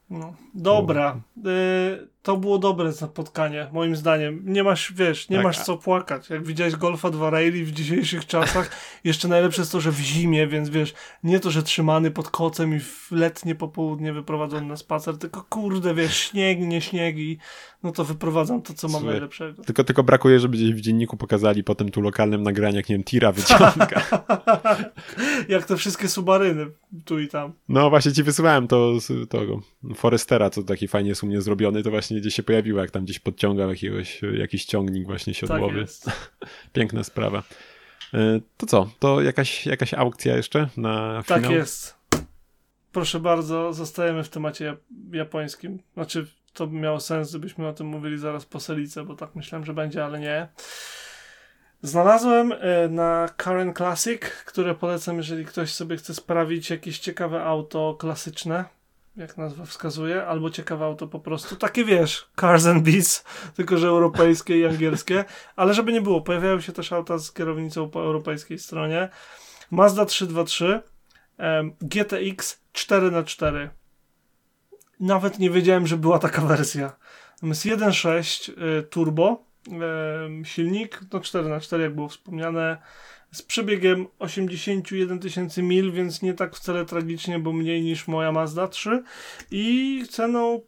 No. Dobra. Y, to było dobre spotkanie, moim zdaniem. Nie masz, wiesz, nie tak. masz co płakać. Jak widziałeś Golfa 2 Rally w dzisiejszych czasach, jeszcze najlepsze jest to, że w zimie, więc wiesz, nie to, że trzymany pod kocem i w letnie popołudnie wyprowadzony na spacer, tylko kurde, wiesz, śnieg, nie śnieg i no to wyprowadzam to, co mam Słuchaj, najlepszego. Tylko, tylko brakuje, żeby gdzieś w dzienniku pokazali potem tu lokalnym nagraniach, jak nie wiem, tira wyciąga. jak te wszystkie subaryny tu i tam. No właśnie ci wysyłałem to z tego Forestera, co taki fajnie jest u mnie zrobiony, to właśnie gdzieś się pojawiło, jak tam gdzieś podciągał jakiegoś, jakiś ciągnik właśnie siodłowy. Tak Piękna sprawa. E, to co? To jakaś, jakaś aukcja jeszcze na finał? Tak jest. Proszę bardzo, zostajemy w temacie japońskim. Znaczy, to by miało sens, gdybyśmy o tym mówili zaraz po Selice, bo tak myślałem, że będzie, ale nie. Znalazłem e, na Karen Classic, które polecam, jeżeli ktoś sobie chce sprawić jakieś ciekawe auto klasyczne, jak nazwa wskazuje, albo ciekawe auto po prostu. Takie wiesz, Cars and Beats, tylko że europejskie i angielskie. Ale żeby nie było, pojawiają się też auta z kierownicą po europejskiej stronie. Mazda 323, GTX 4x4. Nawet nie wiedziałem, że była taka wersja. Jest 1.6 y, turbo, silnik, no 4x4 jak było wspomniane, z przebiegiem 81 tysięcy mil, więc nie tak wcale tragicznie, bo mniej niż moja Mazda 3 i ceną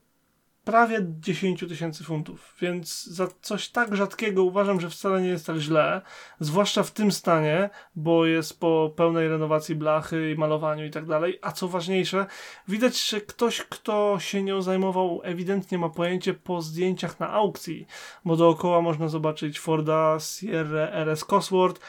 prawie 10 tysięcy funtów, więc za coś tak rzadkiego uważam, że wcale nie jest tak źle, zwłaszcza w tym stanie, bo jest po pełnej renowacji blachy i malowaniu i tak dalej, a co ważniejsze, widać, że ktoś, kto się nią zajmował, ewidentnie ma pojęcie po zdjęciach na aukcji, bo dookoła można zobaczyć Forda Sierra RS Cosworth,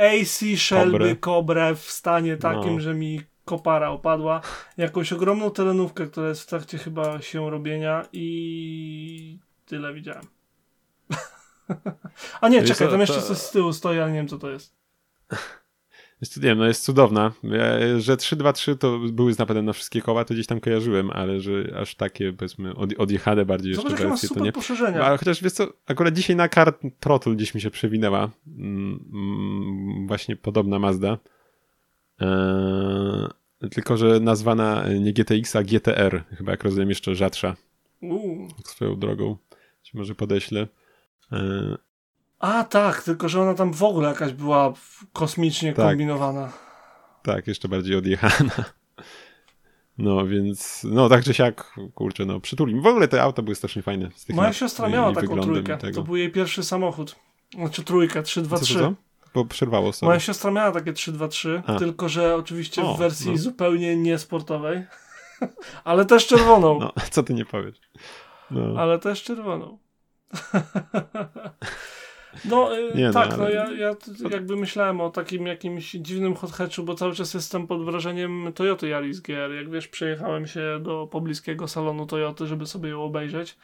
AC Shelby Cobra w stanie takim, no. że mi kopara opadła. Jakąś ogromną terenówkę, która jest w trakcie chyba się robienia i tyle widziałem. A nie, czekaj, tam jeszcze coś z tyłu stoi, ale nie wiem co to jest. Jest, nie wiem, no jest cudowna. Ja, że 3-2-3 to były napędem na wszystkie koła, to gdzieś tam kojarzyłem, ale że aż takie, powiedzmy, od, odjechane bardziej Zobacz, jeszcze wersje, to nie. Poszerzenia. Ale chociaż wiesz co, akurat dzisiaj na kart Trottle gdzieś mi się przewinęła mm, mm, właśnie podobna Mazda. Eee, tylko, że nazwana nie GTX, a GTR. Chyba jak rozumiem jeszcze rzadsza. Uuu. Swoją drogą. Ci może podeślę. Eee, a tak, tylko że ona tam w ogóle jakaś była kosmicznie tak. kombinowana. Tak, jeszcze bardziej odjechana. No więc, no tak czy siak, kurczę, no przytuli. W ogóle te auta były strasznie fajne. Moja siostra miała taką trójkę. To był jej pierwszy samochód. Znaczy trójkę, 3 2 3 co? Bo przerwało sobie. Moja siostra miała takie 3 2 3 tylko że oczywiście o, w wersji no. zupełnie niesportowej. Ale też czerwoną. No, co ty nie powiesz. No. Ale też czerwoną. No y, nie, no, tak, no, no ja, ja jakby myślałem o takim jakimś dziwnym hot hatchu, bo cały czas jestem pod wrażeniem Toyota Yaris GR. Jak wiesz, przejechałem się do pobliskiego salonu Toyoty, żeby sobie ją obejrzeć,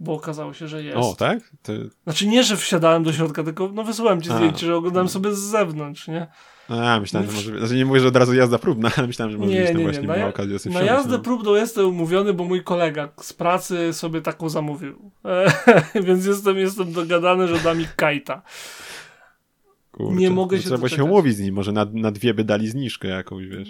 bo okazało się, że jest. O, tak? Ty... Znaczy nie, że wsiadałem do środka, tylko no wysłałem ci zdjęcie, że oglądałem sobie z zewnątrz, nie? A, myślałem, że może. Znaczy nie mówię, że od razu jazda próbna, ale myślałem, że może nie, gdzieś nie, właśnie nie. była okazja Na wsiąść, jazdę no. próbną jestem umówiony, bo mój kolega z pracy sobie taką zamówił. Więc jestem, jestem dogadany, że da mi kajta. Kurczę, nie mogę się Trzeba się umówić z nim, może na, na dwie by dali zniżkę jakąś, wiesz.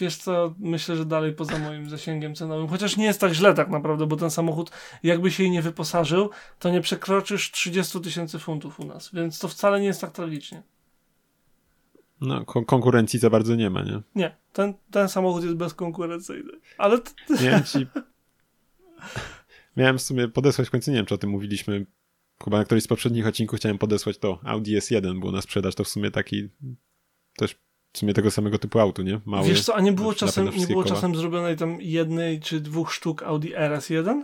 Wiesz co, myślę, że dalej poza moim zasięgiem cenowym. Chociaż nie jest tak źle tak naprawdę, bo ten samochód, jakby się jej nie wyposażył, to nie przekroczysz 30 tysięcy funtów u nas. Więc to wcale nie jest tak tragicznie. No, kon- konkurencji za bardzo nie ma, nie? Nie, ten, ten samochód jest bezkonkurencyjny. Ale Miałem ci. Miałem w sumie podesłać w końcu, nie wiem, czy o tym mówiliśmy. Chyba na którymś z poprzednich odcinków chciałem podesłać to Audi S1, było na sprzedaż, to w sumie taki też w sumie tego samego typu auto, nie? Mały. wiesz co, a nie było czasem, nie było koła. czasem zrobionej tam jednej czy dwóch sztuk Audi RS1?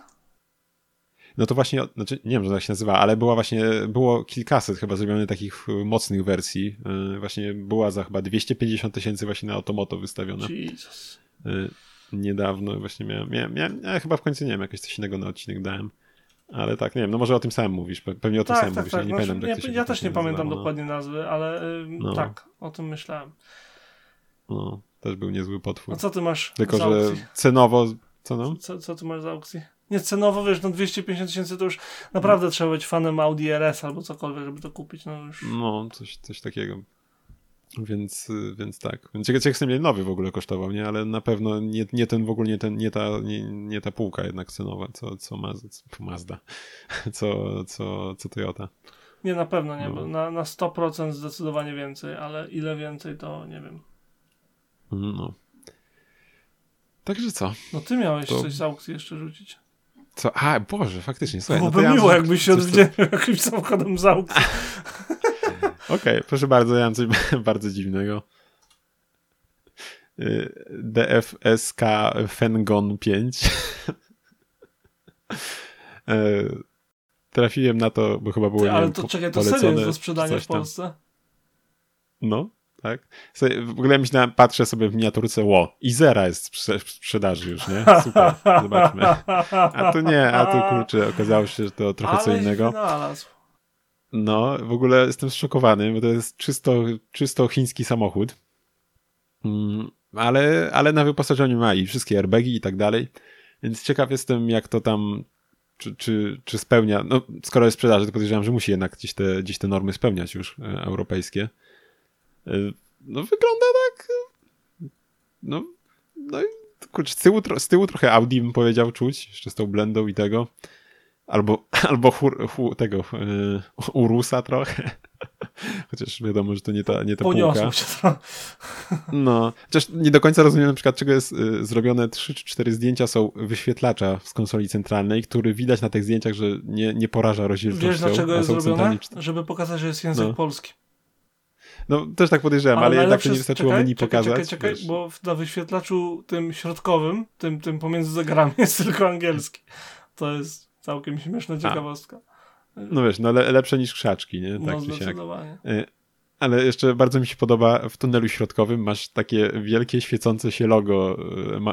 No to właśnie, znaczy, nie wiem, że tak się nazywa, ale była właśnie, było kilkaset chyba zrobionych takich y, mocnych wersji. Y, Właśnie była za chyba 250 tysięcy właśnie na Automoto wystawiona. Jesus. Y, Niedawno właśnie miałem, miałem, miałem ja chyba w końcu nie wiem, jakieś coś innego na odcinek dałem. Ale tak, nie wiem, no może o tym samym mówisz, pe- pewnie o tym Tak, samym tak, mówisz, tak. ja nie Znaczy, pamiętam, ja, ja też nie pamiętam nazywało, dokładnie nazwy, ale ym, No. tak, o tym myślałem. No, no, też był niezły potwór. A co ty masz Tylko, że cenowo, co no? Co, co ty masz za aukcji? Nie, cenowo, wiesz, no 250 tysięcy to już naprawdę trzeba być fanem Audi RS albo cokolwiek, żeby to kupić, no już. No, coś, coś takiego. Więc, więc tak. Więc ciekawe, ciekawe ile nowy w ogóle kosztował, nie? Ale na pewno nie, nie ten w ogóle, nie, ten, nie, ta, nie, nie ta półka jednak cenowa, co, co Mazda, co, Mazda. Co, co, co Toyota. Nie, na pewno nie, No. na, na 100% zdecydowanie więcej, ale ile więcej to nie wiem. No. Także co? No ty miałeś To- coś z aukcji jeszcze rzucić. Co? A, Boże, faktycznie, słuchaj. No to ja miło, jakbyś się odwdzięczył jakimś samochodem z aukcji. Okej, proszę bardzo, ja mam coś bardzo dziwnego. Y, DFSK Fengon 5. E, Trafiłem na to, bo chyba było Ty, ale to po- czekaj, to polecone serio jest do sprzedania w. Polsce? No, tak. W ogóle myślałem, patrzę sobie w miniaturce, ło, Izera jest w sprze- w sprzedaży już, nie? Super, zobaczmy. A tu nie, a tu kurczę, okazało się, że to trochę co Aleś innego. No, w ogóle jestem zszokowany, bo to jest czysto, czysto chiński samochód. Mm, ale, ale na wyposażeniu ma i wszystkie airbagi i tak dalej. Więc ciekaw jestem, jak to tam, czy, czy, czy spełnia. No, skoro jest sprzedaży, to podejrzewam, że musi jednak gdzieś te, gdzieś te normy spełniać już e, europejskie. E, No, wygląda tak. e, No, no i kurczę, z tyłu, z tyłu trochę Audi bym powiedział czuć, jeszcze z tą blendą i tego. Albo, albo tego yy, Urusa trochę. Chociaż wiadomo, że to nie ta, nie ta półka. Się to. No, chociaż nie do końca rozumiem na przykład, czego jest y, zrobione 3 czy 4 zdjęcia są wyświetlacza z konsoli centralnej, który widać na tych zdjęciach, że nie, nie poraża rozdzielczością. Wiesz dlaczego jest zrobione? Żeby pokazać, że jest język No. polski. No, też tak podejrzewam, ale, jednak to nie wystarczyło czekaj, menu czekaj, pokazać. Czekaj, czekaj, bo na wyświetlaczu tym środkowym, tym, tym pomiędzy zegarami jest tylko angielski. To jest całkiem śmieszna ciekawostka. No wiesz, no le, lepsze niż krzaczki, nie? No Tak siak. zdecydowanie. Y, Ale jeszcze bardzo mi się podoba, w tunelu środkowym masz takie wielkie, świecące się logo, ma,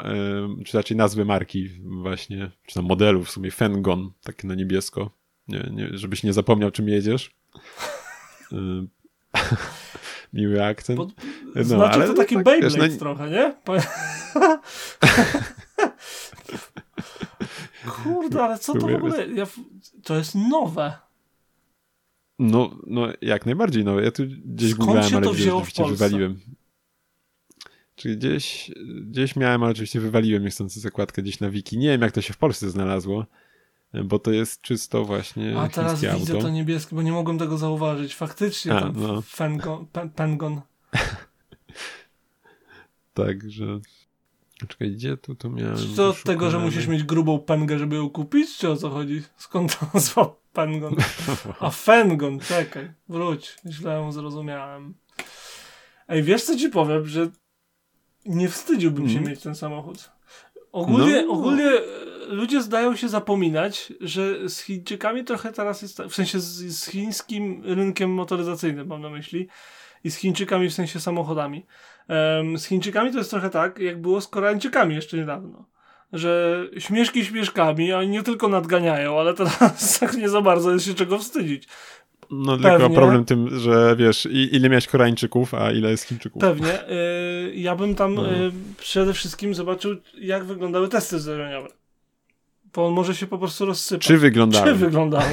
y, czy raczej nazwy marki właśnie, czy tam modelu w sumie, Fengon, takie na niebiesko, nie, nie, żebyś nie zapomniał czym jedziesz. Miły akcent. Bo, No, znaczy ale to taki tak, Beyblade wiesz, no- trochę, nie? Po- Kurde, ale co to w ogóle? Ja, to jest nowe. No, no jak najbardziej, no ja tu gdzieś Skąd googlałem, się ale to wzięło w oczywiście Polsce? wywaliłem. Czy gdzieś, gdzieś miałem, ale oczywiście wywaliłem niechcący zakładkę gdzieś na wiki. Nie wiem, jak to się w Polsce znalazło, bo to jest czysto właśnie A teraz widzę auto. to niebieskie, bo nie mogłem tego zauważyć. Faktycznie A, tam no. Fengon, pen, Pengon. Także... Czekaj, gdzie tu to miałem? Czy to od tego, że musisz mieć grubą pęgę, żeby ją kupić? Czy o co chodzi? Skąd to nazwał Pengon? A Fengon, czekaj, wróć. Źle ją zrozumiałem. Ej, wiesz co ci powiem, że nie wstydziłbym się Mhm. mieć ten samochód. Ogólnie, No. ogólnie e, ludzie zdają się zapominać, że z Chińczykami trochę teraz jest, w sensie z, z chińskim rynkiem motoryzacyjnym mam na myśli i z Chińczykami w sensie samochodami. Em, z Chińczykami to jest trochę tak, jak było z Koreańczykami jeszcze niedawno. Że śmieszki śmieszkami, oni nie tylko nadganiają, ale teraz tak nie za bardzo jest się czego wstydzić. No tylko Pewnie. problem tym, że wiesz, ile miałeś Koreańczyków, a ile jest Chińczyków. Pewnie. Y, ja bym tam No. y, przede wszystkim zobaczył, jak wyglądały testy zderzeniowe. Bo on może się po prostu rozsypać. Czy wyglądały? Czy wyglądały?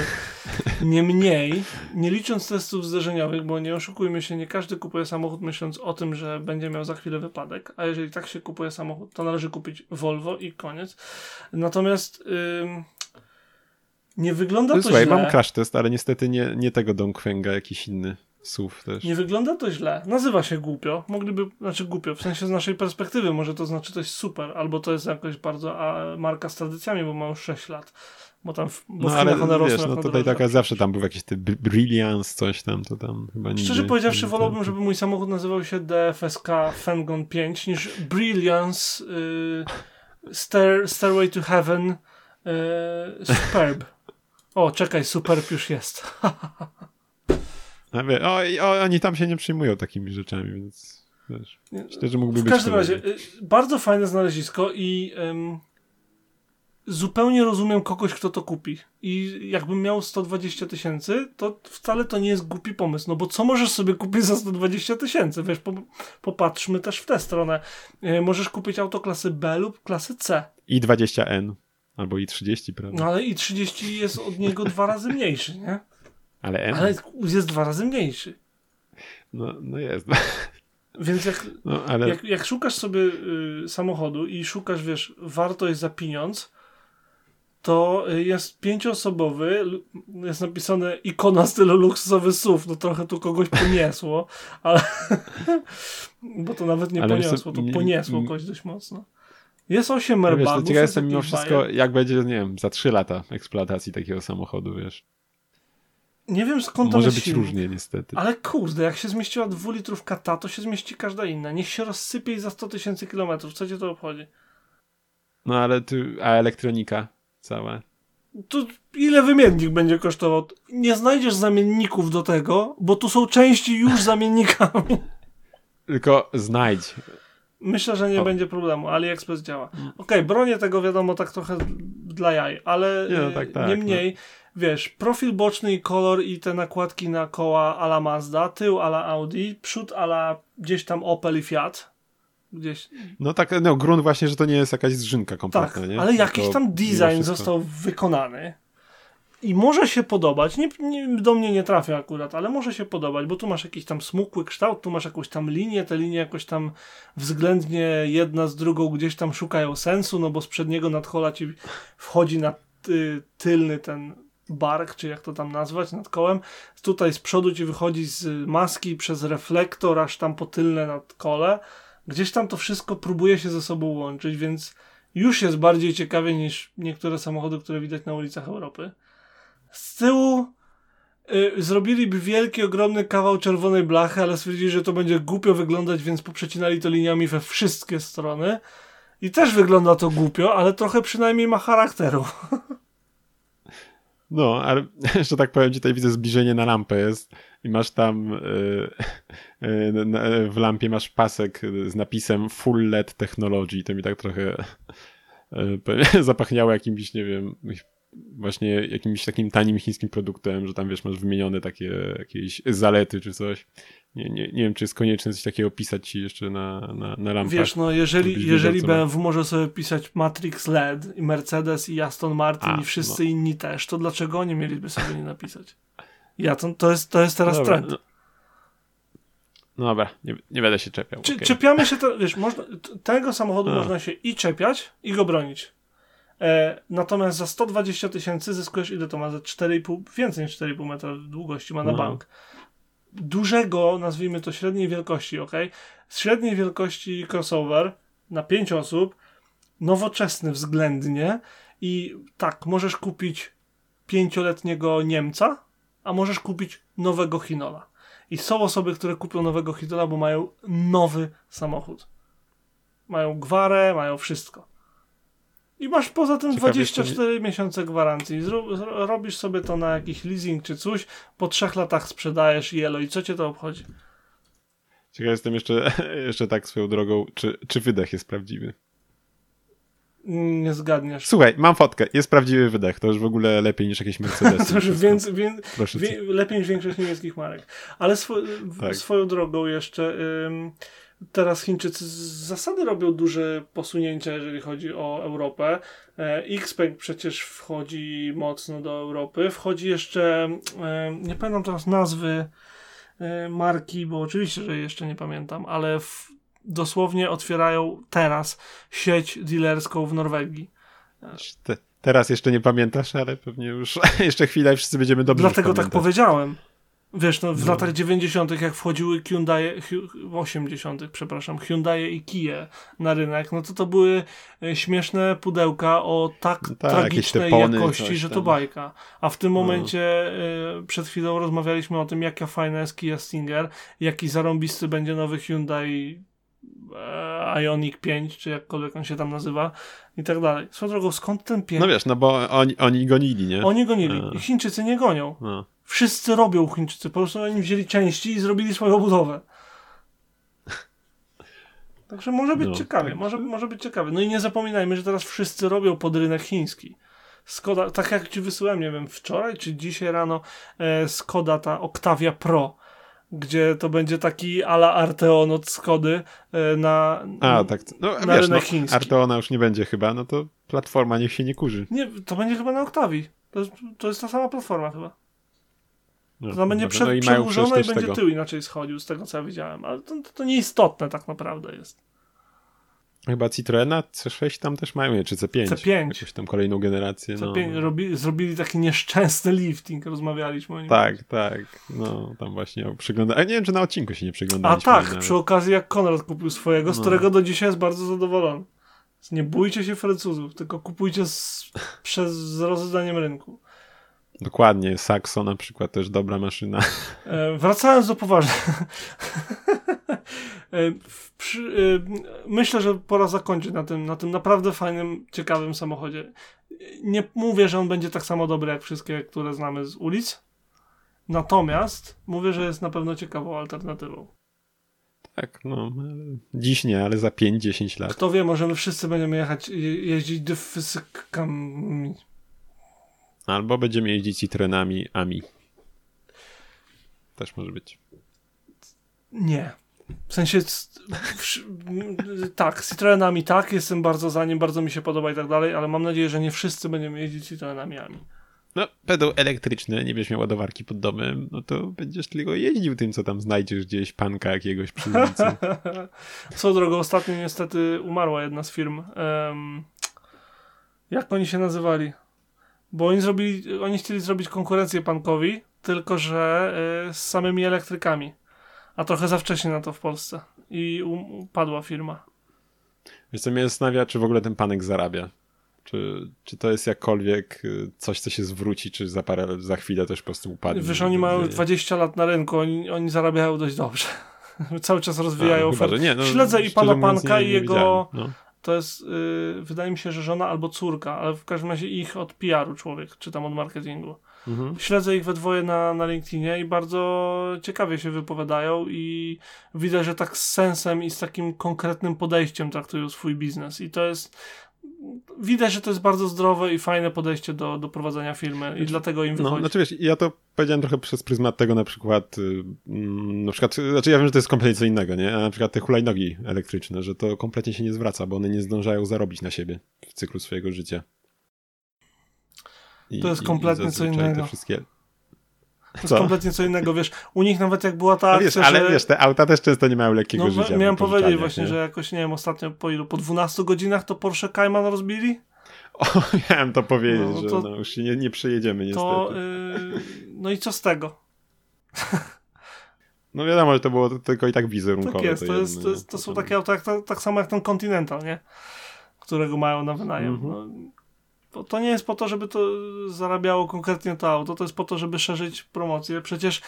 Niemniej, nie licząc testów zderzeniowych, bo nie oszukujmy się, nie każdy kupuje samochód myśląc o tym, że będzie miał za chwilę wypadek, a jeżeli tak się kupuje samochód, to należy kupić Volvo i koniec. Natomiast nie wygląda No, to słuchaj, źle. mam crash test, ale niestety nie, nie tego Dongfenga, jakiś inny SUV też. Nie wygląda to źle. Nazywa się głupio. Mogliby, znaczy głupio, w sensie z naszej perspektywy może to znaczy coś super, albo to jest jakoś bardzo a, marka z tradycjami, bo ma już 6 lat. Bo tam w, bo No w ale one rosną wiesz, no tutaj taka zawsze tam był jakiś br- Brilliance, coś tam, to tam chyba nigdy. Szczerze powiedziawszy, nie- wolałbym, żeby mój samochód nazywał się DFSK Fengon 5 niż Brilliance y, Stair, Stairway to Heaven y, Superb. O, czekaj, Superb już jest. O, o, oni tam się nie przyjmują takimi rzeczami, więc wiesz, myślę, że mógłby W być każdym to razie, y, bardzo fajne znalezisko i zupełnie rozumiem kogoś, kto to kupi. I jakbym miał 120 tysięcy, to wcale to nie jest głupi pomysł. No bo co możesz sobie kupić za 120 tysięcy? Wiesz, po, popatrzmy też w tę stronę. Y, możesz kupić auto klasy B lub klasy C. I 20N, albo i 30, prawda? No ale i 30 jest od niego dwa razy mniejszy, nie? Ale N? Ale jest dwa razy mniejszy. No, no jest. Więc jak, No, ale Jak, jak szukasz sobie y, samochodu i szukasz, wiesz, wartość za pieniądz, to jest pięcioosobowy, jest napisane ikona stylu luksusowy SUV, no trochę tu kogoś poniesło, ale bo to nawet nie Ale poniosło, to nie- poniesło m- kogoś dość mocno. Jest 8 no wiesz, airbagów. to ciekawe jest jestem mimo wszystko, bajer. jak będzie, nie wiem, za 3 lata eksploatacji takiego samochodu, wiesz. Nie wiem skąd to Może być silnik. różnie niestety. Ale kurde, jak się zmieściła dwulitrówka ta, to się zmieści każda inna. Niech się rozsypie i za 100 tysięcy kilometrów. Co cię to obchodzi? No ale ty, a elektronika cała. To ile wymiennik będzie kosztował? Nie znajdziesz zamienników do tego, bo tu są części już zamiennikami. Tylko znajdź. Myślę, że nie będzie problemu. AliExpress działa. Okej, bronię tego wiadomo tak trochę dla jaj, ale Nie, no tak, tak, niemniej, wiesz, profil boczny i kolor i te nakładki na koła ala Mazda, tył ala Audi, przód ala gdzieś tam Opel i Fiat. Gdzieś, No tak, no grunt właśnie, że to nie jest jakaś tak, kompletna, nie? ale jakiś Tylko tam design został wykonany. I może się podobać, nie, nie, do mnie nie trafia akurat, ale może się podobać, bo tu masz jakiś tam smukły kształt, tu masz jakąś tam linię, te linie jakoś tam względnie jedna z drugą gdzieś tam szukają sensu, no bo z przedniego nadchola ci wchodzi na ty, tylny ten bark, czy jak to tam nazwać, nad kołem. Tutaj z przodu ci wychodzi z maski przez reflektor, aż tam po tylne nadkole. Gdzieś tam to wszystko próbuje się ze sobą łączyć, więc już jest bardziej ciekawie niż niektóre samochody, które widać na ulicach Europy. Z tyłu y, zrobiliby wielki, ogromny kawał czerwonej blachy, ale stwierdzili, że to będzie głupio wyglądać, więc poprzecinali to liniami we wszystkie strony. I też wygląda to głupio, ale trochę przynajmniej ma charakteru. No, ale że tak powiem, tutaj widzę zbliżenie na lampę jest i masz tam y, y, na- w lampie masz pasek z napisem Full LED Technology. To mi tak trochę y, powiem, zapachniało jakimś, nie wiem, właśnie jakimś takim tanim chińskim produktem, że tam wiesz, masz wymienione takie jakieś zalety czy coś. Nie, nie, nie wiem, czy jest konieczne coś takiego pisać ci jeszcze na, na, na lampach. Wiesz, no jeżeli, jeżeli ma. BMW może sobie pisać Matrix LED i Mercedes i Aston Martin A, i wszyscy no. inni też, to dlaczego oni mieliby sobie nie napisać? Ja to, to, jest, to jest teraz Dobra, trend. no. No dobra, nie, nie będę się czepiał. Czy, okej. Czepiamy się, to, wiesz, można, tego samochodu A. można się i czepiać, i go bronić. E, natomiast za 120 tysięcy zyskujesz ile to ma? Za 4,5, więcej niż 4,5 metra długości ma na No. bank. Dużego, nazwijmy to średniej wielkości, ok? Średniej wielkości crossover na 5 osób, nowoczesny względnie i tak, możesz kupić pięcioletniego Niemca, a możesz kupić nowego Hinola. I są osoby, które kupią nowego Hinola, bo mają nowy samochód. Mają gwarę, mają wszystko. I masz poza tym Ciekawe 24 miesiące gwarancji. Zrób, robisz sobie to na jakiś leasing czy coś, po trzech latach sprzedajesz jelo i co cię to obchodzi? Ciekaw jestem jeszcze, jeszcze tak swoją drogą, czy, czy wydech jest prawdziwy. Nie zgadniesz. Słuchaj, mam fotkę. Jest prawdziwy wydech. To już w ogóle lepiej niż jakieś Mercedes. to już więc, więc, wie, lepiej niż większość niemieckich marek. Ale swo, tak. swoją drogą jeszcze ym, teraz Chińczycy z zasady robią duże posunięcia, jeżeli chodzi o Europę. E, Xpeng przecież wchodzi mocno do Europy. Wchodzi jeszcze, e, nie pamiętam teraz nazwy e, marki, bo oczywiście, że jeszcze nie pamiętam, ale w, dosłownie otwierają teraz sieć dealerską w Norwegii. Te, teraz jeszcze nie pamiętasz, ale pewnie już jeszcze chwilę wszyscy będziemy dobrze Dlatego tak powiedziałem. Wiesz, no w no. latach 90., jak wchodziły Hyundai, 80., przepraszam, Hyundai i Kia na rynek, no to to były e, śmieszne pudełka o tak, no tak tragicznej jakości, że to bajka. A w tym no. momencie y, przed chwilą rozmawialiśmy o tym, jaka fajna jest Kia Stinger, jaki zarąbisty będzie nowy Hyundai e, Ioniq 5, czy jakkolwiek on się tam nazywa i tak dalej. Swoją drogą, skąd ten pięć? No wiesz, no bo oni, oni gonili, nie? Oni gonili. Chińczycy nie gonią. No. Wszyscy robią Chińczycy, po prostu oni wzięli części i zrobili swoją budowę. Także może być no, ciekawie, tak. może, może być ciekawie. No i nie zapominajmy, że teraz wszyscy robią pod rynek chiński. Skoda, tak jak ci wysyłałem, nie wiem, wczoraj czy dzisiaj rano, e, Skoda ta Octavia Pro, gdzie to będzie taki ala Arteon od Skody e, na, A, tak. No, na wiesz, rynek no, chiński. Arteona już nie będzie chyba, no to platforma niech się nie kurzy. Nie, to będzie chyba na Octavii. To, to jest ta sama platforma chyba. No, to będzie przed, no i przedłużone i będzie tego. tył inaczej schodził, z tego co ja widziałem. Ale to, to, to nieistotne tak naprawdę jest. Chyba Citroena C6 tam też mają, czy C5. C5. Jakąś tam kolejną generację. C5 no. robi, zrobili taki nieszczęsny lifting, rozmawialiśmy o nim. Tak, tak. No, tam właśnie przyglądałem. Nie wiem, czy na odcinku się nie przyglądaliśmy. A tak, przy okazji jak Konrad kupił swojego, z no. którego do dzisiaj jest bardzo zadowolony. Nie bójcie się Francuzów, tylko kupujcie z, przez rozdaniem rynku. Dokładnie, Saxo na przykład też dobra maszyna. E, wracając do poważnie. e, przy, e, myślę, że pora zakończyć na tym, na tym naprawdę fajnym, ciekawym samochodzie. Nie mówię, że on będzie tak samo dobry jak wszystkie, które znamy z ulic. Natomiast mówię, że jest na pewno ciekawą alternatywą. Tak, no. Dziś nie, ale za 5-10 lat. Kto wie, może my wszyscy będziemy jechać, jeździć dyfysykami Albo będziemy jeździć Citroenami AMI. Też może być. Nie. W sensie tak, Citroenami tak, jestem bardzo za nim, bardzo mi się podoba i tak dalej, ale mam nadzieję, że nie wszyscy będziemy jeździć Citroenami AMI. No, będą elektryczne, nie będziesz miał ładowarki pod domem, no to będziesz tylko jeździł tym, co tam znajdziesz gdzieś, panka jakiegoś przy ulicy. Co drogą, ostatnio niestety umarła jedna z firm. Um, jak oni się nazywali? Bo oni, zrobili, oni chcieli zrobić konkurencję Pankowi, tylko że y, z samymi elektrykami. A trochę za wcześnie na to w Polsce. I upadła firma. Wiesz co mnie zastanawia, czy w ogóle ten panek zarabia. Czy, czy to jest jakkolwiek y, coś, co się zwróci, czy za parę, za chwilę też po prostu upadnie? Wiesz, oni mają 20 lat na rynku, oni, oni zarabiają dość dobrze. Cały czas rozwijają A, chyba, nie, no, Śledzę i pana Panka i jego no to jest, yy, wydaje mi się, że żona albo córka, ale w każdym razie ich od PR-u człowiek, czy tam od marketingu. Mhm. Śledzę ich we dwoje na, na LinkedInie i bardzo ciekawie się wypowiadają i widać, że tak z sensem i z takim konkretnym podejściem traktują swój biznes i to jest widać, że to jest bardzo zdrowe i fajne podejście do, do prowadzenia firmy i dlatego im no, wychodzi. No, znaczy wiesz, ja to powiedziałem trochę przez pryzmat tego na przykład, yy, na przykład, znaczy ja wiem, że to jest kompletnie co innego, nie? A na przykład te hulajnogi elektryczne, że to kompletnie się nie zwraca, bo one nie zdążają zarobić na siebie w cyklu swojego życia. I, to jest kompletnie co innego. Te wszystkie to jest kompletnie co innego, wiesz, u nich nawet jak była ta no wiesz, Ale że... wiesz, te auta też często nie mają lekkiego no, życia. Miałem powiedzieć właśnie, nie? że jakoś, nie wiem, ostatnio po ilu, po 12 godzinach to Porsche Cayman rozbili? O, miałem to powiedzieć, no, to, że no, już się nie, nie przejedziemy niestety. To, yy, no i co z tego? No wiadomo, że to było tylko i tak wizerunkowe. Tak jest, to, jest, jedno, to, jest, to są takie auta jak, tak, tak samo jak ten Continental, nie? Którego mają na wynajem. Mm -hmm. no, to, to nie jest po to, żeby to zarabiało konkretnie to auto, to jest po to, żeby szerzyć promocję. Przecież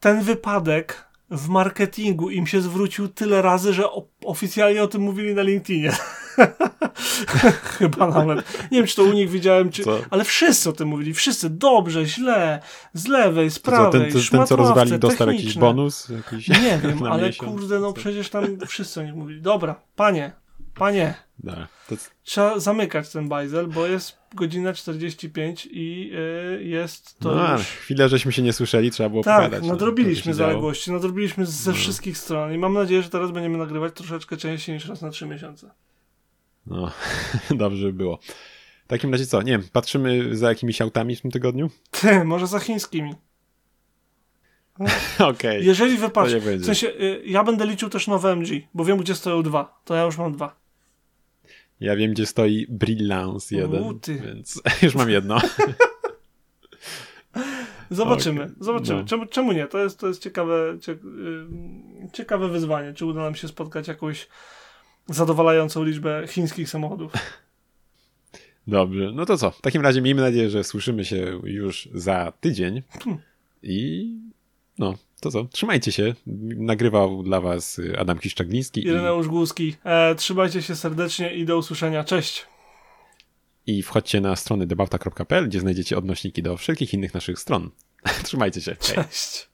ten wypadek w marketingu im się zwrócił tyle razy, że oficjalnie o tym mówili na LinkedInie. Chyba nawet. Nie wiem, czy to u nich widziałem, czy... ale wszyscy o tym mówili. Wszyscy dobrze, źle, z lewej, z prawej, ten, ten, ten, co rozwali, dostał jakiś bonus? Jakiś nie wiem, ale kurde, no przecież tam wszyscy o nich mówili. Dobra, panie, Panie, Dobra, to, trzeba zamykać ten bajzel, bo jest godzina 45 i y, jest to no, już... chwilę żeśmy się nie słyszeli, trzeba było Tak, pogadać. co nadrobiliśmy zaległości, nadrobiliśmy ze No. wszystkich stron i mam nadzieję, że teraz będziemy nagrywać troszeczkę częściej niż raz na trzy miesiące. No, dobrze by było. W takim razie co, nie wiem, patrzymy za jakimiś autami w tym tygodniu? Ty, może za chińskimi. Okej. Jeżeli To wypatrz, w sensie, y, ja będę liczył też nowe MG, bo wiem, gdzie stoją dwa. To ja już mam dwa. Ja wiem, gdzie stoi Brillance jeden, U, ty. więc już mam jedno. Zobaczymy, Okej, zobaczymy. no. Czemu, czemu nie? To jest, to jest ciekawe, cie, y, ciekawe wyzwanie. Czy uda nam się spotkać jakąś zadowalającą liczbę chińskich samochodów. Dobrze, no to co? W takim razie miejmy nadzieję, że słyszymy się już za tydzień. Hmm. I no, to co? Trzymajcie się. Nagrywał dla was Adam Kiszczagliński i, Ireneusz Głuski. E, trzymajcie się serdecznie i do usłyszenia. Cześć. i wchodźcie na stronę debauta.pl, gdzie znajdziecie odnośniki do wszelkich innych naszych stron. Trzymajcie się. Hej. Cześć.